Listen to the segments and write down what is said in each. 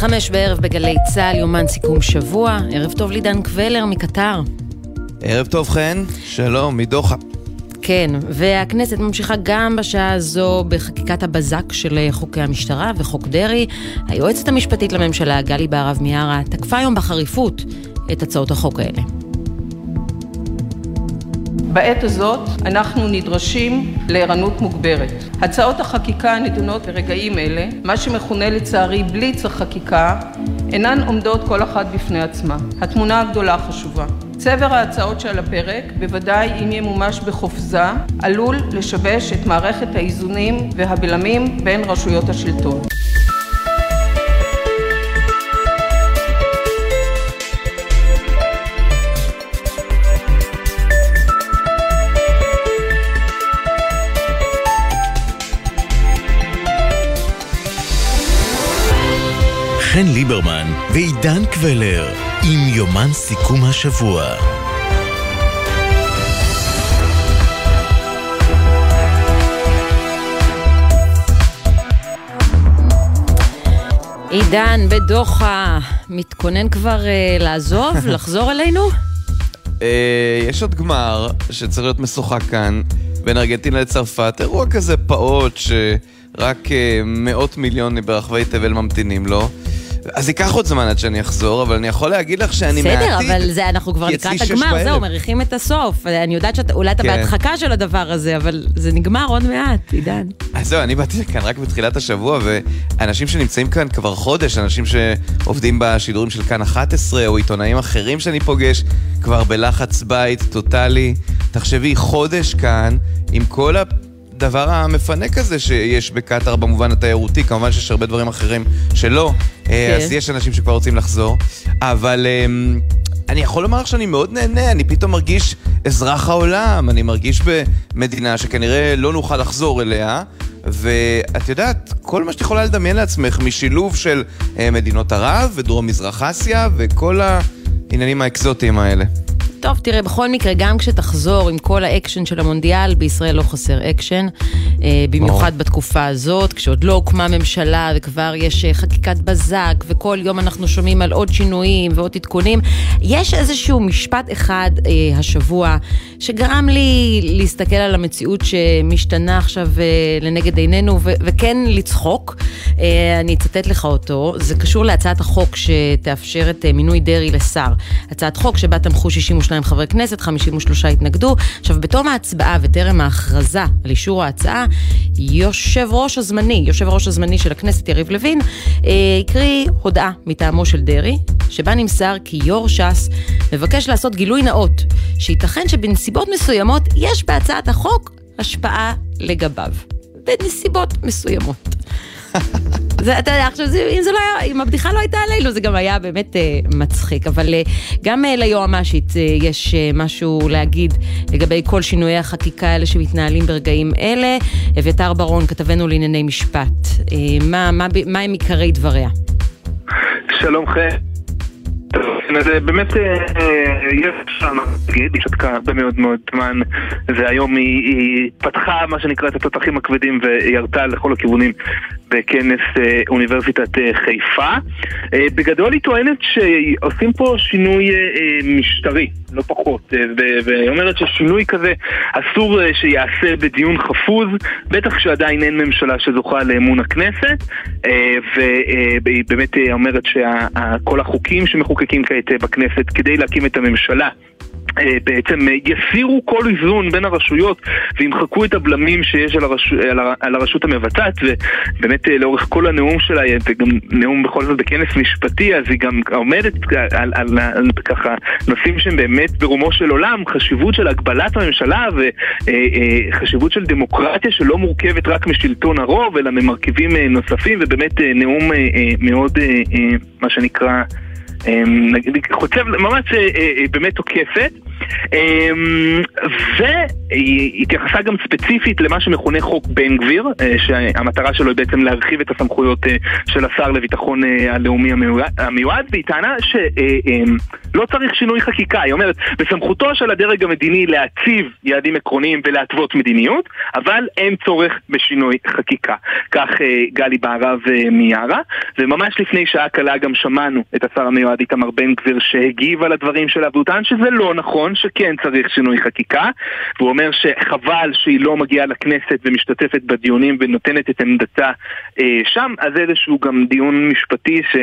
חמש בערב בגלי צה"ל, יומן סיכום שבוע. ערב טוב לידן קבלר מקטר. ערב טוב חן, שלום, מדוחה. כן, והכנסת ממשיכה גם בשעה הזו בחקיקת הבזק של חוקי המשטרה וחוק דרעי. היועצת המשפטית לממשלה, גלי בהרב מיארה, תקפה היום בחריפות את הצעות החוק האלה. בעת הזאת אנחנו נדרשים לערנות מוגברת. הצעות החקיקה הנדונות ברגעים אלה, מה שמכונה לצערי בליץ החקיקה, אינן עומדות כל אחת בפני עצמה. התמונה הגדולה חשובה. צבר ההצעות שעל הפרק, בוודאי אם ימומש בחופזה, עלול לשבש את מערכת האיזונים והבלמים בין רשויות השלטון. חן ליברמן ועידן קבלר עם יומן סיכום השבוע. עידן בדוחה, מתכונן כבר uh, לעזוב, לחזור אלינו? Uh, יש עוד גמר שצריך להיות משוחק כאן בין ארגנטינה לצרפת, אירוע כזה פעוט שרק uh, מאות מיליון ברחבי תבל ממתינים לו. אז ייקח עוד זמן עד שאני אחזור, אבל אני יכול להגיד לך שאני מעתיק. בסדר, אבל זה, אנחנו כבר לקראת הגמר, זהו, מריחים את הסוף. אני יודעת שאולי אתה כן. בהדחקה של הדבר הזה, אבל זה נגמר עוד מעט, עידן. אז זהו, אני באתי לכאן רק בתחילת השבוע, ואנשים שנמצאים כאן כבר חודש, אנשים שעובדים בשידורים של כאן 11, או עיתונאים אחרים שאני פוגש, כבר בלחץ בית טוטאלי. תחשבי, חודש כאן, עם כל ה... הדבר המפנק הזה שיש בקטאר במובן התיירותי, כמובן שיש הרבה דברים אחרים שלא, אה, כן. אז יש אנשים שכבר רוצים לחזור, אבל אמ, אני יכול לומר לך שאני מאוד נהנה, אני פתאום מרגיש אזרח העולם, אני מרגיש במדינה שכנראה לא נוכל לחזור אליה. ואת יודעת, כל מה שאת יכולה לדמיין לעצמך משילוב של אה, מדינות ערב ודרום מזרח אסיה וכל העניינים האקזוטיים האלה. טוב, תראה, בכל מקרה, גם כשתחזור עם כל האקשן של המונדיאל, בישראל לא חסר אקשן. אה, במיוחד בתקופה הזאת, כשעוד לא הוקמה ממשלה וכבר יש אה, חקיקת בזק, וכל יום אנחנו שומעים על עוד שינויים ועוד עדכונים. יש איזשהו משפט אחד אה, השבוע שגרם לי להסתכל על המציאות שמשתנה עכשיו אה, לנגד עינינו, ו- וכן לצחוק. אה, אני אצטט לך אותו. זה קשור להצעת החוק שתאפשר את אה, מינוי דרעי לשר. הצעת חוק שבה תמכו 62 52 חברי כנסת, 53 התנגדו. עכשיו, בתום ההצבעה וטרם ההכרזה על אישור ההצעה, יושב ראש הזמני, יושב ראש הזמני של הכנסת, יריב לוין, אה, הקריא הודעה מטעמו של דרעי, שבה נמסר כי יו"ר ש"ס מבקש לעשות גילוי נאות, שייתכן שבנסיבות מסוימות יש בהצעת החוק השפעה לגביו. בנסיבות מסוימות. זה, אתה יודע, עכשיו, אם, זה לא היה, אם הבדיחה לא הייתה עלינו, זה גם היה באמת אה, מצחיק. אבל אה, גם אה, ליועמ"שית אה, יש אה, משהו להגיד לגבי כל שינויי החקיקה האלה שמתנהלים ברגעים אלה. אביתר ברון, כתבנו לענייני משפט, אה, מה, מה, מה הם עיקרי דבריה? שלום חן. אז באמת אה, אה, יש שם, היא שתקה הרבה מאוד מאוד זמן והיום היא פתחה מה שנקרא את התותחים הכבדים וירתה לכל הכיוונים בכנס אה, אוניברסיטת חיפה. בגדול היא טוענת שעושים פה שינוי משטרי, לא פחות, והיא אומרת ששינוי כזה אסור שיעשה בדיון חפוז, בטח שעדיין אין ממשלה שזוכה לאמון הכנסת, והיא באמת אומרת שכל החוקים שמחוקקים כעת בכנסת כדי להקים את הממשלה אה, בעצם אה, יסירו כל איזון בין הרשויות וימחקו את הבלמים שיש על, הרש... על, הר... על הרשות המבצעת ובאמת אה, לאורך כל הנאום שלה, וגם נאום בכל זאת בכנס משפטי, אז היא גם עומדת על, על, על ככה נושאים שהם באמת ברומו של עולם, חשיבות של הגבלת הממשלה וחשיבות של דמוקרטיה שלא מורכבת רק משלטון הרוב אלא ממרכיבים נוספים ובאמת נאום מאוד, מה שנקרא חוצב, ממש באמת תוקפת. ו... היא התייחסה גם ספציפית למה שמכונה חוק בן גביר, שהמטרה שלו היא בעצם להרחיב את הסמכויות של השר לביטחון הלאומי המיועד, והיא טענה שלא צריך שינוי חקיקה. היא אומרת, בסמכותו של הדרג המדיני להציב יעדים עקרוניים ולהתוות מדיניות, אבל אין צורך בשינוי חקיקה. כך גלי בהרב מיארה, וממש לפני שעה קלה גם שמענו את השר המיועד איתמר בן גביר שהגיב על הדברים שלה, והוא טען שזה לא נכון, שכן צריך שינוי חקיקה, והוא אומר שחבל שהיא לא מגיעה לכנסת ומשתתפת בדיונים ונותנת את עמדתה אה, שם, אז איזשהו גם דיון משפטי ש...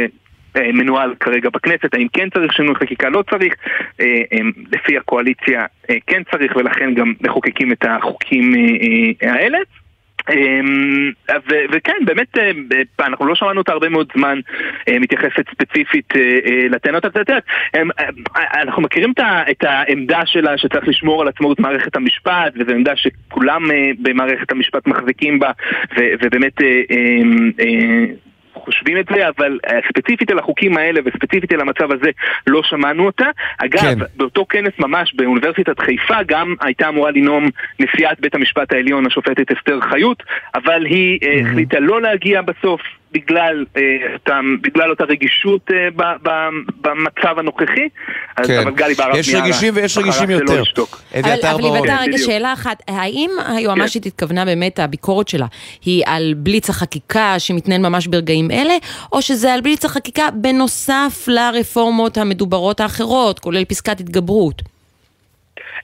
מנוהל כרגע בכנסת, האם כן צריך שינוי חקיקה, לא צריך, אה, אה, לפי הקואליציה כן צריך ולכן גם מחוקקים את החוקים האלה. אמ, וכן, באמת, אה, אנחנו לא שמענו אותה הרבה מאוד זמן אה, מתייחסת ספציפית אה, לטענות. את יודעת, אנחנו מכירים את העמדה שלה שצריך לשמור על עצמאות מערכת המשפט, וזו עמדה שכולם במערכת המשפט מחזיקים בה, ובאמת חושבים את זה, אבל אה, ספציפית על החוקים האלה וספציפית על המצב הזה לא שמענו אותה. אגב, כן. באותו כנס ממש באוניברסיטת חיפה גם הייתה אמורה לנאום נשיאת בית המשפט העליון, השופטת אסתר חיות, אבל היא mm-hmm. החליטה לא להגיע בסוף. בגלל, אה, אותם, בגלל אותה רגישות אה, ב, ב, במצב הנוכחי, אז כן. אבל גלי בהרב יש רגישים ויש רגישים יותר. אבל, אבל אם אתה רגע שאלה אחת, האם היועמ"שית כן. התכוונה באמת, הביקורת שלה, היא על בליץ החקיקה שמתנהל ממש ברגעים אלה, או שזה על בליץ החקיקה בנוסף לרפורמות המדוברות האחרות, כולל פסקת התגברות?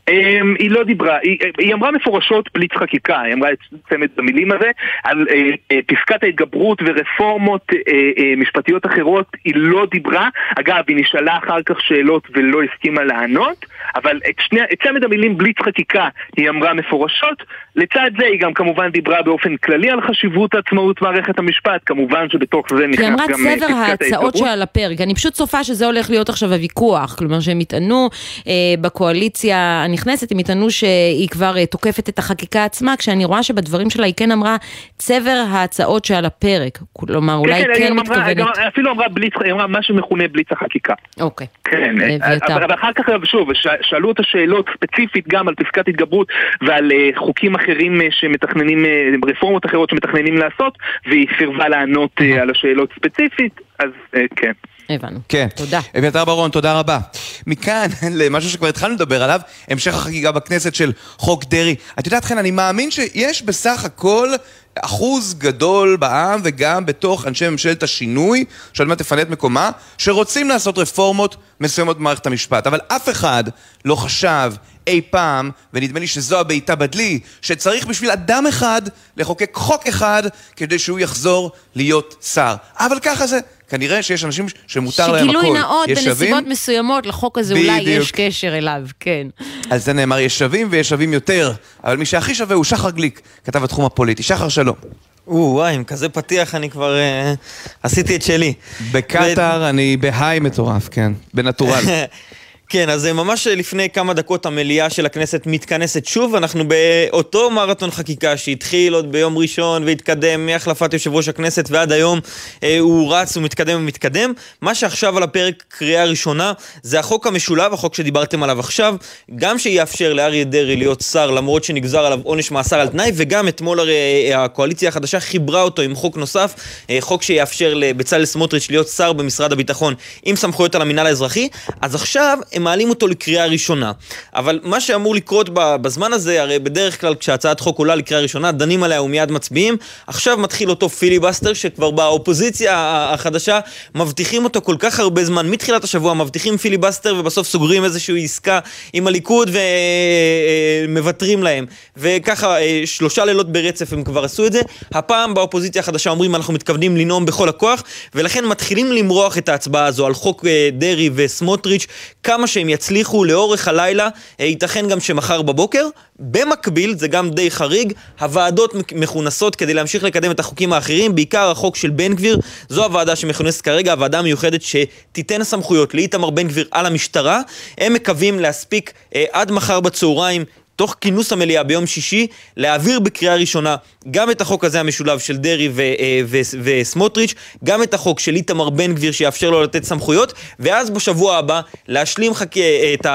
אמ, היא לא דיברה, היא, היא אמרה מפורשות בליץ חקיקה, היא אמרה את צמד המילים הזה, על אה, אה, פסקת ההתגברות ורפורמות אה, אה, משפטיות אחרות היא לא דיברה, אגב היא נשאלה אחר כך שאלות ולא הסכימה לענות, אבל את, שני, את צמד המילים בליץ חקיקה היא אמרה מפורשות, לצד זה היא גם כמובן דיברה באופן כללי על חשיבות עצמאות מערכת המשפט, כמובן שבתוך זה נכנס גם אה, פסקת ההתגברות. היא אמרה צבר ההצעות שעל הפרק, אני פשוט צופה שזה הולך להיות עכשיו הוויכוח, כלומר שהם יטענו אה, בקואליציה הנכנסת, הם יטענו שהיא כבר uh, תוקפת את החקיקה עצמה, כשאני רואה שבדברים שלה היא כן אמרה צבר ההצעות שעל הפרק. כלומר, אולי כן, כן מתכוונת... אמרה, אפילו אמרה בליץ, היא אמרה מה שמכונה בליץ החקיקה. אוקיי. כן, אה, אבל אחר כך, שוב, שאלו אותה שאלות ספציפית גם על פסקת התגברות ועל חוקים אחרים שמתכננים, רפורמות אחרות שמתכננים לעשות, והיא סירבה לענות על השאלות ספציפית, אז uh, כן. הבנו. כן. תודה. אביתר ברון, תודה רבה. מכאן למשהו שכבר התחלנו לדבר עליו, המשך החגיגה בכנסת של חוק דרעי. את יודעת, חן, אני מאמין שיש בסך הכל אחוז גדול בעם וגם בתוך אנשי ממשלת השינוי, שעוד מעט תפנה את מקומה, שרוצים לעשות רפורמות מסוימות במערכת המשפט. אבל אף אחד לא חשב אי פעם, ונדמה לי שזו הבעיטה בדלי, שצריך בשביל אדם אחד לחוקק חוק אחד כדי שהוא יחזור להיות שר. אבל ככה זה. כנראה שיש אנשים שמותר להם הכל. שגילוי נאות בנסיבות מסוימות לחוק הזה בדיוק. אולי יש קשר אליו, כן. על זה נאמר, יש שווים ויש שווים יותר, אבל מי שהכי שווה הוא שחר גליק, כתב התחום הפוליטי. שחר, שלום. או, וואי, עם כזה פתיח אני כבר uh, עשיתי את שלי. בקטאר ו... אני בהיי מטורף, כן, בנטורל. כן, אז ממש לפני כמה דקות המליאה של הכנסת מתכנסת שוב, אנחנו באותו מרתון חקיקה שהתחיל עוד ביום ראשון והתקדם מהחלפת יושב ראש הכנסת ועד היום אה, הוא רץ ומתקדם ומתקדם. מה שעכשיו על הפרק קריאה ראשונה זה החוק המשולב, החוק שדיברתם עליו עכשיו, גם שיאפשר לאריה דרעי להיות שר למרות שנגזר עליו עונש מאסר על תנאי, וגם אתמול הרי אה, הקואליציה החדשה חיברה אותו עם חוק נוסף, אה, חוק שיאפשר לבצלאל סמוטריץ' להיות שר במשרד הביטחון עם סמכויות על המינהל האזרחי. אז עכשיו הם מעלים אותו לקריאה ראשונה. אבל מה שאמור לקרות בזמן הזה, הרי בדרך כלל כשהצעת חוק עולה לקריאה ראשונה, דנים עליה ומיד מצביעים. עכשיו מתחיל אותו פיליבסטר, שכבר באופוזיציה החדשה מבטיחים אותו כל כך הרבה זמן, מתחילת השבוע מבטיחים פיליבסטר ובסוף סוגרים איזושהי עסקה עם הליכוד ומוותרים להם. וככה אה, שלושה לילות ברצף הם כבר עשו את זה. הפעם באופוזיציה החדשה אומרים אנחנו מתכוונים לנאום בכל הכוח, ולכן מתחילים למרוח את ההצבעה הזו על חוק אה, דרעי וסמוטריץ', כמה שהם יצליחו לאורך הלילה, אה, ייתכן גם שמחר בבוקר. במקביל, זה גם די חריג, הוועדות מכונסות כדי להמשיך לקדם את החוקים האחרים, בעיקר החוק של בן גביר, זו הוועדה שמכונסת כרגע, הוועדה המיוחדת שתיתן סמכויות לאיתמר בן גביר על המשטרה. הם מקווים להספיק אה, עד מחר בצהריים תוך כינוס המליאה ביום שישי, להעביר בקריאה ראשונה גם את החוק הזה המשולב של דרעי אה, וסמוטריץ', גם את החוק של איתמר בן גביר שיאפשר לו לתת סמכויות, ואז בשבוע הבא להשלים חכ... אה, את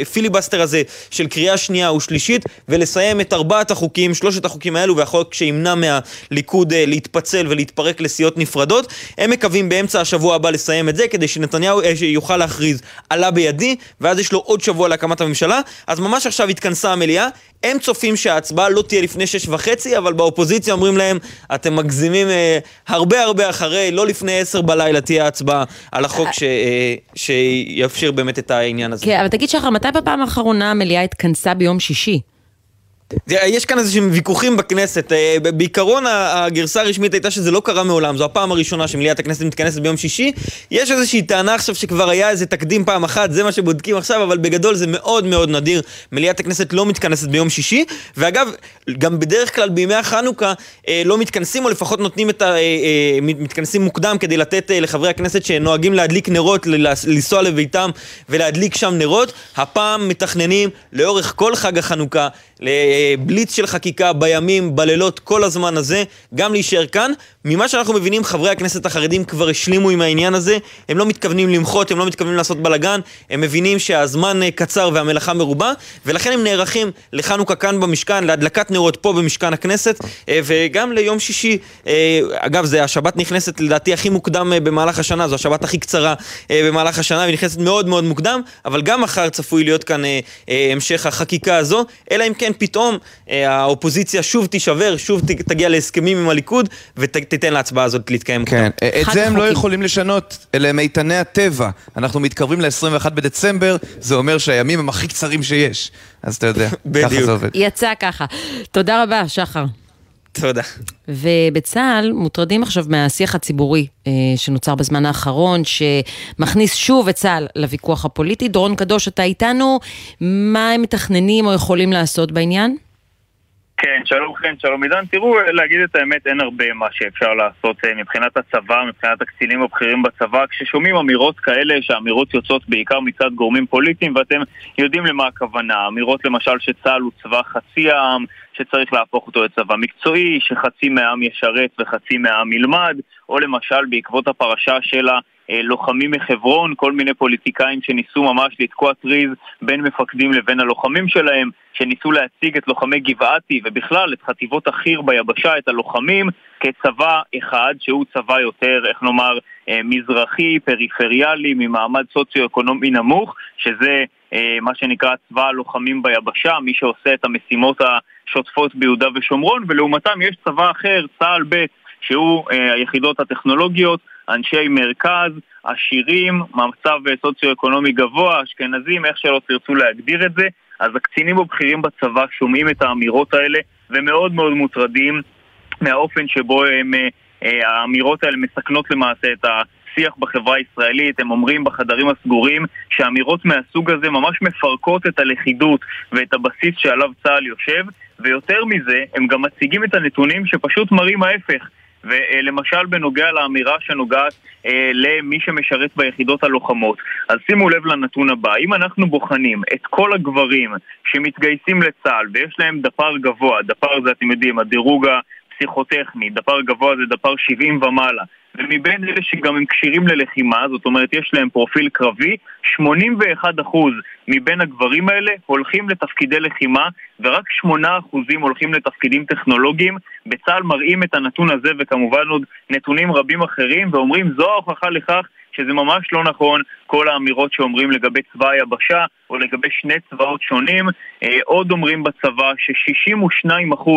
הפיליבסטר הזה של קריאה שנייה ושלישית, ולסיים את ארבעת החוקים, שלושת החוקים האלו, והחוק שימנע מהליכוד אה, להתפצל ולהתפרק לסיעות נפרדות. הם מקווים באמצע השבוע הבא לסיים את זה, כדי שנתניהו יוכל להכריז עלה בידי, ואז יש לו עוד שבוע להקמת הממשלה. אז ממש עכשיו התכנסה המליאה, הם צופים שההצבעה לא תהיה לפני שש וחצי, אבל באופוזיציה אומרים להם, אתם מגזימים אה, הרבה הרבה אחרי, לא לפני עשר בלילה תהיה ההצבעה על החוק ש, אה, שיאפשר באמת את העניין הזה. כן, אבל תגיד שחר, מתי בפעם האחרונה המליאה התכנסה ביום שישי? יש כאן איזה שהם ויכוחים בכנסת. אה, בעיקרון הגרסה הרשמית הייתה שזה לא קרה מעולם, זו הפעם הראשונה שמליאת הכנסת מתכנסת ביום שישי. יש איזושהי טענה עכשיו שכבר היה איזה תקדים פעם אחת, זה מה שבודקים עכשיו, אבל בגדול זה מאוד מאוד נדיר. מליאת הכנסת לא מתכנסת ביום שישי, ואגב, גם בדרך כלל בימי החנוכה אה, לא מתכנסים, או לפחות נותנים את ה... אה, מתכנסים מוקדם כדי לתת לחברי הכנסת שנוהגים להדליק נרות, לנסוע לביתם ולהדליק שם נרות. הפעם מתכננים לאורך כל חג החנוכה. לבליץ של חקיקה בימים, בלילות, כל הזמן הזה, גם להישאר כאן. ממה שאנחנו מבינים, חברי הכנסת החרדים כבר השלימו עם העניין הזה, הם לא מתכוונים למחות, הם לא מתכוונים לעשות בלאגן, הם מבינים שהזמן אה, קצר והמלאכה מרובה, ולכן הם נערכים לחנוכה כאן במשכן, להדלקת נרות פה במשכן הכנסת, אה, וגם ליום שישי, אה, אגב, זה השבת נכנסת לדעתי הכי מוקדם במהלך השנה, זו השבת הכי קצרה במהלך השנה, והיא נכנסת מאוד מאוד מוקדם, אבל גם מחר צפוי להיות כאן המשך החקיקה הזו, אלא אם כן פתאום האופוזיציה שוב תישבר, שוב תגיע להסכמים עם הליכוד, ות... תיתן להצבעה הזאת להתקיים כן, את זה הם לא יכולים לשנות, אלה הם איתני הטבע. אנחנו מתקרבים ל-21 בדצמבר, זה אומר שהימים הם הכי קצרים שיש. אז אתה יודע, ככה זה עובד. יצא ככה. תודה רבה, שחר. תודה. ובצה"ל מוטרדים עכשיו מהשיח הציבורי אה, שנוצר בזמן האחרון, שמכניס שוב את צה"ל לוויכוח הפוליטי. דורון קדוש, אתה איתנו, מה הם מתכננים או יכולים לעשות בעניין? כן, שלום חן, שלום עידן. תראו, להגיד את האמת, אין הרבה מה שאפשר לעשות אה, מבחינת הצבא, מבחינת הקצינים הבכירים בצבא. כששומעים אמירות כאלה, שהאמירות יוצאות בעיקר מצד גורמים פוליטיים, ואתם יודעים למה הכוונה. אמירות למשל שצה"ל הוא צבא חצי העם, שצריך להפוך אותו לצבא מקצועי, שחצי מהעם ישרת וחצי מהעם ילמד, או למשל בעקבות הפרשה של ה... אה, לוחמים מחברון, כל מיני פוליטיקאים שניסו ממש לתקוע טריז בין מפקדים לבין הלוחמים שלהם, שניסו להציג את לוחמי גבעתי ובכלל את חטיבות החי"ר ביבשה, את הלוחמים, כצבא אחד, שהוא צבא יותר, איך נאמר, אה, מזרחי, פריפריאלי, ממעמד סוציו-אקונומי נמוך, שזה מה שנקרא צבא הלוחמים ביבשה, מי שעושה את המשימות השוטפות ביהודה ושומרון, ולעומתם יש צבא אחר, צה"ל ב', שהוא היחידות הטכנולוגיות, אנשי מרכז, עשירים, מצב סוציו-אקונומי גבוה, אשכנזים, איך שלא תרצו להגדיר את זה, אז הקצינים הבכירים בצבא שומעים את האמירות האלה ומאוד מאוד מוטרדים מהאופן שבו הם, אה, האמירות האלה מסכנות למעשה את השיח בחברה הישראלית, הם אומרים בחדרים הסגורים שאמירות מהסוג הזה ממש מפרקות את הלכידות ואת הבסיס שעליו צה"ל יושב, ויותר מזה, הם גם מציגים את הנתונים שפשוט מראים ההפך. ולמשל בנוגע לאמירה שנוגעת אה, למי שמשרת ביחידות הלוחמות. אז שימו לב לנתון הבא, אם אנחנו בוחנים את כל הגברים שמתגייסים לצה"ל ויש להם דפ"ר גבוה, דפ"ר זה אתם יודעים, הדירוג הפסיכוטכני, דפ"ר גבוה זה דפ"ר 70 ומעלה, ומבין אלה שגם הם כשירים ללחימה, זאת אומרת יש להם פרופיל קרבי, 81% מבין הגברים האלה הולכים לתפקידי לחימה ורק 8% הולכים לתפקידים טכנולוגיים. בצה"ל מראים את הנתון הזה וכמובן עוד נתונים רבים אחרים ואומרים זו ההוכחה לכך שזה ממש לא נכון כל האמירות שאומרים לגבי צבא היבשה או לגבי שני צבאות שונים. אה, עוד אומרים בצבא ש-62%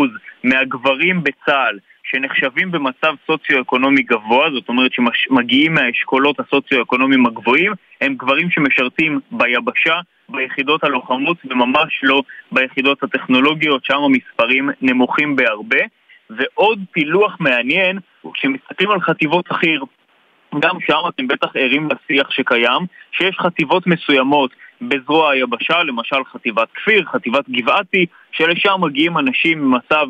מהגברים בצה"ל שנחשבים במצב סוציו-אקונומי גבוה, זאת אומרת שמגיעים מהאשכולות הסוציו-אקונומיים הגבוהים, הם גברים שמשרתים ביבשה, ביחידות הלוחמות וממש לא ביחידות הטכנולוגיות, שם המספרים נמוכים בהרבה. ועוד פילוח מעניין כשמסתכלים על חטיבות החי"ר, גם שם אתם בטח ערים לשיח שקיים, שיש חטיבות מסוימות בזרוע היבשה, למשל חטיבת כפיר, חטיבת גבעתי, שלשם מגיעים אנשים ממצב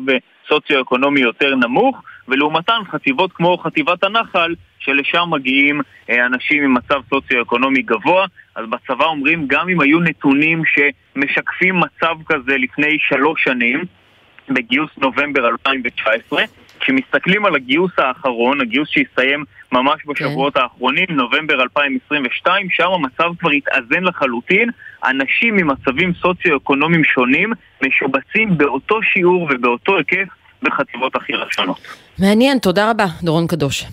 סוציו-אקונומי יותר נמוך, ולעומתן חטיבות כמו חטיבת הנחל, שלשם מגיעים אה, אנשים עם מצב סוציו-אקונומי גבוה. אז בצבא אומרים, גם אם היו נתונים שמשקפים מצב כזה לפני שלוש שנים, בגיוס נובמבר 2019, כשמסתכלים על הגיוס האחרון, הגיוס שהסתיים ממש בשבועות כן. האחרונים, נובמבר 2022, שם המצב כבר התאזן לחלוטין. אנשים ממצבים סוציו-אקונומיים שונים משובצים באותו שיעור ובאותו היקף בחטיבות החי"ר השונות. מעניין, תודה רבה, דורון קדוש.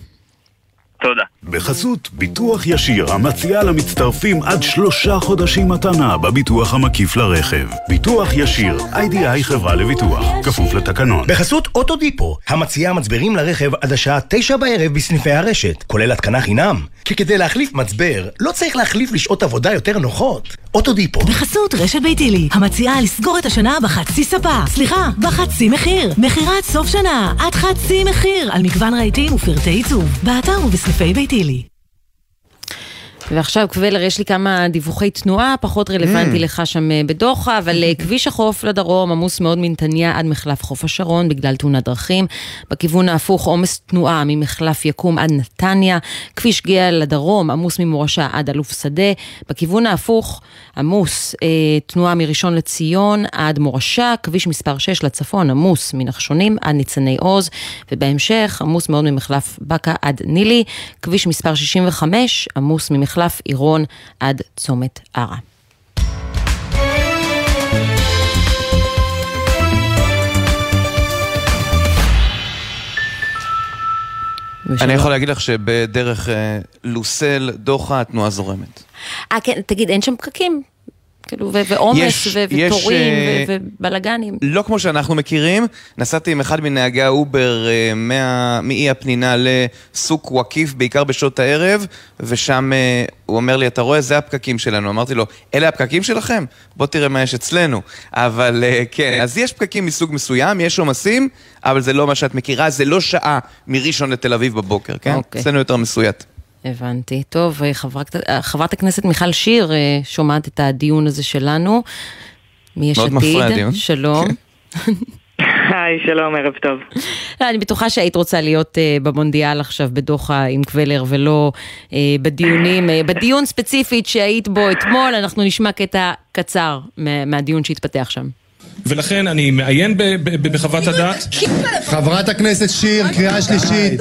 תודה. בחסות ביטוח ישיר המציע למצטרפים עד שלושה חודשים מתנה בביטוח המקיף לרכב. ביטוח ישיר, איי-די-איי חברה לביטוח, כפוף לתקנון. בחסות אוטודיפו, המציעה מצברים לרכב עד השעה תשע בערב בסניפי הרשת, כולל התקנה חינם. כי כדי להחליף מצבר, לא צריך להחליף לשעות עבודה יותר נוחות. אוטודיפו. בחסות רשת ביתילי, המציעה לסגור את השנה בחצי ספה. סליחה, בחצי מחיר. מכירת סוף שנה, עד חצי מחיר, על מגוון רהיטים ופרטי עיצוב. באתר ובסניפי ביתילי. ועכשיו, קבלר, יש לי כמה דיווחי תנועה, פחות רלוונטי mm. לך שם אה, בדוחה, אבל אה, כביש החוף לדרום עמוס מאוד מנתניה עד מחלף חוף השרון בגלל תאונת דרכים. בכיוון ההפוך עומס תנועה ממחלף יקום עד נתניה. כביש גאה לדרום עמוס ממורשה עד אלוף שדה. בכיוון ההפוך עמוס אה, תנועה מראשון לציון עד מורשה. כביש מספר 6 לצפון עמוס מנחשונים עד ניצני עוז. ובהמשך עמוס מאוד ממחלף בקה עד נילי. כביש מספר 65 עמוס ממחלף ממחלף עירון עד צומת ערה. אני יכול להגיד לך שבדרך אה, לוסל, דוחה, התנועה זורמת. אה, כן, תגיד, אין שם פקקים? כאילו, ועומס, ותורים, אה, ובלאגנים. לא כמו שאנחנו מכירים. נסעתי עם אחד מנהגי האובר אה, מאי הפנינה לסוק וקיף, בעיקר בשעות הערב, ושם אה, הוא אומר לי, אתה רואה, זה הפקקים שלנו. אמרתי לו, אלה הפקקים שלכם? בוא תראה מה יש אצלנו. אבל כן, אז יש פקקים מסוג מסוים, יש עומסים, אבל זה לא מה שאת מכירה, זה לא שעה מראשון לתל אביב בבוקר, כן? אוקיי. אצלנו יותר מסויט. הבנתי. טוב, אה, חברת, אה, חברת הכנסת מיכל שיר אה, שומעת את הדיון הזה שלנו. מיש עתיד. מאוד מפריע הדיון. שלום. כן. היי, שלום, ערב טוב. אני בטוחה שהיית רוצה להיות uh, במונדיאל עכשיו בדוחה עם קבלר ולא uh, בדיונים, uh, בדיון ספציפית שהיית בו אתמול, אנחנו נשמע קטע קצר מהדיון שהתפתח שם. ולכן אני מעיין בחוות הדעת. חברת הכנסת שיר, קריאה שלישית.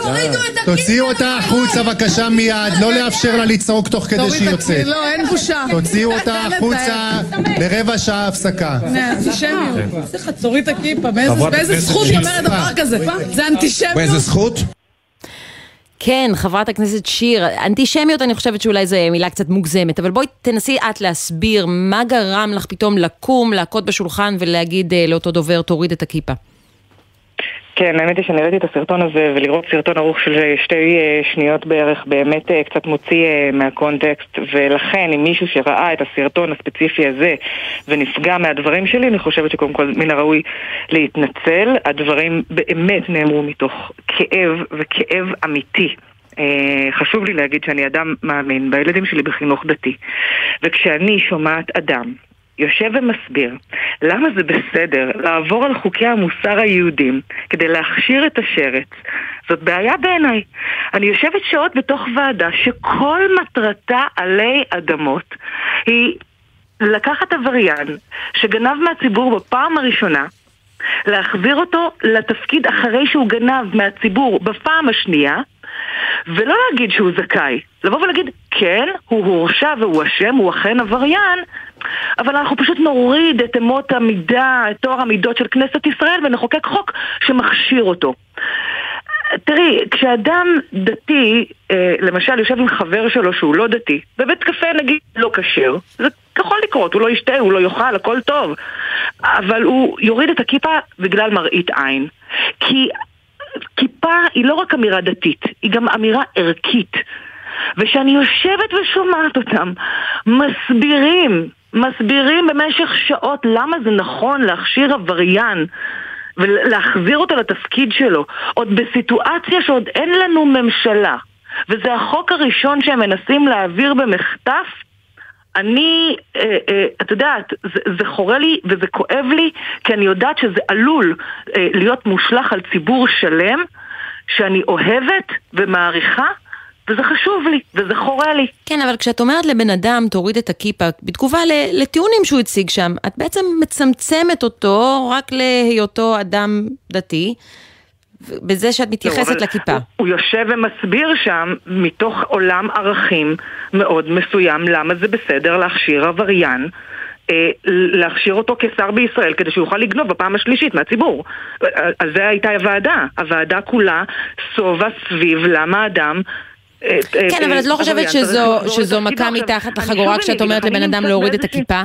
תוציאו אותה החוצה בבקשה מיד, לא לאפשר לה לצעוק תוך כדי שהיא יוצאת. לא, אין בושה. תוציאו אותה החוצה לרבע שעה הפסקה. אנטישמיות. איזה חצורית הכיפה, באיזה זכות היא אומרת דבר כזה? זה אנטישמיות. באיזה זכות? כן, חברת הכנסת שיר, אנטישמיות אני חושבת שאולי זו מילה קצת מוגזמת, אבל בואי תנסי את להסביר מה גרם לך פתאום לקום, להכות בשולחן ולהגיד אה, לאותו דובר תוריד את הכיפה. כן, האמת היא שאני ראיתי את הסרטון הזה, ולראות סרטון ארוך של שתי אה, שניות בערך באמת אה, קצת מוציא אה, מהקונטקסט, ולכן אם מישהו שראה את הסרטון הספציפי הזה ונפגע מהדברים שלי, אני חושבת שקודם כל מן הראוי להתנצל. הדברים באמת נאמרו מתוך כאב, וכאב אמיתי. חשוב לי להגיד שאני אדם מאמין, בילדים שלי בחינוך דתי. וכשאני שומעת אדם יושב ומסביר למה זה בסדר לעבור על חוקי המוסר היהודים כדי להכשיר את השרץ. זאת בעיה בעיניי. אני יושבת שעות בתוך ועדה שכל מטרתה עלי אדמות היא לקחת עבריין שגנב מהציבור בפעם הראשונה להחזיר אותו לתפקיד אחרי שהוא גנב מהציבור בפעם השנייה ולא להגיד שהוא זכאי, לבוא ולהגיד כן, הוא הורשע והוא אשם, הוא אכן עבריין אבל אנחנו פשוט נוריד את אמות המידה, את תואר המידות של כנסת ישראל ונחוקק חוק שמכשיר אותו. תראי, כשאדם דתי, אה, למשל יושב עם חבר שלו שהוא לא דתי, בבית קפה נגיד לא כשר, זה יכול לקרות, הוא לא ישתה, הוא לא יאכל, הכל טוב, אבל הוא יוריד את הכיפה בגלל מראית עין. כי כיפה היא לא רק אמירה דתית, היא גם אמירה ערכית. וכשאני יושבת ושומעת אותם מסבירים מסבירים במשך שעות למה זה נכון להכשיר עבריין ולהחזיר אותו לתפקיד שלו, עוד בסיטואציה שעוד אין לנו ממשלה, וזה החוק הראשון שהם מנסים להעביר במחטף, אני, אה, אה, את יודעת, זה, זה חורה לי וזה כואב לי, כי אני יודעת שזה עלול אה, להיות מושלך על ציבור שלם, שאני אוהבת ומעריכה, וזה חשוב לי, וזה חורה לי. כן, אבל כשאת אומרת לבן אדם, תוריד את הכיפה, בתגובה לטיעונים שהוא הציג שם, את בעצם מצמצמת אותו רק להיותו אדם דתי, בזה שאת לא, מתייחסת אבל לכיפה. הוא, הוא יושב ומסביר שם, מתוך עולם ערכים מאוד מסוים, למה זה בסדר להכשיר עבריין. אה, להכשיר אותו כשר בישראל כדי שהוא יוכל לגנוב בפעם השלישית מהציבור. על זה הייתה הוועדה. הוועדה כולה סובה סביב למה אדם... אה, אה, כן, אבל את לא עבריין חושבת צריך שזו-. מכה עכשיו, מתחת לחגורה שוב כשאת אומרת לבן אדם להוריד את הכיפה?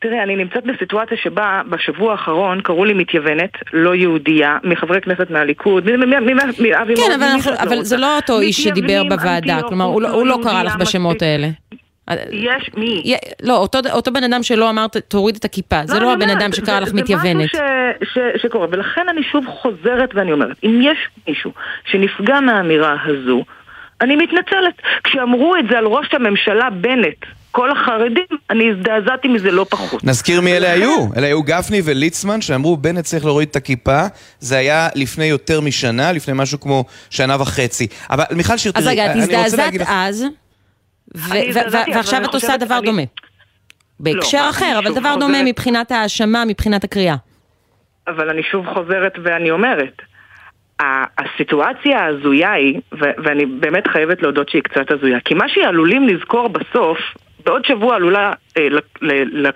תראה, אני נמצאת בסיטואציה שבה בשבוע האחרון קראו לי מתייוונת, לא יהודייה, מחברי כנסת מהליכוד, מאבי כן, אבל לא. זה לא אותו איש שדיבר בוועדה, כלומר, הוא לא- הוא לא קרא לך בשמות. האלה. יש, מי? לא, אותו- אותו בן אדם שלא אמרת, תוריד את הכיפה, זה אני לא הבן אדם שקרא זה- לך מתייוונת. זה משהו שקורה, ולכן אני שוב חוזרת ואני אומרת, אם יש מישהו שנפגע מהאמירה הזו, אני מתנצלת. כשאמרו את זה על ראש הממשלה בנט, כל החרדים, אני הזדעזעתי מזה לא פחות. נזכיר מי אלה היו. אלה היו גפני וליצמן, שאמרו בנט צריך להוריד את הכיפה. זה היה לפני יותר משנה, לפני משהו כמו שנה וחצי. אבל מיכל שיר, אז תראי, רגע, את אני רוצה הזדעזעת להגיד לך... אז, ו- הזדעזעתי, ו- אבל ועכשיו את עושה חושבת- דבר דומה. בהקשר אחר, אבל דבר דומה מבחינת האשמה, מבחינת הקריאה. אבל אני שוב חוזרת ואני אומרת, הסיטואציה ההזויה היא, ו- ואני באמת חייבת להודות שהיא קצת הזויה, כי מה שעלולים לזכור בסוף, בעוד שבוע עלולה אה,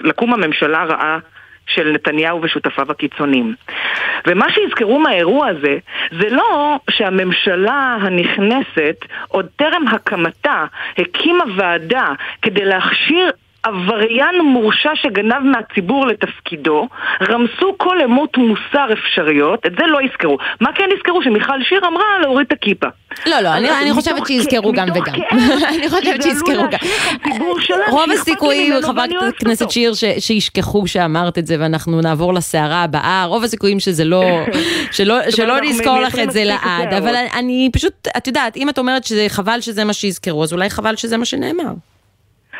לקום הממשלה הרעה של נתניהו ושותפיו הקיצוניים. ומה שיזכרו מהאירוע הזה, זה לא שהממשלה הנכנסת, עוד טרם הקמתה, הקימה ועדה כדי להכשיר עבריין מורשע שגנב מהציבור לתפקידו, רמסו כל אמות מוסר אפשריות, את זה לא יזכרו. מה כן יזכרו? שמיכל שיר אמרה להוריד את הכיפה. לא, לא, אני- אני חושבת שיזכרו גם וגם. אני חושבת שיזכרו גם. רוב הסיכויים, חברת הכנסת. שיר, שישכחו שאמרת את זה ואנחנו נעבור לסערה הבאה, רוב הסיכויים שזה לא, שלא נזכור לך את זה לעד. אבל אני- פשוט, את יודעת, אם את אומרת שזה חבל שזה מה שיזכרו, אז אולי חבל שזה מה שנאמר.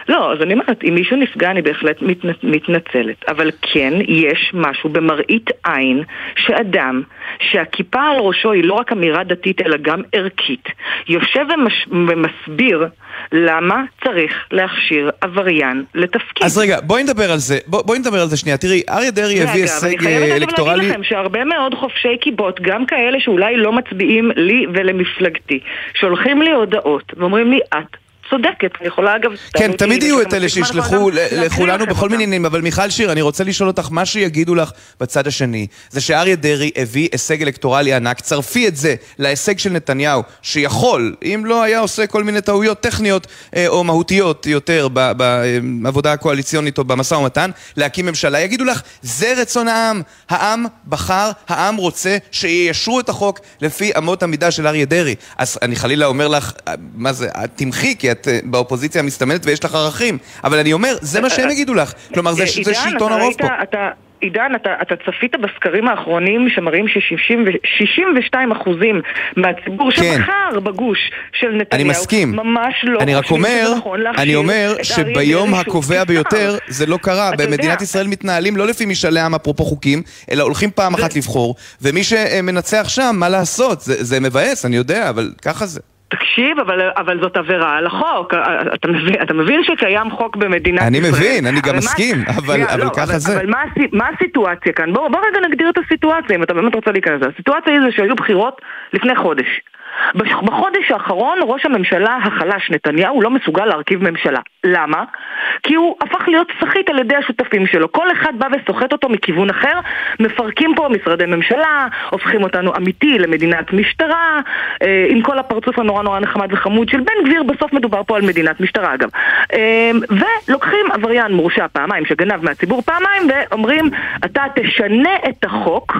לא, אז אני אומרת, אם מישהו נפגע אני בהחלט מתנ... מתנצלת, אבל כן יש משהו במראית עין שאדם שהכיפה על ראשו היא לא רק אמירה דתית אלא גם ערכית, יושב ומש... ומסביר למה צריך להכשיר עבריין לתפקיד. אז רגע, בואי נדבר על זה. בוא- בואי נדבר על זה שנייה. תראי, אריה דרעי הביא הישג אני חייבת אה, אלקטורלי... להגיד לכם שהרבה מאוד חובשי כיפות, גם כאלה שאולי לא מצביעים לי ולמפלגתי, שולחים לי הודעות ואומרים לי, את צודקת, אני יכולה אגב... כן, תמיד יהיו את אלה שישלחו לכולנו בכל. מיני עניינים, אבל מיכל שיר, אני רוצה לשאול אותך, מה שיגידו לך בצד השני, זה שאריה דרעי הביא הישג אלקטורלי ענק, צרפי את זה להישג של נתניהו, שיכול, אם לא היה עושה כל מיני טעויות טכניות אה, או מהותיות יותר בעבודה הקואליציונית או במשא ומתן, להקים ממשלה. יגידו לך, זה רצון העם. העם בחר, העם רוצה שיישרו את החוק לפי אמות המידה של אריה דרעי. אז אני חלילה אומר לך, אה, מה זה, תמחי, כי את אה, באופוזיציה המסתמנת ויש לך ערכים. אבל אני אומר, זה מה שהם יגידו לך. כלומר, זה, זה שלטון הרוב פה. עידן, אתה, אתה צפית בסקרים האחרונים שמראים ש-62 אחוזים מהציבור כן. שבחר בגוש של נתניהו אני מסכים. ממש לא אני רק אומר, נכון אני אומר שביום הקובע. ביותר זה לא קרה. אתה יודע. במדינת ישראל מתנהלים לא לפי משאלי עם אפרופו חוקים, אלא הולכים פעם אחת לבחור, ומי שמנצח שם, מה לעשות? זה זה מבאס, אני יודע, אבל ככה זה. תקשיב, אבל, אבל זאת עבירה על החוק. אתה מבין, אתה מבין שקיים חוק במדינת אני ישראל? מבין, אני גם אבל מה- מסכים, אבל- אבל לא, ככה אבל, זה. אבל מה, מה הסיטואציה כאן? בוא, בוא רגע נגדיר את הסיטואציה, אם אתה באמת רוצה להיכנס לזה. הסיטואציה היא זה שהיו בחירות לפני חודש. בחודש האחרון ראש הממשלה החלש נתניהו לא מסוגל להרכיב ממשלה. למה? כי הוא הפך להיות סחיט על ידי השותפים שלו. כל אחד בא וסוחט אותו מכיוון אחר, מפרקים פה משרדי ממשלה, הופכים אותנו אמיתי למדינת משטרה, אה, עם כל הפרצוף הנורא נורא נחמד וחמוד של בן גביר, בסוף מדובר פה על מדינת משטרה אגב. אה, ולוקחים עבריין מורשע פעמיים שגנב מהציבור פעמיים ואומרים, אתה תשנה את החוק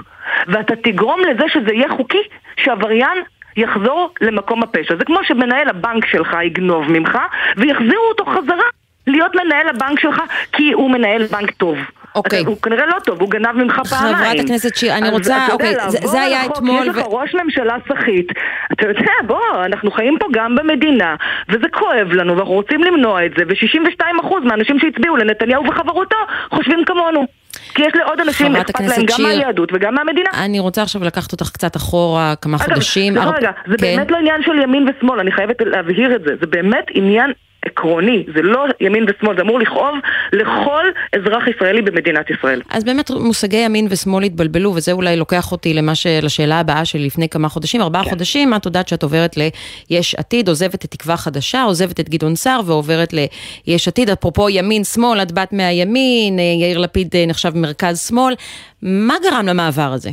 ואתה תגרום לזה שזה יהיה חוקי שעבריין יחזור למקום הפשע. זה כמו שמנהל הבנק שלך יגנוב ממך, ויחזירו אותו חזרה להיות מנהל הבנק שלך, כי הוא מנהל בנק טוב. אוקיי. הוא כנראה לא טוב, הוא גנב ממך פעמיים. חברת הכנסת שיר, אני רוצה- אוקיי, זה- היה אתמול יש לך ראש ממשלה סחיט. אתה יודע, בוא, אנחנו חיים פה גם במדינה, וזה כואב לנו, ואנחנו רוצים למנוע את זה, ו-62% מהאנשים שהצביעו לנתניהו וחברותו חושבים כמונו. כי יש לעוד אנשים אכפת להם גם. מהיהדות וגם מהמדינה. אני רוצה עכשיו לקחת אותך קצת אחורה כמה אגב, חודשים. סליחה הר- רגע, זה כן. באמת לא עניין של ימין ושמאל, אני חייבת להבהיר את זה. זה באמת עניין עקרוני, זה לא ימין ושמאל, זה אמור לכאוב לכל אזרח ישראלי במדינת ישראל. אז באמת מושגי ימין ושמאל התבלבלו, וזה אולי לוקח אותי למה ש... לשאלה הבאה שלי לפני כמה חודשים. ארבעה כן. חודשים, את יודעת שאת עוברת ליש עתיד, עוזבת את תקווה חדשה, עוזבת את גדעון סער ועוברת ליש עתיד. אפרופו ימין-שמאל, את באת מהימין, אה, יאיר לפיד אה, נחשב מרכז-שמאל. מה גרם למעבר הזה?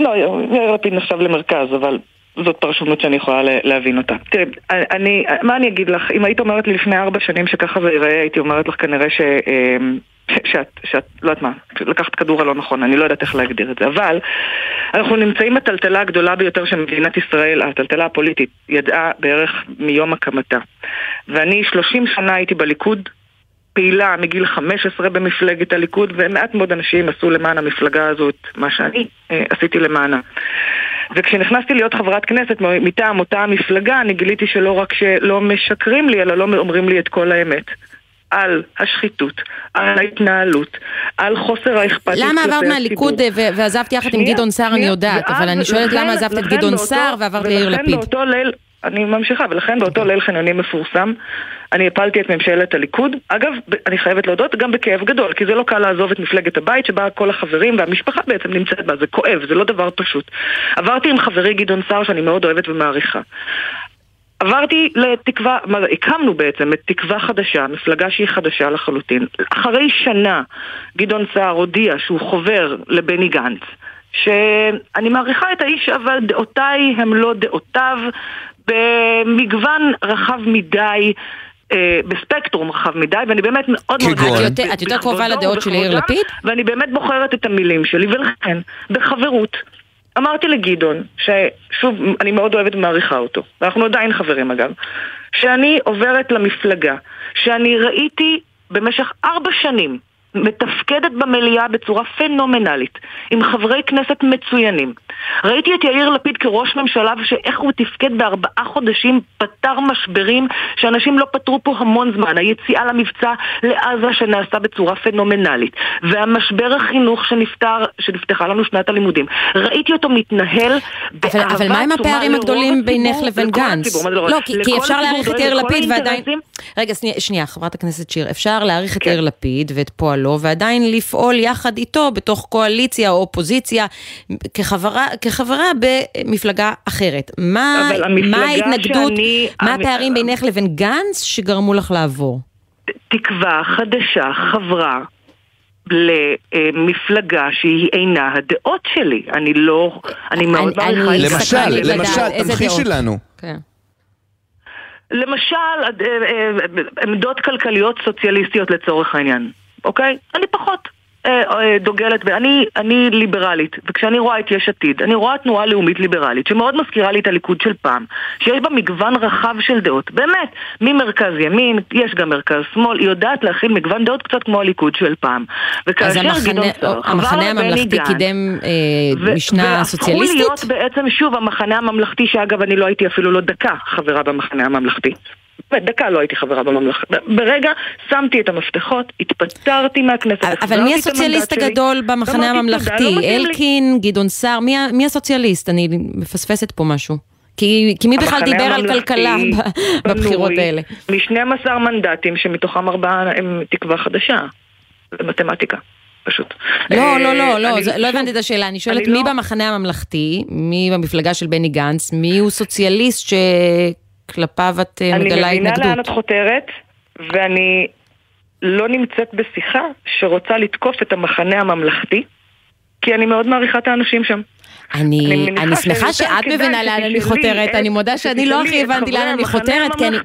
לא, יאיר לפיד נחשב למרכז, אבל זאת פרשנות שאני יכולה לה- להבין אותה. תראי, אני, מה אני אגיד לך? אם היית אומרת לי לפני ארבע שנים שככה זה ייראה, הייתי אומרת לך כנראה. אמ, ש- שאת, שאת, לא יודעת מה, לקחת כדור הלא נכון, אני לא יודעת איך להגדיר את זה, אבל אנחנו נמצאים בטלטלה הגדולה ביותר שמדינת ישראל, הטלטלה הפוליטית, ידעה בערך מיום הקמתה. ואני 30 שנה הייתי בליכוד, פעילה מגיל 15 במפלגת הליכוד, ומעט מאוד אנשים עשו למען המפלגה הזאת מה שאני אה, עשיתי למענה. וכשנכנסתי להיות חברת כנסת מטעם אותה המפלגה, אני גיליתי שלא רק שלא משקרים לי, אלא לא אומרים לי את כל האמת. על השחיתות, על ההתנהלות, על חוסר האכפתיות למה עברת מהליכוד. אה, ועזבת יחד עם גדעון סער, אני יודעת, אבל אני שואלת למה עזבת את גדעון סער ועברת ליאיר לפיד. אני ממשיכה, ולכן באותו ליל חניונים מפורסם, אני הפלתי את ממשלת הליכוד. אגב, אני חייבת להודות, גם בכאב גדול, כי זה לא קל לעזוב את מפלגת הבית, שבה כל החברים והמשפחה בעצם נמצאת בה, זה כואב, זה לא דבר פשוט. עברתי עם חברי גדעון סער, שאני מאוד אוהבת ומעריכה. עברתי לתקווה, מה הקמנו בעצם את תקווה חדשה, מפלגה שהיא חדשה לחלוטין. אחרי שנה גדעון סער הודיע שהוא חובר לבני גנץ, שאני מעריכה את האיש אבל דעותיי הם לא דעותיו במגוון רחב מדי. אה, בספקטרום רחב מדי, ואני באמת מאוד מאוד... כגון? את יותר- קרובה לדעות של יאיר לפיד? ואני באמת בוחרת את המילים שלי, ולכן, בחברות, אמרתי לגדעון, ששוב, אני מאוד אוהבת ומעריכה אותו, ואנחנו עדיין חברים אגב, שאני עוברת למפלגה, שאני ראיתי במשך ארבע שנים מתפקדת במליאה בצורה פנומנלית, עם חברי כנסת מצוינים. ראיתי את יאיר לפיד כראש ממשלה ושאיך הוא תפקד בארבעה חודשים, פתר משברים שאנשים לא פתרו פה המון זמן. היציאה למבצע לעזה שנעשה בצורה פנומנלית, והמשבר החינוך שנפתר, שנפתחה לנו שנת הלימודים. ראיתי אותו מתנהל אבל, אבל מה עם הפערים הגדולים בינך לבין גנץ? לא, כי, כי אפשר להעריך את יאיר לפיד ועדיין... רגע, שנייה, שנייה, חברת הכנסת שיר, אפשר להעריך את יאיר לפיד ואת פועלו ועדיין לפעול יחד איתו בתוך קואליציה או אופוזיציה כחברה, כחברה במפלגה אחרת. מה, מה ההתנגדות, שאני- מה המ- הפערים בינך לבין גנץ שגרמו לך לעבור? תקווה חדשה חברה למפלגה שהיא אינה הדעות שלי. אני לא... אני מאוד מעריכה... את למשל, לדעת למשל, איזה תמחישי. לנו. כן. למשל, אה, אה, עמדות כלכליות סוציאליסטיות לצורך העניין, אוקיי? אני פחות אה, אה, דוגלת, ואני אני ליברלית, וכשאני רואה את יש עתיד, אני רואה תנועה לאומית ליברלית, שמאוד מזכירה לי את הליכוד של פעם, שיש בה מגוון רחב של דעות, באמת, ממרכז ימין, יש גם מרכז שמאל, היא יודעת להכיל מגוון דעות קצת כמו הליכוד של פעם. אז וכאשר המחנה, גדעון סער המחנה הממלכתי גנץ, קידם אה, ו- משנה והפכו סוציאליסטית? להיות בעצם, שוב, המחנה הממלכתי, שאגב, אני לא הייתי אפילו לא דקה חברה במחנה הממלכתי. דקה לא הייתי חברה בממלכתי. ברגע שמתי את המפתחות, התפטרתי מהכנסת, אבל מי הסוציאליסט המנדט שלי, הגדול במחנה ואמרתי, הממלכתי? "תודה, לא מתאים לי." אלקין, גדעון סער, מי מי הסוציאליסט? אני מפספסת פה משהו. כי כי מי בכלל דיבר על כלכלה בבחירות האלה? מ-12 מנדטים, שמתוכם ארבעה הם תקווה חדשה. זה מתמטיקה, פשוט. לא, אה, לא, לא, לא, זה- לא הבנתי את השאלה. אני שואלת אני מי לא- במחנה הממלכתי, מי במפלגה של בני גנץ, מי הוא סוציאליסט שכלפיו את אה, אני מגלה מבינה לאן התנגדות? את חותרת, ואני לא נמצאת בשיחה שרוצה לתקוף את המחנה הממלכתי, כי אני מאוד מעריכה את האנשים שם. אני, אני אני שמחה שאת מבינה לאן אני חותרת, אני מודה שאני לא הכי הבנתי לאן אני חותרת, כי אני...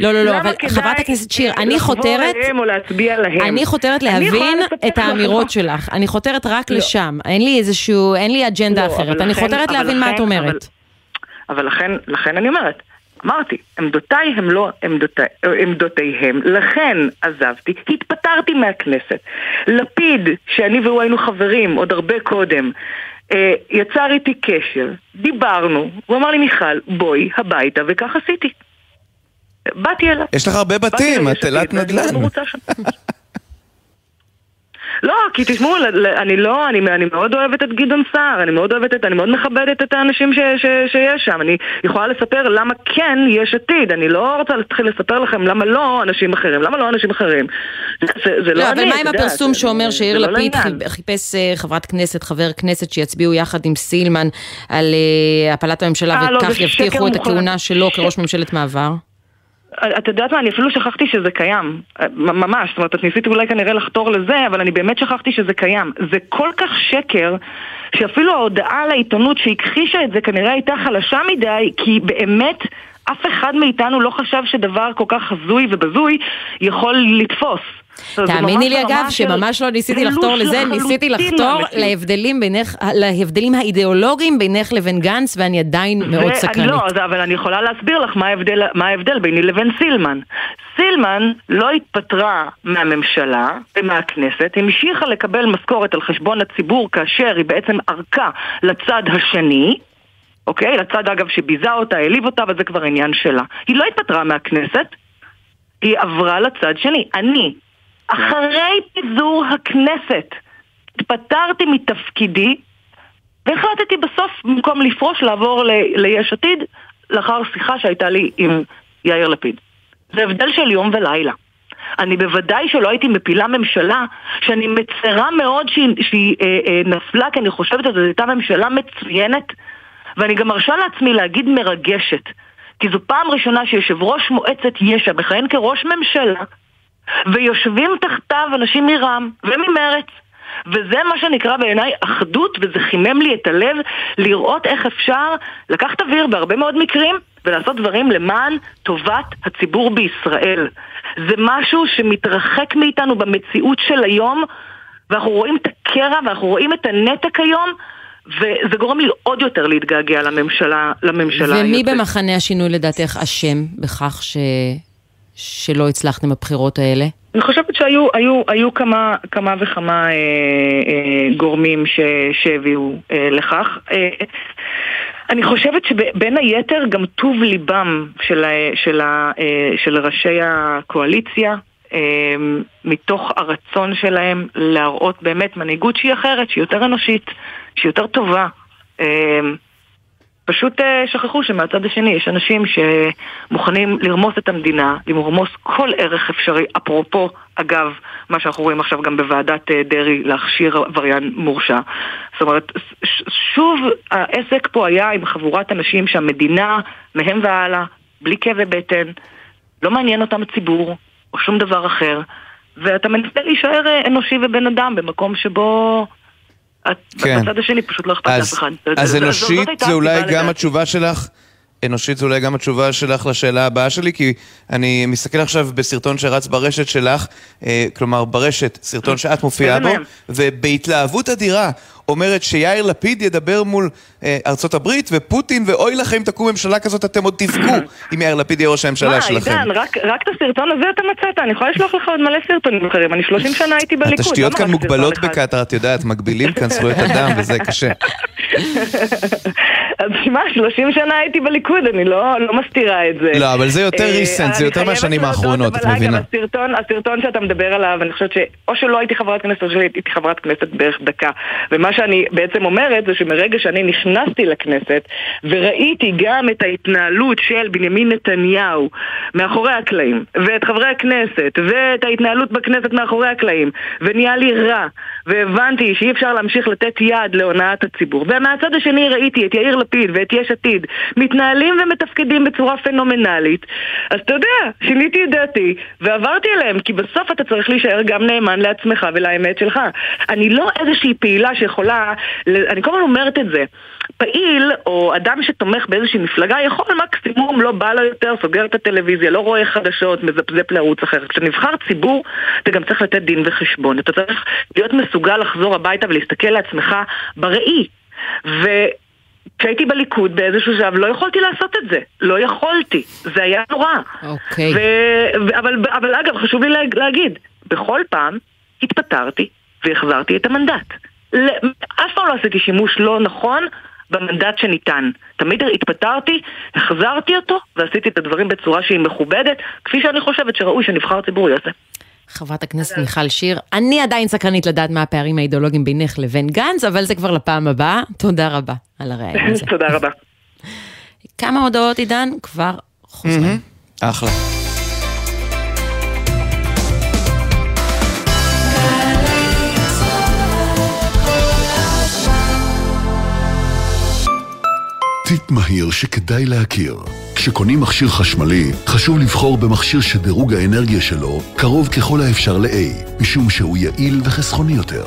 לא, לא, לא, אבל חברת הכנסת שיר, אני חותרת... אני חותרת אני להבין את האמירות. שלך, אני חותרת רק לא. לשם, אין לי איזשהו, אין לי אג'נדה לא, אחרת, אני חותרת להבין מה את אומרת. אבל- אבל לכן, לכן אני אומרת, אמרתי, עמדותיי הם לא עמדותי, עמדותיהם, לכן עזבתי, התפטרתי מהכנסת. לפיד, שאני והוא היינו חברים עוד הרבה קודם, אה, יצר איתי קשר, דיברנו, הוא אמר לי מיכל, בואי הביתה, וכך עשיתי. באתי אליו. יש לך הרבה בתים, את ואני מאוד נדל"ן. לא, כי תשמעו, אני לא, אני, אני מאוד אוהבת את גדעון סער, אני מאוד אוהבת את, אני מאוד מכבדת את האנשים ש, ש, שיש שם. אני יכולה לספר למה כן יש עתיד, אני לא רוצה להתחיל לספר לכם למה לא אנשים אחרים, למה לא אנשים אחרים. זה, זה לא, לא, אני, אבל מה עם הפרסום שאומר שיאיר לא לפיד. חיפ- חיפש אה, חברת כנסת, חבר כנסת, שיצביעו יחד עם סילמן על אה, הפלת הממשלה אה, לא, וכך זה יבטיחו את. הכהונה שלו כראש ממשלת מעבר? את יודעת מה, אני אפילו שכחתי שזה קיים. מ- ממש, זאת אומרת, את ניסית אולי כנראה לחתור לזה, אבל אני באמת שכחתי שזה קיים. זה כל כך שקר, שאפילו ההודעה לעיתונות שהכחישה את זה כנראה הייתה חלשה מדי, כי באמת אף אחד מאיתנו לא חשב שדבר כל כך הזוי ובזוי יכול לתפוס. זה תאמיני לי אגב, שממש לא ניסיתי לחתור לזה, ניסיתי לחתור. להבדלים בינך, להבדלים האידיאולוגיים בינך לבין גנץ, ואני עדיין מאוד ואני סקרנית. לא, אבל אני יכולה להסביר לך מה ההבדל, ביני לבין סילמן. סילמן לא התפטרה מהממשלה ומהכנסת, המשיכה לקבל משכורת על חשבון הציבור כאשר היא בעצם ערקה לצד השני, אוקיי? לצד אגב שביזה אותה, העליב אותה, אבל זה כבר עניין שלה. היא לא התפטרה מהכנסת, היא עברה לצד שני. אני, אחרי פיזור הכנסת, התפטרתי מתפקידי והחלטתי בסוף, במקום לפרוש, לעבור ל- ליש עתיד, לאחר שיחה שהייתה לי עם יאיר לפיד. זה הבדל של יום ולילה. אני בוודאי שלא הייתי מפילה ממשלה שאני מצרה מאוד שהיא, שהיא אה, אה, נפלה, כי אני חושבת שזו הייתה ממשלה מצוינת, ואני גם מרשה לעצמי להגיד מרגשת. כי זו פעם ראשונה שיושב ראש מועצת יש"ע מכהן כראש ממשלה, ויושבים תחתיו אנשים מרע"מ וממרץ. וזה מה שנקרא בעיניי אחדות, וזה חימם לי את הלב לראות איך אפשר לקחת אוויר בהרבה מאוד מקרים ולעשות דברים למען טובת הציבור בישראל. זה משהו שמתרחק מאיתנו במציאות של היום, ואנחנו רואים את הקרע ואנחנו רואים את הנתק היום, וזה גורם לי עוד יותר להתגעגע לממשלה, לממשלה ומי היוצאת. במחנה השינוי לדעתך אשם בכך ש... שלא הצלחתם בבחירות האלה? אני חושבת שהיו היו, היו כמה, כמה וכמה אה, אה, גורמים ש, שהביאו אה, לכך. אה, אני חושבת שבין היתר גם טוב ליבם של, של, אה, של ראשי הקואליציה, אה, מתוך הרצון שלהם להראות באמת מנהיגות שהיא אחרת, שהיא יותר אנושית, שהיא יותר טובה. פשוט אה, שכחו שמהצד השני יש אנשים שמוכנים לרמוס את המדינה, לרמוס כל ערך אפשרי, אפרופו, אגב, מה שאנחנו רואים עכשיו גם בוועדת אה, דרעי להכשיר עבריין מורשע. זאת אומרת, שוב העסק פה היה עם חבורת אנשים שהמדינה, מהם והלאה, בלי כאבי בטן, לא מעניין אותם הציבור, או שום דבר אחר, ואתה מנסה להישאר אה, אנושי ובן אדם במקום שבו... כן. בצד השני פשוט לא אכפת לאף אחד. אז אנושית זה אולי גם. התשובה שלך? אנושית זה אולי גם התשובה שלך לשאלה הבאה שלי, כי אני מסתכל עכשיו בסרטון שרץ ברשת שלך, אה, כלומר ברשת, סרטון שאת מופיעה בו? ובהתלהבות אדירה אומרת שיאיר לפיד ידבר מול אה, ארצות הברית ופוטין, ואוי לכם אם תקום ממשלה כזאת, אתם עוד תבכו אם יאיר לפיד יהיה ראש הממשלה מה, שלכם. עידן, רק, רק את הסרטון הזה אתה מצאת, אני יכולה לשלוח לך עוד מלא סרטונים אחרים, אני 30 שנה הייתי בליכוד. התשתיות כאן מוגבלות אחד? בקטאר, את יודעת, מגבילים כאן זכויות אדם וזה קשה. אז מה, 30 שנה הייתי בליכוד, אני לא, לא מסתירה את זה. לא, אבל זה יותר אה, recent, זה יותר מהשנים האחרונות, את אבל מבינה. אגב, הסרטון, הסרטון שאתה מדבר עליו, אני חושבת שאו שלא הייתי חברת כנסת או שהייתי חברת כנסת בערך דקה. ומה שאני בעצם אומרת זה שמרגע שאני נכנסתי לכנסת וראיתי גם את ההתנהלות של בנימין נתניהו מאחורי הקלעים, ואת חברי הכנסת, ואת ההתנהלות בכנסת מאחורי הקלעים, ונהיה לי רע, והבנתי שאי אפשר להמשיך לתת יד להונאת הציבור. ומהצד השני ראיתי את יאיר לפיד ואת יש עתיד מתנהלים ומתפקדים בצורה פנומנלית, אז אתה יודע, שיניתי את דעתי ועברתי אליהם, כי בסוף אתה צריך להישאר גם נאמן לעצמך ולאמת שלך. אני לא איזושהי פעילה שיכולה, ל- אני כל הזמן אומרת את זה. פעיל או אדם שתומך באיזושהי מפלגה יכול מקסימום, לא בא לו יותר, סוגר את הטלוויזיה, לא רואה חדשות, מזפזפ לערוץ אחר. כשנבחר ציבור, אתה גם צריך לתת דין וחשבון. אתה צריך להיות מסוגל לחזור הביתה ולהסתכל לעצמך בראי. ו... כשהייתי בליכוד באיזשהו שלב לא יכולתי לעשות את זה, לא יכולתי, זה היה נורא. אוקיי. ו- ו- אבל, אבל אגב, חשוב לי לה- להגיד, בכל פעם התפטרתי והחזרתי את המנדט. אף פעם לא עשיתי שימוש לא נכון במנדט שניתן. תמיד התפטרתי, החזרתי אותו ועשיתי את הדברים בצורה שהיא מכובדת, כפי שאני חושבת שראוי שנבחר ציבור יעשה. חברת הכנסת מיכל שיר. אני עדיין סקרנית לדעת מה הפערים האידיאולוגיים בינך לבין גנץ, אבל זה כבר לפעם הבאה. תודה רבה על הרעיון הזה. תודה רבה. כמה הודעות, עידן? כבר חוזרים. אחלה. טיפ מהיר שכדאי להכיר. כשקונים מכשיר חשמלי, חשוב לבחור במכשיר שדירוג האנרגיה שלו קרוב ככל האפשר ל-A, משום שהוא יעיל וחסכוני יותר.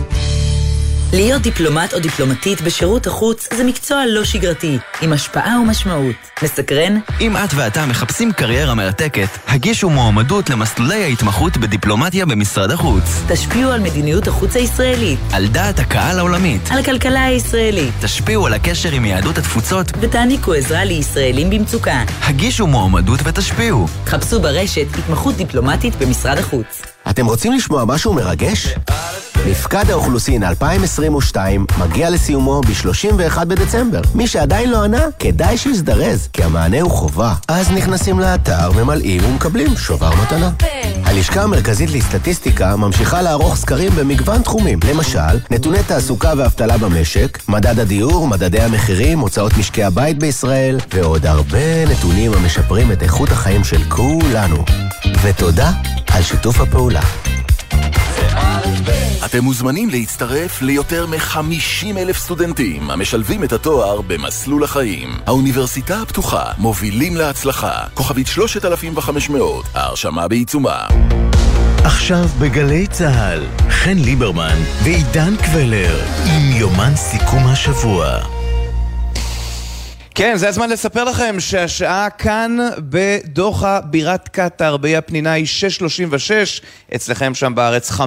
להיות דיפלומט או דיפלומטית בשירות החוץ זה מקצוע לא שגרתי, עם השפעה ומשמעות. מסקרן? אם את ואתה מחפשים קריירה מרתקת, הגישו מועמדות למסלולי ההתמחות בדיפלומטיה במשרד החוץ. תשפיעו על מדיניות החוץ הישראלית. על דעת הקהל העולמית. על הכלכלה הישראלית. תשפיעו על הקשר עם יהדות התפוצות. ותעניקו עזרה לישראלים במצוקה. הגישו מועמדות ותשפיעו. חפשו ברשת התמחות דיפלומטית במשרד החוץ. אתם רוצים לשמוע משהו מרגש? מפקד האוכלוסין 2022 מגיע לסיומו ב-31 בדצמבר. מי שעדיין לא ענה, כדאי שיזדרז, כי המענה הוא חובה. אז נכנסים לאתר, ממלאים ומקבלים שובר מתנה. הלשכה המרכזית לסטטיסטיקה ממשיכה לערוך סקרים במגוון תחומים. למשל, נתוני תעסוקה ואבטלה במשק, מדד הדיור, מדדי המחירים, הוצאות משקי הבית בישראל, ועוד הרבה נתונים המשפרים את איכות החיים של כולנו. ותודה על שיתוף הפעולה. אתם מוזמנים להצטרף ליותר מ-50 אלף סטודנטים המשלבים את התואר במסלול החיים. האוניברסיטה הפתוחה, מובילים להצלחה. כוכבית 3500, ההרשמה בעיצומה. עכשיו בגלי צה"ל, חן ליברמן ועידן קבלר עם יומן סיכום השבוע. כן, זה הזמן לספר לכם שהשעה כאן בדוחה, בירת קטאר, באי הפנינה היא 6.36, אצלכם שם בארץ 5.36,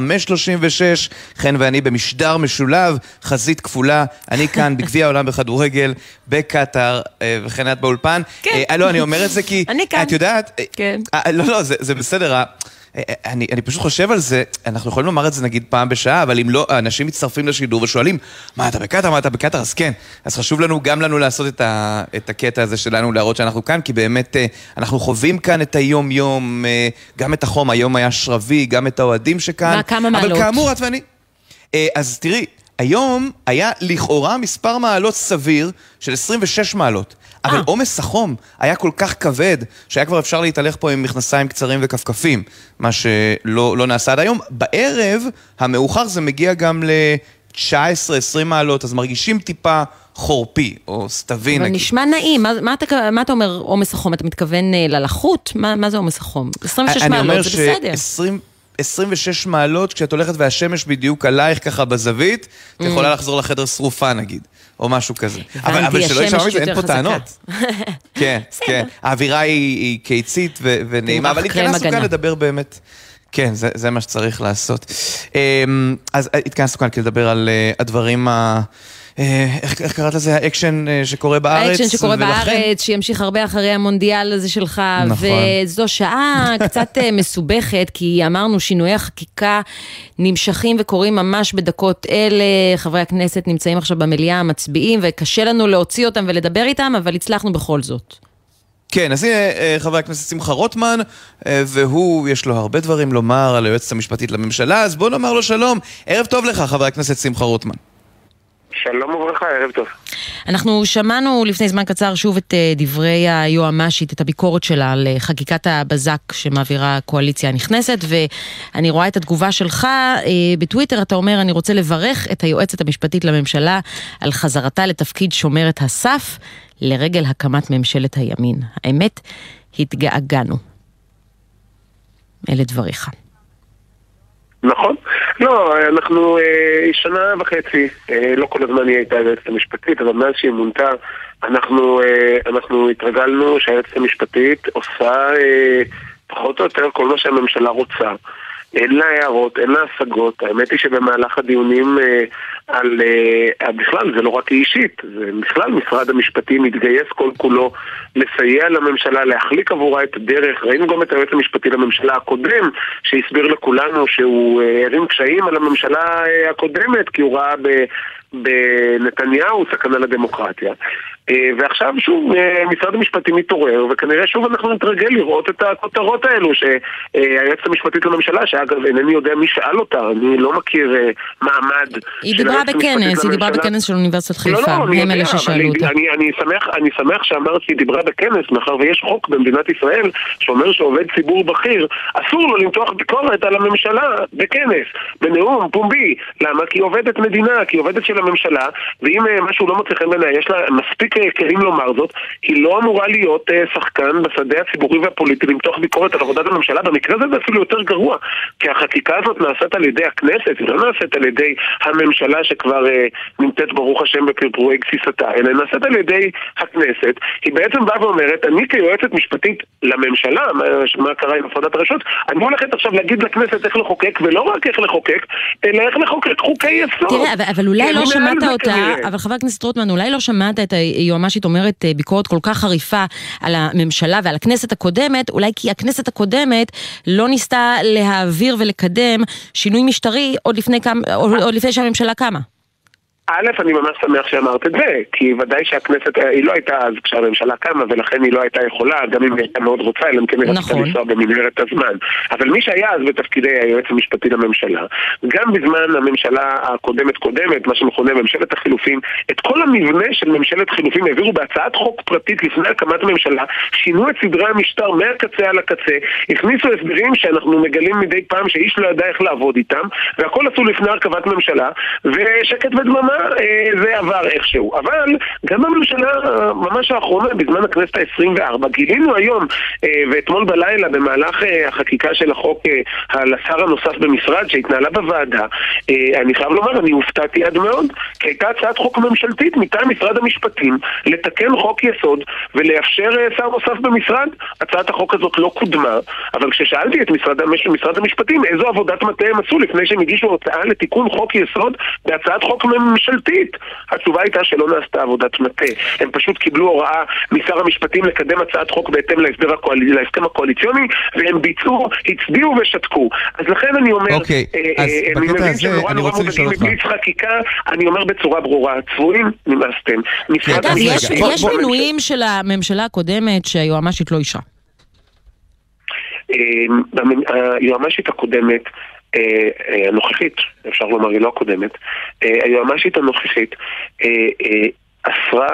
חן ואני במשדר משולב, חזית כפולה, אני כאן בגביע העולם בכדורגל, בקטאר, אה, וכן את באולפן. כן. אה, לא, אני אומר את זה כי... אני כאן. את יודעת... אה, כן. אה, לא, לא, זה, זה בסדר. אני, אני פשוט חושב על זה, אנחנו יכולים לומר את זה נגיד פעם בשעה, אבל אם לא, אנשים מצטרפים לשידור ושואלים, מה אתה בקטאר, מה אתה בקטאר, אז כן. אז חשוב לנו, גם לנו לעשות את, ה, את הקטע הזה שלנו, להראות שאנחנו כאן, כי באמת אה, אנחנו חווים כאן את היום-יום, אה, גם את החום, היום היה שרבי, גם את האוהדים שכאן. מה, כמה אבל מעלות? כאמור, את ואני... אה, אז תראי, היום היה לכאורה מספר מעלות סביר של 26 מעלות. אבל עומס החום היה כל כך כבד, שהיה כבר אפשר להתהלך פה עם מכנסיים קצרים וכפכפים, מה שלא לא נעשה עד היום. בערב המאוחר זה מגיע גם ל-19-20 מעלות, אז מרגישים טיפה חורפי, או סתווי אבל נגיד. נשמע נעים, מה, מה, אתה, מה אתה אומר עומס החום? אתה מתכוון אה, ללחות? מה, מה זה עומס החום? 26 אני אומר מעלות, זה בסדר. ש- 26 מעלות, כשאת הולכת והשמש בדיוק עלייך ככה בזווית, את Mm. יכולה לחזור לחדר שרופה נגיד, או משהו כזה. אבל, שלא יישמע מזה, אין פה. טענות. כן, כן. האווירה היא, היא קיצית ו- ונעימה, אבל התכנסנו כאן הגנה. לדבר באמת. כן, זה, זה מה שצריך לעשות. אמ, אז התכנסנו כאן כדי לדבר על אה, הדברים ה... אה, איך, איך קראת לזה? האקשן אה, שקורה בארץ? האקשן שקורה ולכן- בארץ, שימשיך הרבה אחרי המונדיאל הזה שלך, נכון. וזו שעה קצת אה, מסובכת, כי אמרנו שינויי החקיקה נמשכים וקורים ממש בדקות אלה, חברי הכנסת נמצאים עכשיו במליאה, מצביעים, וקשה לנו להוציא אותם ולדבר איתם, אבל הצלחנו בכל זאת. כן, אז הנה חבר הכנסת שמחה רוטמן, והוא, יש לו הרבה דברים לומר על היועצת המשפטית לממשלה, אז בוא נאמר לו שלום. ערב טוב לך, חבר הכנסת שמחה רוטמן. שלום וברכה, ערב טוב. אנחנו שמענו לפני זמן קצר שוב את אה, דברי היועמ"שית, את הביקורת שלה על אה, חקיקת הבזק שמעבירה הקואליציה הנכנסת, ואני רואה את התגובה שלך אה, בטוויטר, אתה אומר, אני רוצה לברך את היועצת המשפטית לממשלה על חזרתה לתפקיד שומרת הסף לרגל הקמת ממשלת הימין. האמת, התגעגענו. אלה דבריך. נכון. לא, אנחנו אה, שנה וחצי, אה, לא כל הזמן היא הייתה היועצת המשפטית, אבל מאז שהיא מונתה, אנחנו, אה, אנחנו התרגלנו שהיועצת המשפטית עושה אה, פחות או יותר כל מה שהממשלה רוצה. אין לה הערות, אין לה השגות. האמת היא שבמהלך הדיונים אה, על... אה, בכלל, זה לא רק היא אישית, זה בכלל משרד המשפטים מתגייס כל כולו לסייע לממשלה, להחליק עבורה את הדרך. ראינו גם את היועץ המשפטי לממשלה הקודם, שהסביר לכולנו שהוא אה, הרים קשיים על הממשלה אה, הקודמת, כי הוא ראה ב... בנתניהו סכנה לדמוקרטיה. אה, ועכשיו שוב אה, משרד המשפטים מתעורר, וכנראה שוב אנחנו נתרגל לראות את הכותרות האלו שהיועצת המשפטית לממשלה, שאגב אינני יודע מי שאל אותה, אני לא מכיר אה, מעמד היא דיברה בכנס, היא דיברה בכנס של אוניברסיטת חיפה, לא, לא, הם אלה ששאלו אותה. אני, אני, שמח, אני שמח שאמרת שהיא דיברה בכנס, מאחר ויש חוק במדינת ישראל שאומר שעובד ציבור בכיר, אסור לו למתוח ביקורת על הממשלה בכנס, בנאום פומבי. למה? כי היא עובדת מדינה, כי היא עובדת של הממשלה, ואם משהו לא מוצא חן בעיניי, יש לה מספיק כלים לומר זאת, היא לא אמורה להיות uh, שחקן בשדה הציבורי והפוליטי למתוח ביקורת על עבודת הממשלה. במקרה הזה זה אפילו יותר גרוע, כי החקיקה הזאת נעשית על ידי הכנסת, היא לא נעשית על ידי הממשלה שכבר uh, נמצאת ברוך השם בפרפורי גסיסתה, אלא נעשית על ידי הכנסת. היא בעצם באה ואומרת, אני כיועצת משפטית לממשלה, מה, מה קרה עם הפרדת הרשות, אני הולכת עכשיו להגיד לכנסת איך לחוקק, ולא רק איך לחוקק, אלא איך לחוקק חוקי יסוד. תראה, אבל, אבל אולי לא שמעת אותה, כנראה. אבל חבר הכנסת רוטמן, אולי לא שמעת את היועמ"שית אומרת אה, ביקורת כל כך חריפה על הממשלה ועל הכנסת הקודמת, אולי כי הכנסת הקודמת לא ניסתה להעביר ולקדם שינוי משטרי עוד לפני, כמה, עוד לפני שהממשלה קמה. א', אני ממש שמח שאמרת את זה, כי ודאי שהכנסת, אה, היא לא הייתה אז כשהממשלה קמה, ולכן היא לא הייתה יכולה, גם אם היא הייתה מאוד רוצה, אלא אם כן היא רצתה נכון. לנסוע במנהרת הזמן. אבל מי שהיה אז בתפקידי היועץ המשפטי לממשלה, גם בזמן הממשלה הקודמת קודמת, מה שמכונה ממשלת החילופים, את כל המבנה של ממשלת חילופים העבירו בהצעת חוק פרטית לפני הקמת הממשלה, שינו את סדרי המשטר מהקצה על הקצה, הכניסו הסברים שאנחנו מגלים מדי פעם שאיש לא ידע איך לעבוד איתם, והכל עשו לפני הרכבת ממשלה, ושקט ודממה זה עבר איכשהו. אבל גם בממשלה ממש האחרונה, בזמן הכנסת ה-24, גילינו היום אה, ואתמול בלילה במהלך אה, החקיקה של החוק על השר הנוסף במשרד שהתנהלה בוועדה, אני חייב לומר, אני הופתעתי עד מאוד, כי הייתה הצעת חוק ממשלתית מטעם משרד המשפטים לתקן חוק יסוד ולאפשר שר נוסף במשרד. הצעת החוק הזאת לא קודמה, אבל כששאלתי את משרד, משרד המשפטים איזו עבודת מטה הם עשו לפני שהם הגישו הצעה לתיקון חוק יסוד בהצעת חוק ממשלתית ממשלתית. התשובה הייתה שלא נעשתה עבודת מטה. הם פשוט קיבלו הוראה משר המשפטים לקדם הצעת חוק בהתאם הקואל... להסכם הקואליציוני, והם ביצעו, הצביעו ושתקו. אז לכן אני אומר, אוקיי, אה, אז אה, אני מבין הזה, שנורא אני נורא אותך. מבליץ חקיקה, אני אומר בצורה ברורה, צבועים, נמאסתם. אגב, יש, המשפטים- יש מינויים של הממשלה הקודמת שהיועמ"שית לא אישרה. אה, היועמ"שית הקודמת, הנוכחית, אפשר לומר, היא לא הקודמת, אה, היועמ"שית הנוכחית אה, אה, אסרה,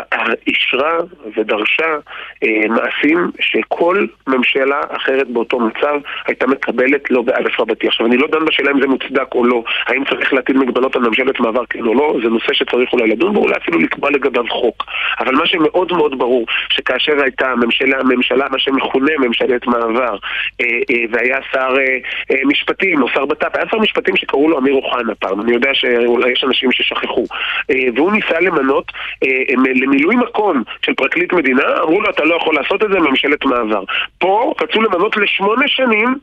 אישרה ודרשה אה, מעשים שכל ממשלה אחרת באותו מצב הייתה מקבלת לא באלף רבתי. עכשיו, אני לא דן בשאלה אם זה מוצדק או לא, האם צריך להטיל מגבלות על ממשלת מעבר כן או לא, זה נושא שצריך אולי לדון בו, אולי אפילו לקבוע לגביו חוק. אבל מה שמאוד מאוד ברור, שכאשר הייתה הממשלה, הממשלה מה שמכונה ממשלת מעבר, אה, אה, והיה שר אה, אה, משפטים או שר בט"פ, היה שר משפטים שקראו לו אמיר אוחנה פעם, אני יודע שאולי יש אנשים ששכחו, אה, והוא ניסה למנות אה, למילוי מקום של פרקליט מדינה, אמרו לו אתה לא יכול לעשות את זה, ממשלת מעבר. פה רצו למנות לשמונה שנים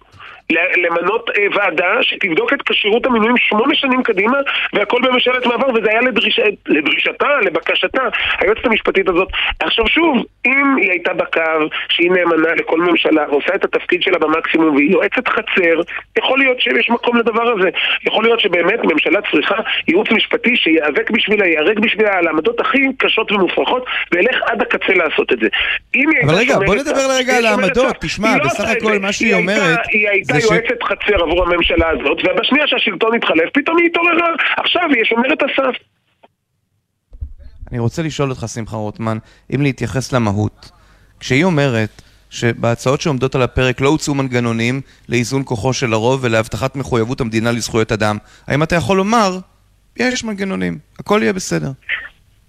למנות אה, ועדה שתבדוק את כשירות המינויים שמונה שנים קדימה והכל בממשלת מעבר וזה היה לדריש, לדרישתה, לבקשתה היועצת המשפטית הזאת. עכשיו שוב, אם היא הייתה בקו שהיא נאמנה לכל ממשלה ועושה את התפקיד שלה במקסימום והיא יועצת חצר, יכול להיות שיש מקום לדבר הזה. יכול להיות שבאמת ממשלה צריכה ייעוץ משפטי שייאבק בשבילה, ייהרג בשבילה על העמדות הכי קשות ומופרכות וילך עד הקצה לעשות את זה. אבל רגע, בוא נדבר היא על העמדות. תשמע, לא בסך הכל זה. מה שהיא אומרת היא הייתה ש- יועצת חצר עבור הממשלה הזאת, ובשנייה שהשלטון התחלף, פתאום היא התעוררה. עכשיו היא שומרת הסף. אני רוצה לשאול אותך, שמחה רוטמן, אם להתייחס למהות. כשהיא אומרת שבהצעות שעומדות על הפרק לא הוצאו מנגנונים לאיזון כוחו של הרוב ולהבטחת מחויבות המדינה לזכויות אדם, האם אתה יכול לומר, יש מנגנונים, הכל יהיה בסדר.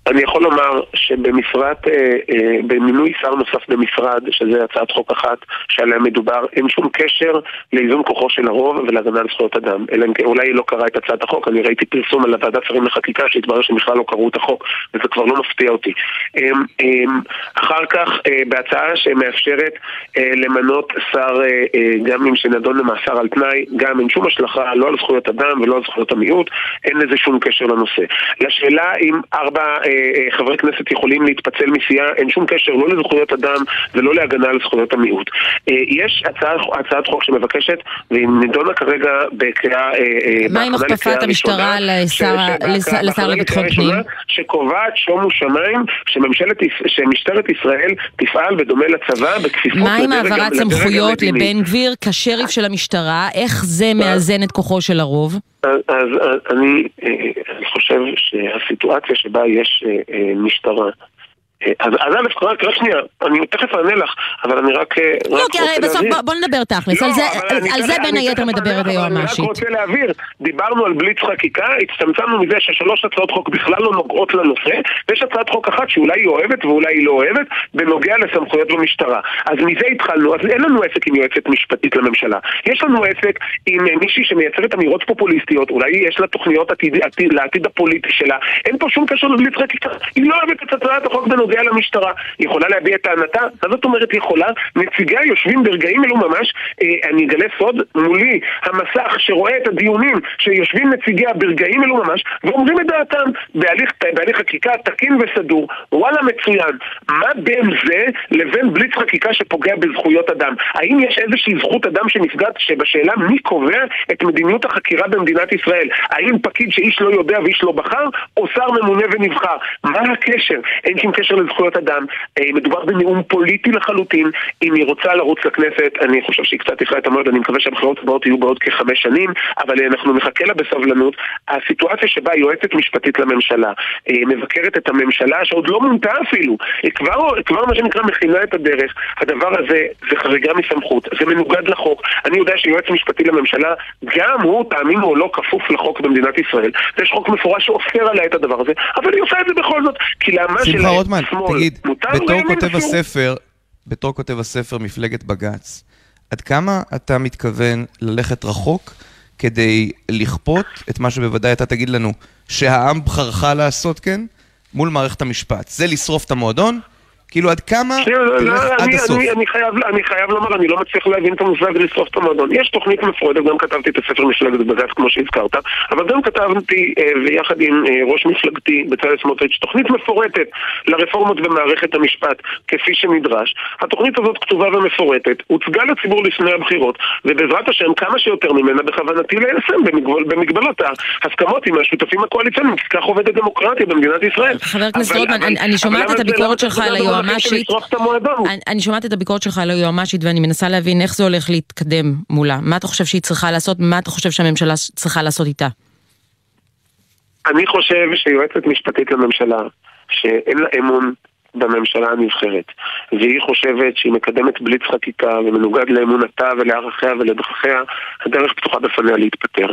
אני יכול לומר שבמשרת, אה, אה, במינוי שר נוסף במשרד, שזה הצעת חוק אחת שעליה מדובר, אין שום קשר לאיזון כוחו של הרוב ולהגנה על זכויות אדם. אלא אם כן, אולי היא לא קראה את הצעת החוק, אני ראיתי פרסום על הוועדת שרים לחקיקה שהתברר שבכלל לא קראו את החוק, וזה כבר לא מפתיע אותי. אה, אה, אחר כך, אה, בהצעה שמאפשרת למנות שר, גם אם שנדון למאסר על תנאי, גם אין שום השלכה לא על זכויות אדם ולא על זכויות המיעוט, אין לזה שום קשר לנושא. לשאלה אם ארבע חברי כנסת יכולים להתפצל מסיעה, אין שום קשר לא לזכויות אדם ולא להגנה על זכויות המיעוט. אה, יש הצעה, הצעת חוק שמבקשת, והיא נידונה כרגע בקריאה... אה, אה, מה עם הכפפת המשטרה לשר- לביטחון פנים? שקובעת שומו שמיים שממשלת, שמשטרת ישראל תפעל בדומה לצבא בכפיפות מה עם העברת סמכויות. לבן גביר כשריף של המשטרה? איך זה מאזן את כוחו של הרוב? אז, אה, אני חושב שהסיטואציה שבה יש אה, אה, משטרה אז אז א', רק רק שנייה, אני תכף אענה לך, אבל אני רק אה, לא, רק כי הרי בסוף להבהיר. בוא- בוא נדבר תכלס, על לא, זה- אבל אני על זה בין היתר מדברת היועמ"שית. אני רק רוצה להבהיר, דיברנו על בליץ חקיקה, הצטמצמנו מזה ששלוש הצעות חוק בכלל לא נוגעות לנושא, ויש הצעת חוק אחת שאולי היא אוהבת ואולי היא לא אוהבת, בנוגע לסמכויות במשטרה. אז מזה התחלנו, אז אין לנו עסק עם יועצת משפטית לממשלה. יש לנו עסק עם אה, מישהי שמייצרת אמירות פופוליסטיות, אולי יש לה תוכניות עתיד, עתיד, לעתיד הפוליטי שלה, אין פה שום קשר לבליץ חקיקה. היא לא אוהבת את הצעת החוק בנוגע למשטרה. היא יכולה להביע את טענתה, מה זאת אומרת יכולה? נציגיה יושבים ברגעים אלו ממש, אה, אני אגלה סוד, מולי המסך שרואה את הדיונים שיושבים נציגיה ברגעים אלו ממש, ואומרים את דעתם בהליך, בהליך חקיקה תקין וסדור. וואלה מצוין. מה בין זה לבין בליץ חקיקה שפוגע בזכויות אדם? האם יש איזושהי זכות אדם שנפגעת שבשאלה מי קובע את מדיניות החקירה במדינת ישראל? האם פקיד שאיש לא יודע ואיש לא בחר, או שר ממונה ונבחר? מה הקשר? אין שום קשר לזכויות אדם. אה, מדובר בנאום פוליטי לחלוטין. אם היא רוצה לרוץ לכנסת, אני חושב שהיא קצת תקרא את המועד, אני מקווה שהבחירות הבאות יהיו בעוד כחמש שנים, אבל אה, אנחנו נחכה לה בסבלנות. הסיטואציה שבה יועצת משפטית לממשלה אה, מבקרת את הממשלה, שעוד לא מונתה אפילו, היא כבר, כבר מה שנקרא מכינה את הדרך, הדבר הזה זה חריגה מסמכות, זה מנוגד לחוק. אני יודע שיועץ משפטי לממשלה, גם הוא, תאמינו או לא, כפוף לחוק במדינת ישראל. יש חוק מפורש שאוסר עליה את הדבר הזה, אבל היא עושה את זה בכל זאת, כי שמחה שלהם, רוטמן, שמאל, תגיד, בתור כותב. הספר, בתור כותב הספר מפלגת בג"ץ, עד כמה אתה מתכוון ללכת רחוק כדי לכפות את מה שבוודאי אתה תגיד לנו שהעם בחרך לעשות כן מול מערכת המשפט? זה לשרוף את המועדון? כאילו עד כמה שנייה, לא, תלך לא, עד אני- הסוף? אני- חייב- לומר, אני לא מצליח להבין את המושג לשרוף את המועדון. יש תוכנית מפורטת, גם כתבתי את הספר מפלגת בג"ץ כמו שהזכרת, אבל גם כתבתי, אה, ויחד עם אה, ראש מפלגתי, בצלאל סמוטריץ', תוכנית מפורטת לרפורמות במערכת המשפט, כפי שנדרש. התוכנית הזאת כתובה ומפורטת, הוצגה לציבור לפני הבחירות, ובעזרת השם, כמה שיותר ממנה בכוונתי ליישם במגבלות ההסכמות עם השותפים הקואליציוניים, כי כך עובדת דמוקרטיה במדינת ישראל. חבר הכנסת רוטמן, אני- שומעת את זה- הביקורת שלך על של היועמ"שית. אני- אני שומעת את הביקורת שלך על היועמ"שית ואני מנסה להבין איך זה הולך להתקדם מולה. מה אתה חושב שהיא צריכה לעשות? מה אתה חושב שהממשלה צריכה לעשות איתה? אני חושב שיועצת משפטית לממשלה, שאין לה אמון בממשלה הנבחרת, והיא חושבת שהיא מקדמת בליץ חקיקה ומנוגד לאמונתה ולערכיה ולדרכיה, הדרך פתוחה בפניה להתפטר.